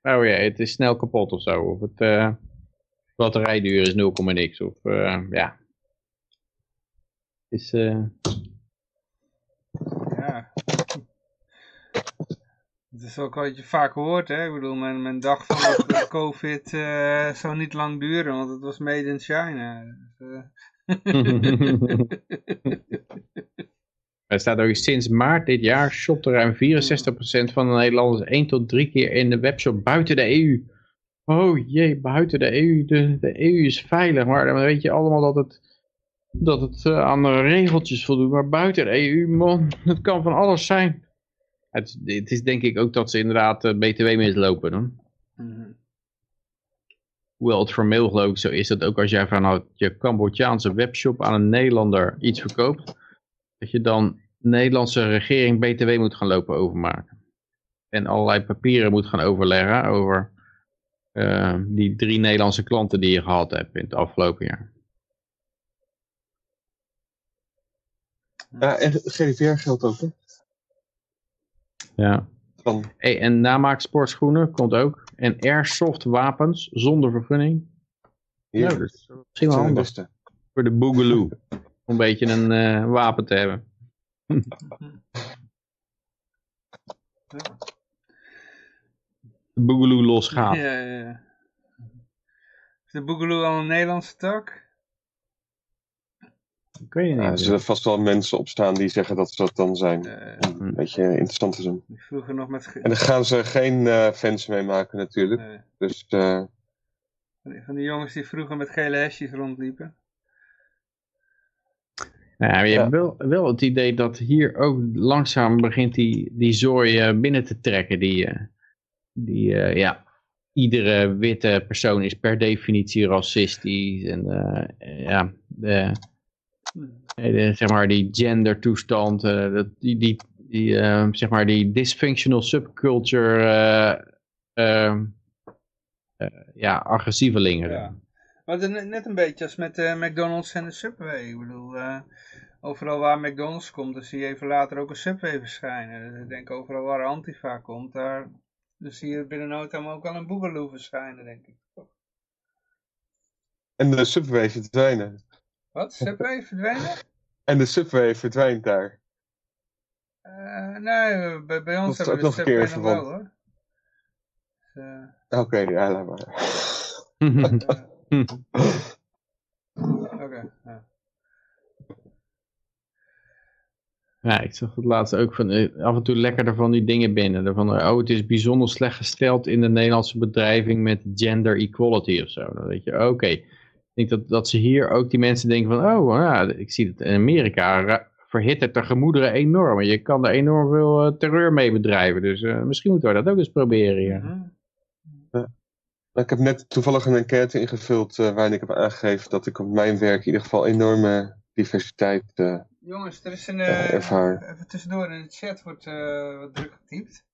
Oh ja, het is snel kapot of zo. Of het eh, batterijduur is 0, niks. Of eh, ja. Het is, eh, ja. Het is ook wat je vaak hoort, hè. Ik bedoel, men, men dacht van dat COVID eh, zou niet lang duren, want het was made in China. Dus, eh, <laughs> Er staat ook sinds maart dit jaar shopt ruim 64% van de Nederlanders 1 tot 3 keer in de webshop buiten de EU. Oh jee, buiten de EU. De, EU is veilig, maar dan weet je allemaal dat het, dat het eh, aan de regeltjes voldoet. Maar buiten de EU, man, het kan van alles zijn. Het, het is denk ik ook dat ze inderdaad eh, BTW mislopen. Dan. Hoewel het formeel geloof ik zo is dat ook als jij vanuit je Cambodjaanse webshop aan een Nederlander iets verkoopt, dat je dan Nederlandse regering BTW moet gaan lopen overmaken. En allerlei papieren moet gaan overleggen over eh, die drie Nederlandse klanten die je gehad hebt in het afgelopen jaar. Ja, en GDPR geldt ook, hè? Ja. Hey, en namaak sportschoenen komt ook. En airsoft wapens zonder vergunning. Ja, dat is misschien wel handig voor de boogaloo. <laughs> Om een beetje een eh, wapen te hebben. <laughs> De boogaloo losgaat. Ja, ja, ja. Is de Boogaloo al een Nederlandse tak? Ik weet het Ja, er niet. zullen vast wel mensen opstaan die zeggen dat ze dat dan zijn. Om Een beetje interessant te doen. vroeger nog met... En daar gaan ze geen eh, fans mee maken natuurlijk. Dus eh, van die- jongens die vroeger met gele hesjes rondliepen. Nou, je Ja. hebt wel, wel het idee dat hier ook langzaam begint die, die zooi eh, binnen te trekken. Die, eh, die eh, ja, iedere witte persoon is per definitie racistisch. En eh, ja, de, de- zeg maar die gendertoestand, eh, dat, die, die, die, eh, zeg maar die dysfunctional subculture, eh, ehm, eh, ja, agressievelingen. Ja. Is net- een beetje als met McDonald's en de Subway. Ik bedoel, eh, overal waar McDonald's komt, dan zie je even later ook een Subway verschijnen. Dus ik denk overal waar Antifa komt, daar dan zie je binnen no time ook al een Boogaloo verschijnen, denk ik. en de subway verdwijnen. Wat? Subway verdwenen? En de subway verdwijnt daar. Eh, nee, bij, bij ons hebben we ook de nog een keer Subway nog wel hoor. Dus, eh, Oké, ja, laat maar. Oké, ja. Ja, ik zag het laatst ook van, eh, af en toe lekker van die dingen binnen. Van, oh, het is bijzonder slecht gesteld in de Nederlandse bedrijving met gender equality of zo. Dan weet je, oké. Denk dat, dat ze hier ook die mensen denken van, oh, ja, ik zie het in Amerika ra- verhittert de gemoederen enorm. En je kan er enorm veel eh, terreur mee bedrijven. Dus eh, misschien moeten we dat ook eens proberen. Mhm. Nou, ik heb net toevallig een enquête ingevuld eh, waarin ik heb aangegeven dat ik op mijn werk in ieder geval enorme diversiteit eh, Jongens, er is een... Ja, eh, ervaar. even tussendoor in de chat wordt eh, wat druk getypt.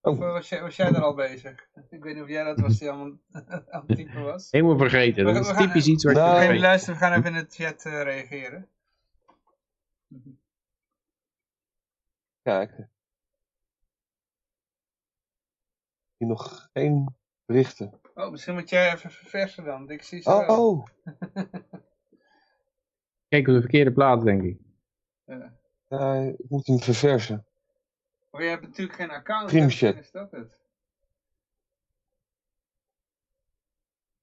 Oh. Of was jij, was jij daar al bezig? Ik weet niet of jij dat was die allemaal <laughs> aan het typen was. Helemaal vergeten. Dat is typisch iets je Nou, Even vergeet. luisteren, we gaan even in de chat eh, reageren. kijken. Hier nog geen berichten. Oh, misschien moet jij even verversen dan. Ik zie Oh, oh. <laughs> Kijk op de verkeerde plaats, denk ik. Ja. Ja, ik moet hem verversen. Maar je hebt natuurlijk geen account. Dream hè? chat. Is dat het?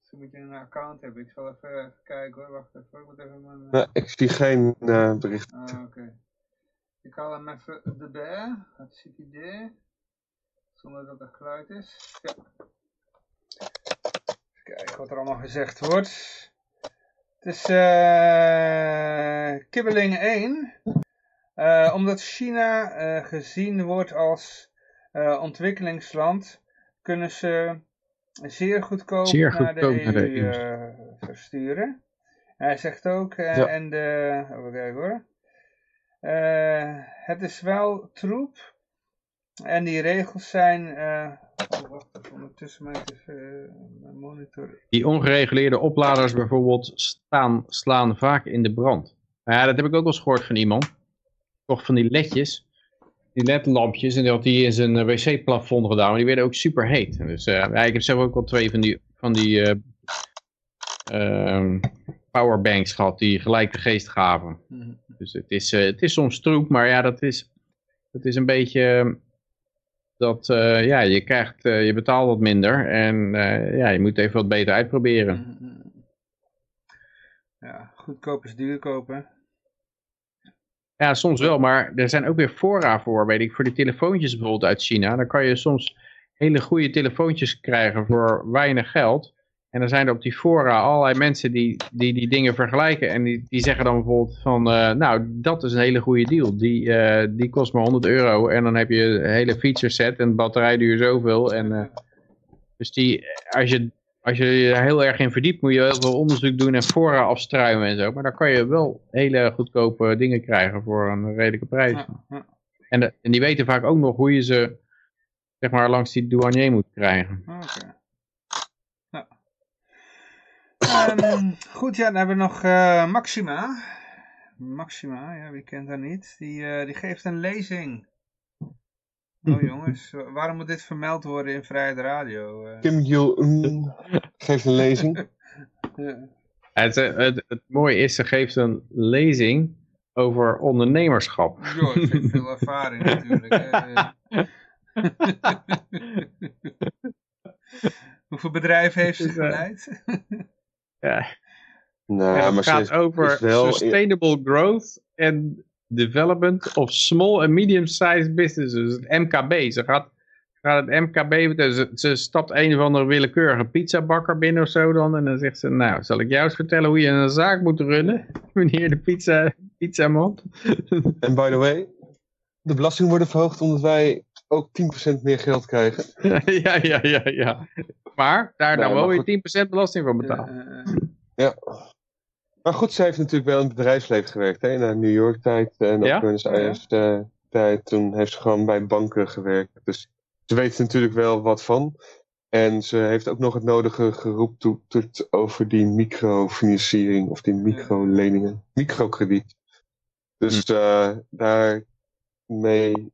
Dan moet je een account hebben. Ik zal even, even kijken hoor. Wacht even. Ik moet even mijn... eh, Nou, ik zie geen eh, berichten. Ah, oké. Ik haal hem even erbij. Hartstikke idee. Zonder dat er geluid is. Ja. Even kijken wat er allemaal gezegd wordt. Het is eh Kibbeling 1. Eh, omdat China gezien wordt als ontwikkelingsland, kunnen ze zeer goedkoop, Zeer naar de goedkoop naar de EU eh, versturen. Hij zegt ook, eh, Ja. en de, even kijken hoor. Het is wel troep. En die regels zijn, oh, wacht even, ondertussen mijn, monitor. Die ongereguleerde opladers bijvoorbeeld staan, slaan vaak in de brand. Ja, dat heb ik ook wel eens gehoord van iemand. Toch van die ledjes. Die ledlampjes. En die had hij in zijn eh, wc-plafond gedaan. Maar die werden ook super heet. Dus ja, ik heb zelf ook al twee van die, van die eh, ehm, powerbanks gehad. Die gelijk de geest gaven. Mhm. Dus het is, het is soms troep. Maar ja, dat is, dat is een beetje... eh, Dat, ja, je krijgt, je betaalt wat minder. En ja, je moet even wat beter uitproberen. Mhm. Ja, goedkoop is duur kopen. Ja, soms wel, maar er zijn ook weer fora voor, weet ik, voor die telefoontjes bijvoorbeeld uit China. Dan kan je soms hele goede telefoontjes krijgen voor weinig geld. En dan zijn er op die fora allerlei mensen die die, die dingen vergelijken. En die, die zeggen dan bijvoorbeeld van, eh, nou, dat is een hele goede deal. Die, eh, die kost maar 100 euro en dan heb je een hele feature set en de batterij duurt zoveel. En, eh, dus die, als je, als je je er heel erg in verdiept, moet je heel veel onderzoek doen en fora afstruimen en zo. Maar dan kan je wel hele goedkope dingen krijgen voor een redelijke prijs. Ja, ja. En, de- en die weten vaak ook nog hoe je ze zeg maar, langs die douanier moet krijgen. Oké. Ja. Ehm, goed, ja, dan hebben we nog eh, Maxima. Maxima, ja, wie kent haar niet? Die, eh, die geeft een lezing. Oh <laughs> jongens, wa- waarom moet dit vermeld worden in Vrijheid Radio? eh? Kim Il-un geeft een lezing. <laughs> Ja. Het, eh, het, het mooie is, ze geeft een lezing over ondernemerschap. Joh, ze heeft <laughs> veel ervaring natuurlijk. hè. Hoeveel bedrijven heeft ze eh, geleid? Ja. Nou, En maar het ze gaat is- over is wel... sustainable growth and development of small and medium-sized businesses, het MKB. Ze gaat, gaat het MKB, ze, ze stapt een of andere willekeurige pizzabakker binnen of zo dan, en dan zegt ze, nou, zal ik jou eens vertellen hoe je een zaak moet runnen, <laughs> meneer de pizza, pizzaman? <laughs> En by the way, de belastingen worden verhoogd omdat wij ook 10% meer geld krijgen. <laughs> ja, ja, ja, ja. Maar daar Nee, dan maar wel weer 10% belasting van betalen. Eh, Ja. Maar goed, zij heeft natuurlijk wel in het bedrijfsleven gewerkt. Hè? In haar New York tijd en Ja? Buenos Aires eh, tijd. Toen heeft ze gewoon bij banken gewerkt. Dus ze weet er natuurlijk wel wat van. En ze heeft ook nog het nodige geroeptoeterd over die microfinanciering of die microleningen. Microkrediet. Dus eh, daarmee,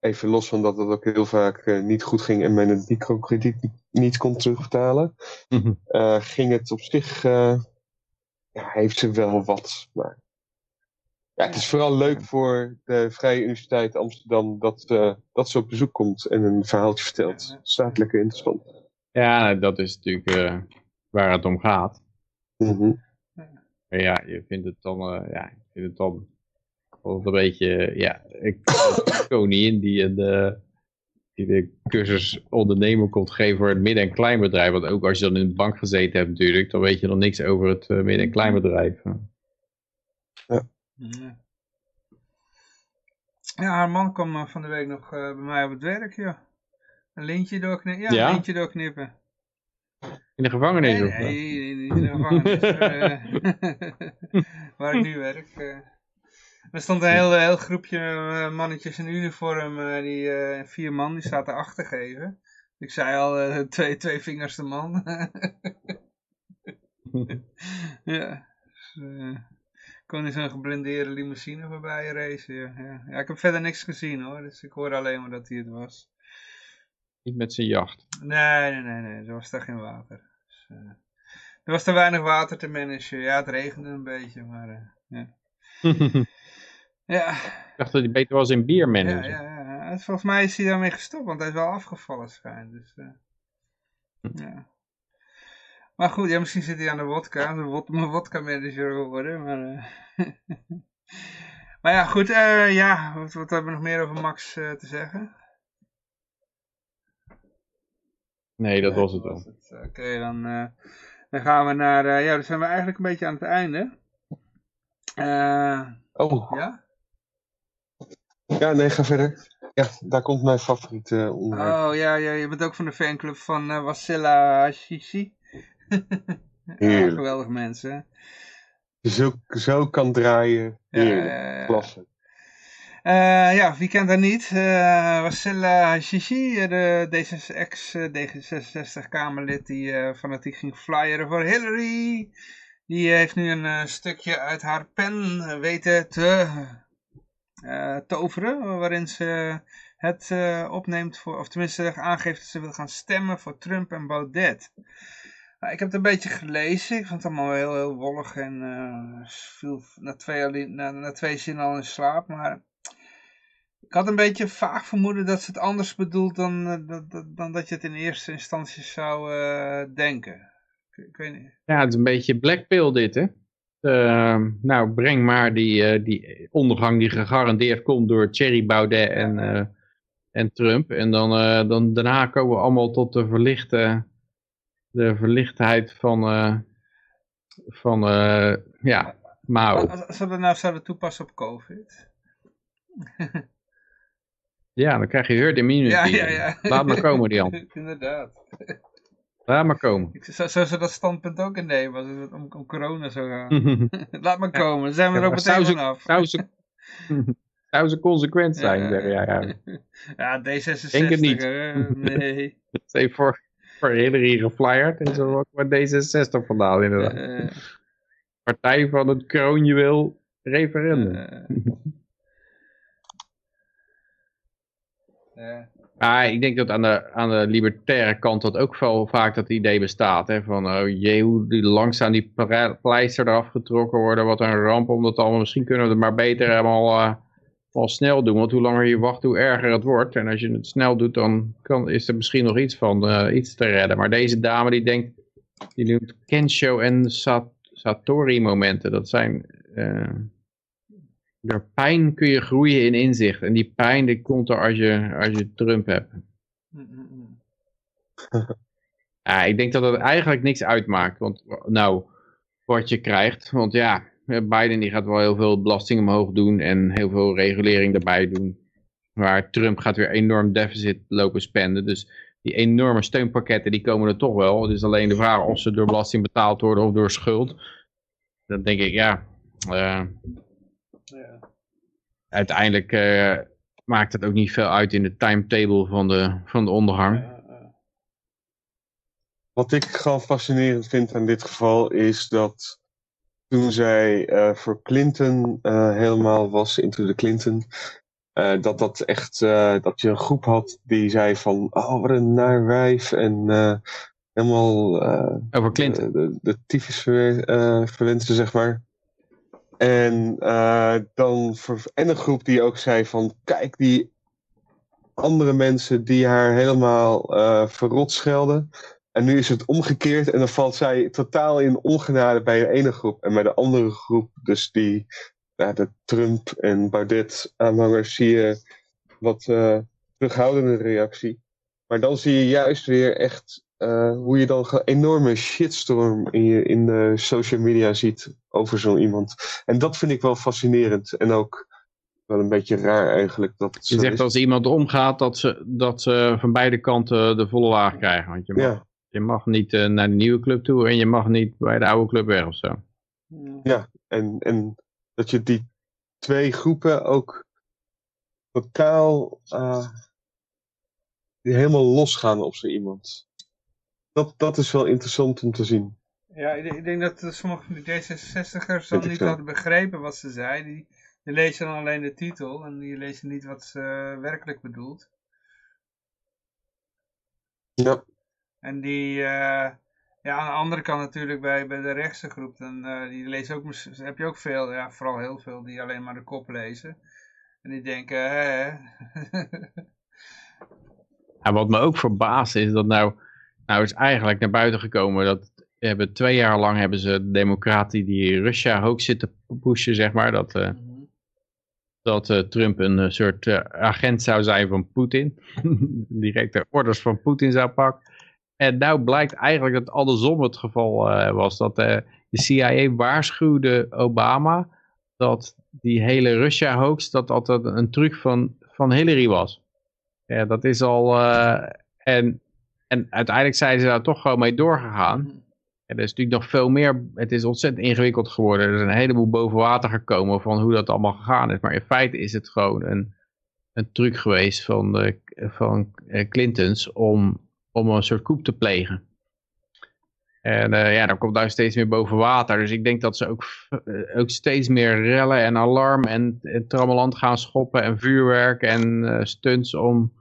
even los van dat het ook heel vaak eh, niet goed ging en men het microkrediet niet kon terugbetalen Mhm. ging het op zich, ja, heeft ze wel wat. Maar ja, het is vooral leuk voor de Vrije Universiteit Amsterdam dat, eh, dat ze op bezoek komt en een verhaaltje vertelt. Staat lekker interessant. Ja, dat is natuurlijk eh, waar het om gaat. Mhm. Maar ja, je vindt het dan, eh, ja, ik vind het dan altijd een beetje, ja, ik ik koningin die een, eh, die de cursus ondernemen komt geven voor het midden- en kleinbedrijf. Want ook als je dan in de bank gezeten hebt natuurlijk, dan weet je nog niks over het eh, midden- en kleinbedrijf. Ja. Ja, haar man kwam eh, van de week nog eh, bij mij op het werk, joh. Een lintje doorknippen. Ja, Ja? een lintje doorknippen. In de gevangenis Nee, nee, niet in de gevangenis. <laughs> <laughs> waar ik nu werk. Er stond een heel, heel groepje eh, mannetjes in uniform, eh, die eh, vier man, die zaten achter geven. Ik zei al, <laughs> twee, twee vingers de man. <laughs> ja. Dus, kon in zo'n geblindeerde limousine voorbij racen. Ja. Ja. ja, ik heb verder niks gezien hoor, dus ik hoorde alleen maar dat hij het was. Niet met zijn jacht. Nee, nee, nee, nee, er was daar geen water. Dus, er was te weinig water te managen. Ja, het regende een beetje, maar eh, ja. <laughs> ik Ja, dacht dat hij beter was in bier ja, ja, ja. En Volgens mij is hij daarmee gestopt, want hij is wel afgevallen schijnt. Dus, eh, ja. Maar goed, ja, misschien zit hij aan de wodka, de wod mijn wodka manager geworden, maar... eh, <laughs> maar ja, goed, eh, ja, wat, wat hebben we nog meer over Max te zeggen? Nee, dat was het wel. het. Oké, dan, dan gaan we naar, ja, dan zijn we eigenlijk een beetje aan het einde. Oh, ja? Ja, nee, ga verder. Ja, daar komt mijn favoriete onderwerp. Oh ja, ja, je bent ook van de fanclub van uh, Wassila Hashishi. Geweldig mensen. Zo, zo kan draaien. Ja, Heerlijk. ja. Klasse. Eh, ja, wie kent haar niet? Uh, Wassila Hashishi, de D66, ex-D66-Kamerlid die uh, fanatiek ging flyeren voor Hillary. Die heeft nu een stukje uit haar pen weten te uh, toveren, waarin ze het uh, opneemt, voor, of tenminste aangeeft dat ze wil gaan stemmen voor Trump en Baudet. Nou, ik heb het een beetje gelezen, ik vond het allemaal heel, heel wollig en viel na twee, na, na twee zinnen al in slaap, maar ik had een beetje vaag vermoeden dat ze het anders bedoelt dan, dan, dan dat je het in eerste instantie zou denken. Ik weet niet. Ja, het is een beetje blackpill dit, hè? Uh, nou, breng maar die, uh, die ondergang die gegarandeerd komt door Thierry Baudet en, uh, en Trump. En dan, dan daarna komen we allemaal tot de, verlichte, de verlichtheid van, van ja, Mao. Als, we dat nou zouden toepassen op COVID. ja, dan krijg je herd immunity. Ja, ja, ja. Laat maar komen, Jan. <laughs> Inderdaad. Laat maar komen. Zou, zou ze dat standpunt ook innemen als het om, om corona zou gaan. <laughs> Laat maar komen, dan zijn we er ook meteen vanaf. Zou ze, <laughs> zou ze consequent zijn, ja, zeg ja, ja. ja, D66. Denk het niet. Nee. <laughs> Ze heeft voor, voor Hillary geflyerd en zo ook maar D66 vandaan inderdaad. Partij van het kroonjuweel referendum. Ja. Maar ik denk dat aan de, aan de libertaire kant dat ook wel vaak dat idee bestaat. Hè, van oh jee, hoe die langzaam die pleister eraf getrokken worden. Wat een ramp, omdat allemaal misschien kunnen we het maar beter helemaal uh, al snel doen. Want hoe langer je wacht, hoe erger het wordt. En als je het snel doet, dan kan, is er misschien nog iets van uh, iets te redden. Maar deze dame die denkt, die noemt Kensho en Sat Satori momenten. Dat zijn... Uh, door pijn kun je groeien in inzicht. En die pijn die komt er als je, als je Trump hebt. <laughs> ja, ik denk dat het eigenlijk niks uitmaakt. Want nou, wat je krijgt. Want ja, Biden die gaat wel heel veel belasting omhoog doen. En heel veel regulering erbij doen. Maar Trump gaat weer enorm deficit lopen spenden. Dus die enorme steunpakketten die komen er toch wel. Het is alleen de vraag of ze door belasting betaald worden of door schuld. Dan denk ik, ja... Uh, ja. Uiteindelijk uh, maakt het ook niet veel uit in de timetable van de, van de ja. Wat ik gewoon fascinerend vind aan dit geval is dat toen zij uh, voor Clinton uh, helemaal was, into de Clinton, dat dat echt, dat je een groep had die zei van, oh wat een naar wijf en helemaal Over Clinton. de, de tyfus verwensen, zeg maar. En uh, dan en een groep die ook zei van kijk die andere mensen die haar helemaal uh, verrot schelden. En nu is het omgekeerd en dan valt zij totaal in ongenade bij de ene groep. En bij de andere groep, dus die de Trump en Baudet aanhangers, zie je wat uh, terughoudende reactie. Maar dan zie je juist weer echt uh, hoe je dan een enorme shitstorm in, je, in de social media ziet over zo'n iemand. En dat vind ik wel fascinerend. En ook wel een beetje raar eigenlijk. Dat je zegt is. als iemand omgaat dat ze, dat ze van beide kanten de volle laag krijgen. Want je mag, Ja. je mag niet uh, naar de nieuwe club toe en je mag niet bij de oude club weg of zo. Ja, en, en dat je die twee groepen ook totaal uh, helemaal losgaan op zo iemand. Dat, dat is wel interessant om te zien. Ja, ik, ik denk dat sommige van die D66'ers Weet dan niet hadden begrepen wat ze zei. Die, die lezen dan alleen de titel en die lezen niet wat ze uh, werkelijk bedoelt. Ja, En die, uh, ja, aan de andere kant natuurlijk bij, bij de rechtse groep, dan uh, die lezen ook, heb je ook veel, ja, vooral heel veel, die alleen maar de kop lezen. En die denken, hè, hè. <laughs> En wat me ook verbaast is dat nou, nou is eigenlijk naar buiten gekomen dat hebben twee jaar lang hebben ze de democraten die Russia hoog zitten pushen, zeg maar, dat, uh, dat uh, Trump een uh, soort agent zou zijn van Poetin. <laughs> Directe orders van Poetin zou pakken. En nou blijkt eigenlijk dat andersom het geval was. Dat de CIA waarschuwde Obama dat die hele Russia-hoax, dat altijd een truc van, van Hillary was. Ja, dat is al... eh, en, en uiteindelijk zijn ze daar toch gewoon mee doorgegaan. En er is natuurlijk nog veel meer, het is ontzettend ingewikkeld geworden. Er is een heleboel boven water gekomen van hoe dat allemaal gegaan is. Maar in feite is het gewoon een, een truc geweest van, de, van eh, Clintons om, om een soort coup te plegen. En eh, ja, dan komt daar steeds meer boven water. Dus ik denk dat ze ook, eh, ook steeds meer rellen en alarm en, en trammeland gaan schoppen en vuurwerk en eh, stunts om,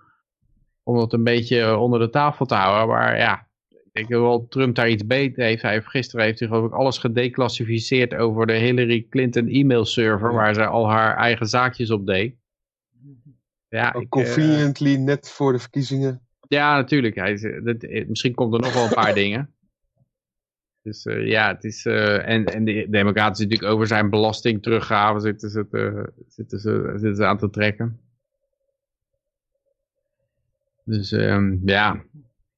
om dat een beetje onder de tafel te houden. Maar ja, ik denk wel Trump daar iets beter heeft. Hij heeft gisteren heeft hij geloof ik alles gedeclassificeerd over de Hillary Clinton e-mail server waar ze al haar eigen zaakjes op deed. Ja, ik, eh, conveniently net voor de verkiezingen. ja, natuurlijk. Hij, is- dat, eh, misschien komt er nog wel een paar <laughs> dingen. Dus eh, ja, het is. eh, en, en de Democraten zitten natuurlijk over zijn belasting teruggaven zitten ze, te- zitten, ze, zitten ze aan te trekken. Dus ehm, ja,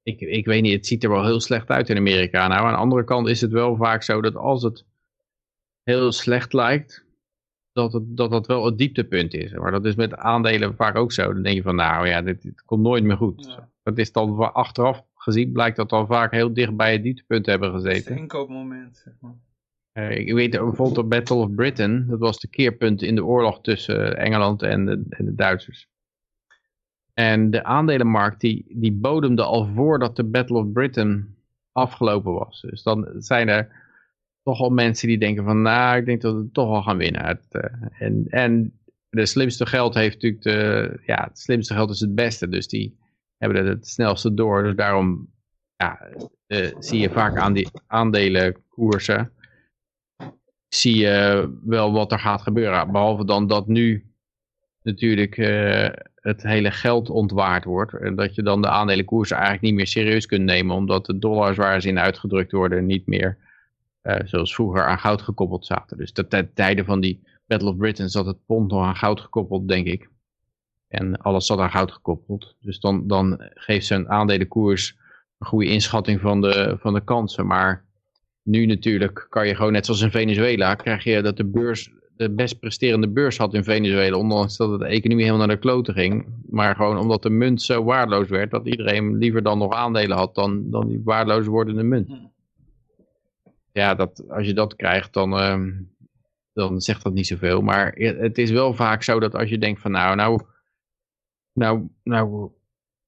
ik, ik weet niet, het ziet er wel heel slecht uit in Amerika. Nou, aan de andere kant is het wel vaak zo dat als het heel slecht lijkt, dat het, dat dat wel het dieptepunt is. Maar dat is met aandelen vaak ook zo. Dan denk je van, nou ja, dit, dit komt nooit meer goed. Ja. Dat is dan achteraf gezien, blijkt dat dan vaak heel dicht bij het dieptepunt te hebben Het is het gezeten. inkoopmoment, zeg maar. Eh, ik weet bijvoorbeeld de Battle of Britain, dat was de keerpunt in de oorlog tussen Engeland en de, en de Duitsers. En de aandelenmarkt die, die bodemde al voordat de Battle of Britain afgelopen was. Dus dan zijn er toch al mensen die denken van, nou, ik denk dat we toch wel gaan winnen. Het, eh, en, en de slimste geld heeft natuurlijk de, ja, het slimste geld is het beste. Dus die hebben het het snelste door. Dus daarom ja, eh, zie je vaak aan die aandelenkoersen zie je wel wat er gaat gebeuren. Behalve dan dat nu natuurlijk eh, het hele geld ontwaard wordt. En dat je dan de aandelenkoersen eigenlijk niet meer serieus kunt nemen. Omdat de dollars waar ze in uitgedrukt worden niet meer eh, zoals vroeger aan goud gekoppeld zaten. Dus ten tijde van die Battle of Britain zat het pond nog aan goud gekoppeld, denk ik. En alles zat aan goud gekoppeld. Dus dan, dan geeft zijn aandelenkoers een goede inschatting van de, van de kansen. Maar nu natuurlijk kan je gewoon, net zoals in Venezuela, krijg je dat de beurs de best presterende beurs had in Venezuela. Ondanks dat de economie helemaal naar de kloten ging. Maar gewoon omdat de munt zo waardeloos werd. Dat iedereen liever dan nog aandelen had dan, dan die waardeloos wordende munt. Hm. Ja, dat, als je dat krijgt dan, ehm, dan zegt dat niet zoveel. Maar het is wel vaak zo dat als je denkt van nou, nou, nou, nou,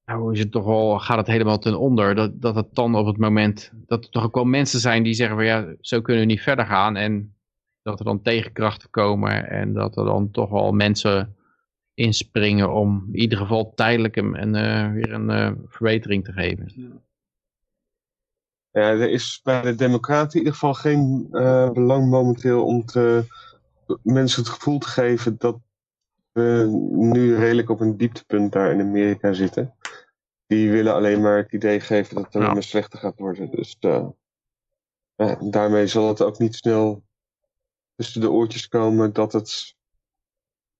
nou is het toch wel, gaat het helemaal ten onder. Dat, dat het dan op het moment, dat er toch ook wel mensen zijn die zeggen van ja, zo kunnen we niet verder gaan. En dat er dan tegenkrachten komen en dat er dan toch wel mensen inspringen om in ieder geval tijdelijk een, een, eh, weer een eh, verbetering te geven. Ja, er is bij de Democraten in ieder geval geen eh, belang momenteel om te, mensen het gevoel te geven dat we nu redelijk op een dieptepunt daar in Amerika zitten. Die willen alleen maar het idee geven dat het alleen Ja. maar slechter gaat worden. Dus daarmee zal het ook niet snel tussen de oortjes komen dat het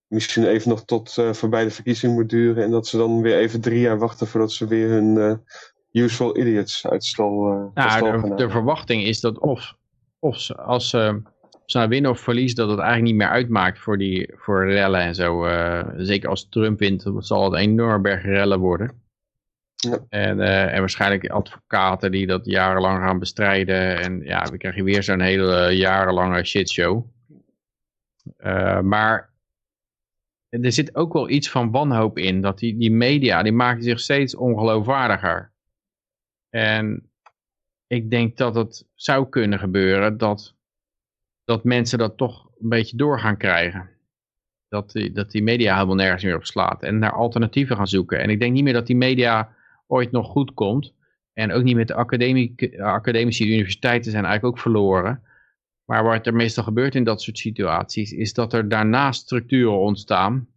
misschien even nog tot eh, voorbij de verkiezing moet duren. En dat ze dan weer even drie jaar wachten voordat ze weer hun eh, usual idiots uit stal, eh, uit stal gaan Nou, de, de verwachting is dat of, of ze, als ze, ze nou winnen of verliezen, dat het eigenlijk niet meer uitmaakt voor, die, voor rellen en zo. zeker als Trump wint, dan zal het een enorm berg rellen worden. En, eh, en waarschijnlijk advocaten die dat jarenlang gaan bestrijden. En ja, we krijgen weer zo'n hele jarenlange shitshow. Eh, maar er zit ook wel iets van wanhoop in. Dat die, die media, die maken zich steeds ongeloofwaardiger. En ik denk dat het zou kunnen gebeuren dat, dat mensen dat toch een beetje door gaan krijgen. Dat die, dat die media helemaal nergens meer op slaat. En naar alternatieven gaan zoeken. En ik denk niet meer dat die media ooit nog goed komt. En ook niet met de academie, academische universiteiten zijn eigenlijk ook verloren. Maar wat er meestal gebeurt in dat soort situaties, is dat er daarna structuren ontstaan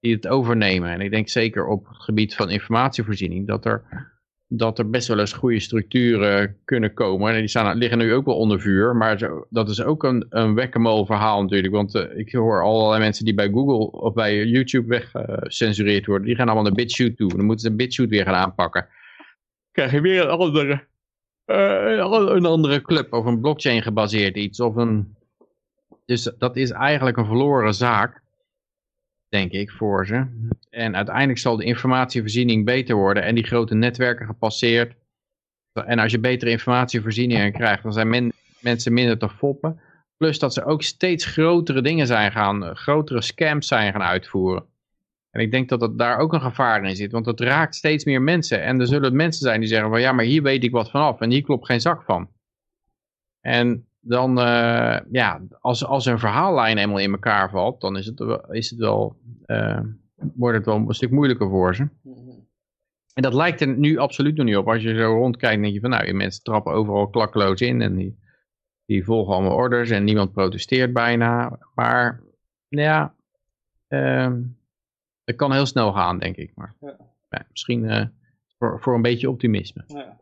die het overnemen. En ik denk zeker op het gebied van informatievoorziening dat er, dat er best wel eens goede structuren kunnen komen. En die staan, liggen nu ook wel onder vuur, maar dat is ook een, een verhaal natuurlijk. Want eh, ik hoor allerlei mensen die bij Google of bij YouTube weggecensureerd worden, die gaan allemaal naar BitChute toe. Dan moeten ze BitChute weer gaan aanpakken. Krijg je weer een andere eh, een andere club of een blockchain gebaseerd iets of een Dus dat is eigenlijk een verloren zaak, denk ik, voor ze. En uiteindelijk zal de informatievoorziening beter worden en die grote netwerken gepasseerd. En als je betere informatievoorzieningen krijgt, dan zijn men, mensen minder te foppen. Plus dat ze ook steeds grotere dingen zijn gaan, grotere scams zijn gaan uitvoeren. En ik denk dat het daar ook een gevaar in zit, want het raakt steeds meer mensen. En er zullen mensen zijn die zeggen van ja, maar hier weet ik wat vanaf en hier klopt geen zak van. En dan, uh, ja, als, als een verhaallijn eenmaal in elkaar valt, dan is het, is het wel, uh, wordt het wel een stuk moeilijker voor ze. En dat lijkt er nu absoluut nog niet op. Als je zo rondkijkt, denk je van nou, mensen trappen overal klakkeloos in en die, die volgen allemaal orders en niemand protesteert bijna. Maar ja, uh, het kan heel snel gaan, denk ik. Maar ja. Ja, misschien uh, voor, voor een beetje optimisme. Ja.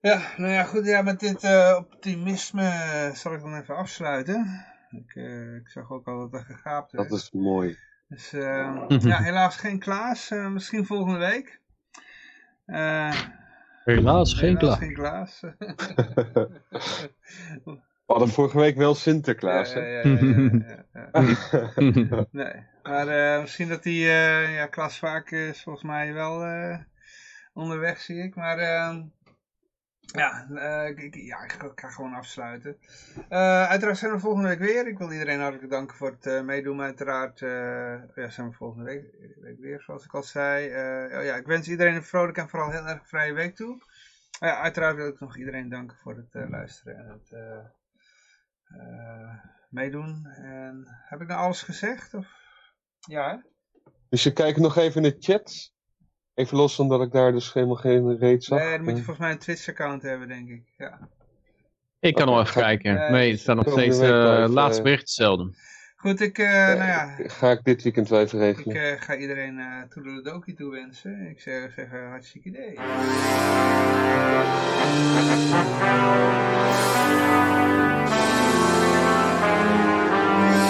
Ja, nou ja, goed. Ja, met dit uh, optimisme zal ik dan even afsluiten. Ik, uh, ik zag ook al dat er gegaapt werd. Dat is mooi. Dus uh, ja, helaas geen Klaas. misschien volgende week. helaas geen helaas Klaas. geen Klaas. We hadden vorige week wel Sinterklaas. Ja, ja, ja, ja <laughs> nee, maar misschien dat die, ja, Klaas vaak is volgens mij wel onderweg, zie ik. Maar ehm, ja, uh, ik, ja, ik ga gewoon afsluiten. Uh, uiteraard zijn we volgende week weer. Ik wil iedereen hartelijk danken voor het uh, meedoen. Uiteraard ja, zijn we volgende week, weer, zoals ik al zei. Oh ja, ik wens iedereen een vrolijke en vooral heel erg vrije week toe. ja, uiteraard wil ik nog iedereen danken voor het luisteren en het meedoen. En heb ik nou alles gezegd? Of? Ja? Dus je kijkt nog even in de chat. Even los omdat dat ik daar dus helemaal geen reet zag. Nee, dan moet je volgens mij een Twitch-account hebben, denk ik. Ja. Ik kan nog even kijken. Eh, nee, het staat nog steeds uh, laatste eh, bericht. Goed, ik, nou ja. Ga ik dit weekend wel regelen. Ik ga iedereen uh, toedeledokie toewensen. Ik zou zeggen, hartstikke idee. <laughs>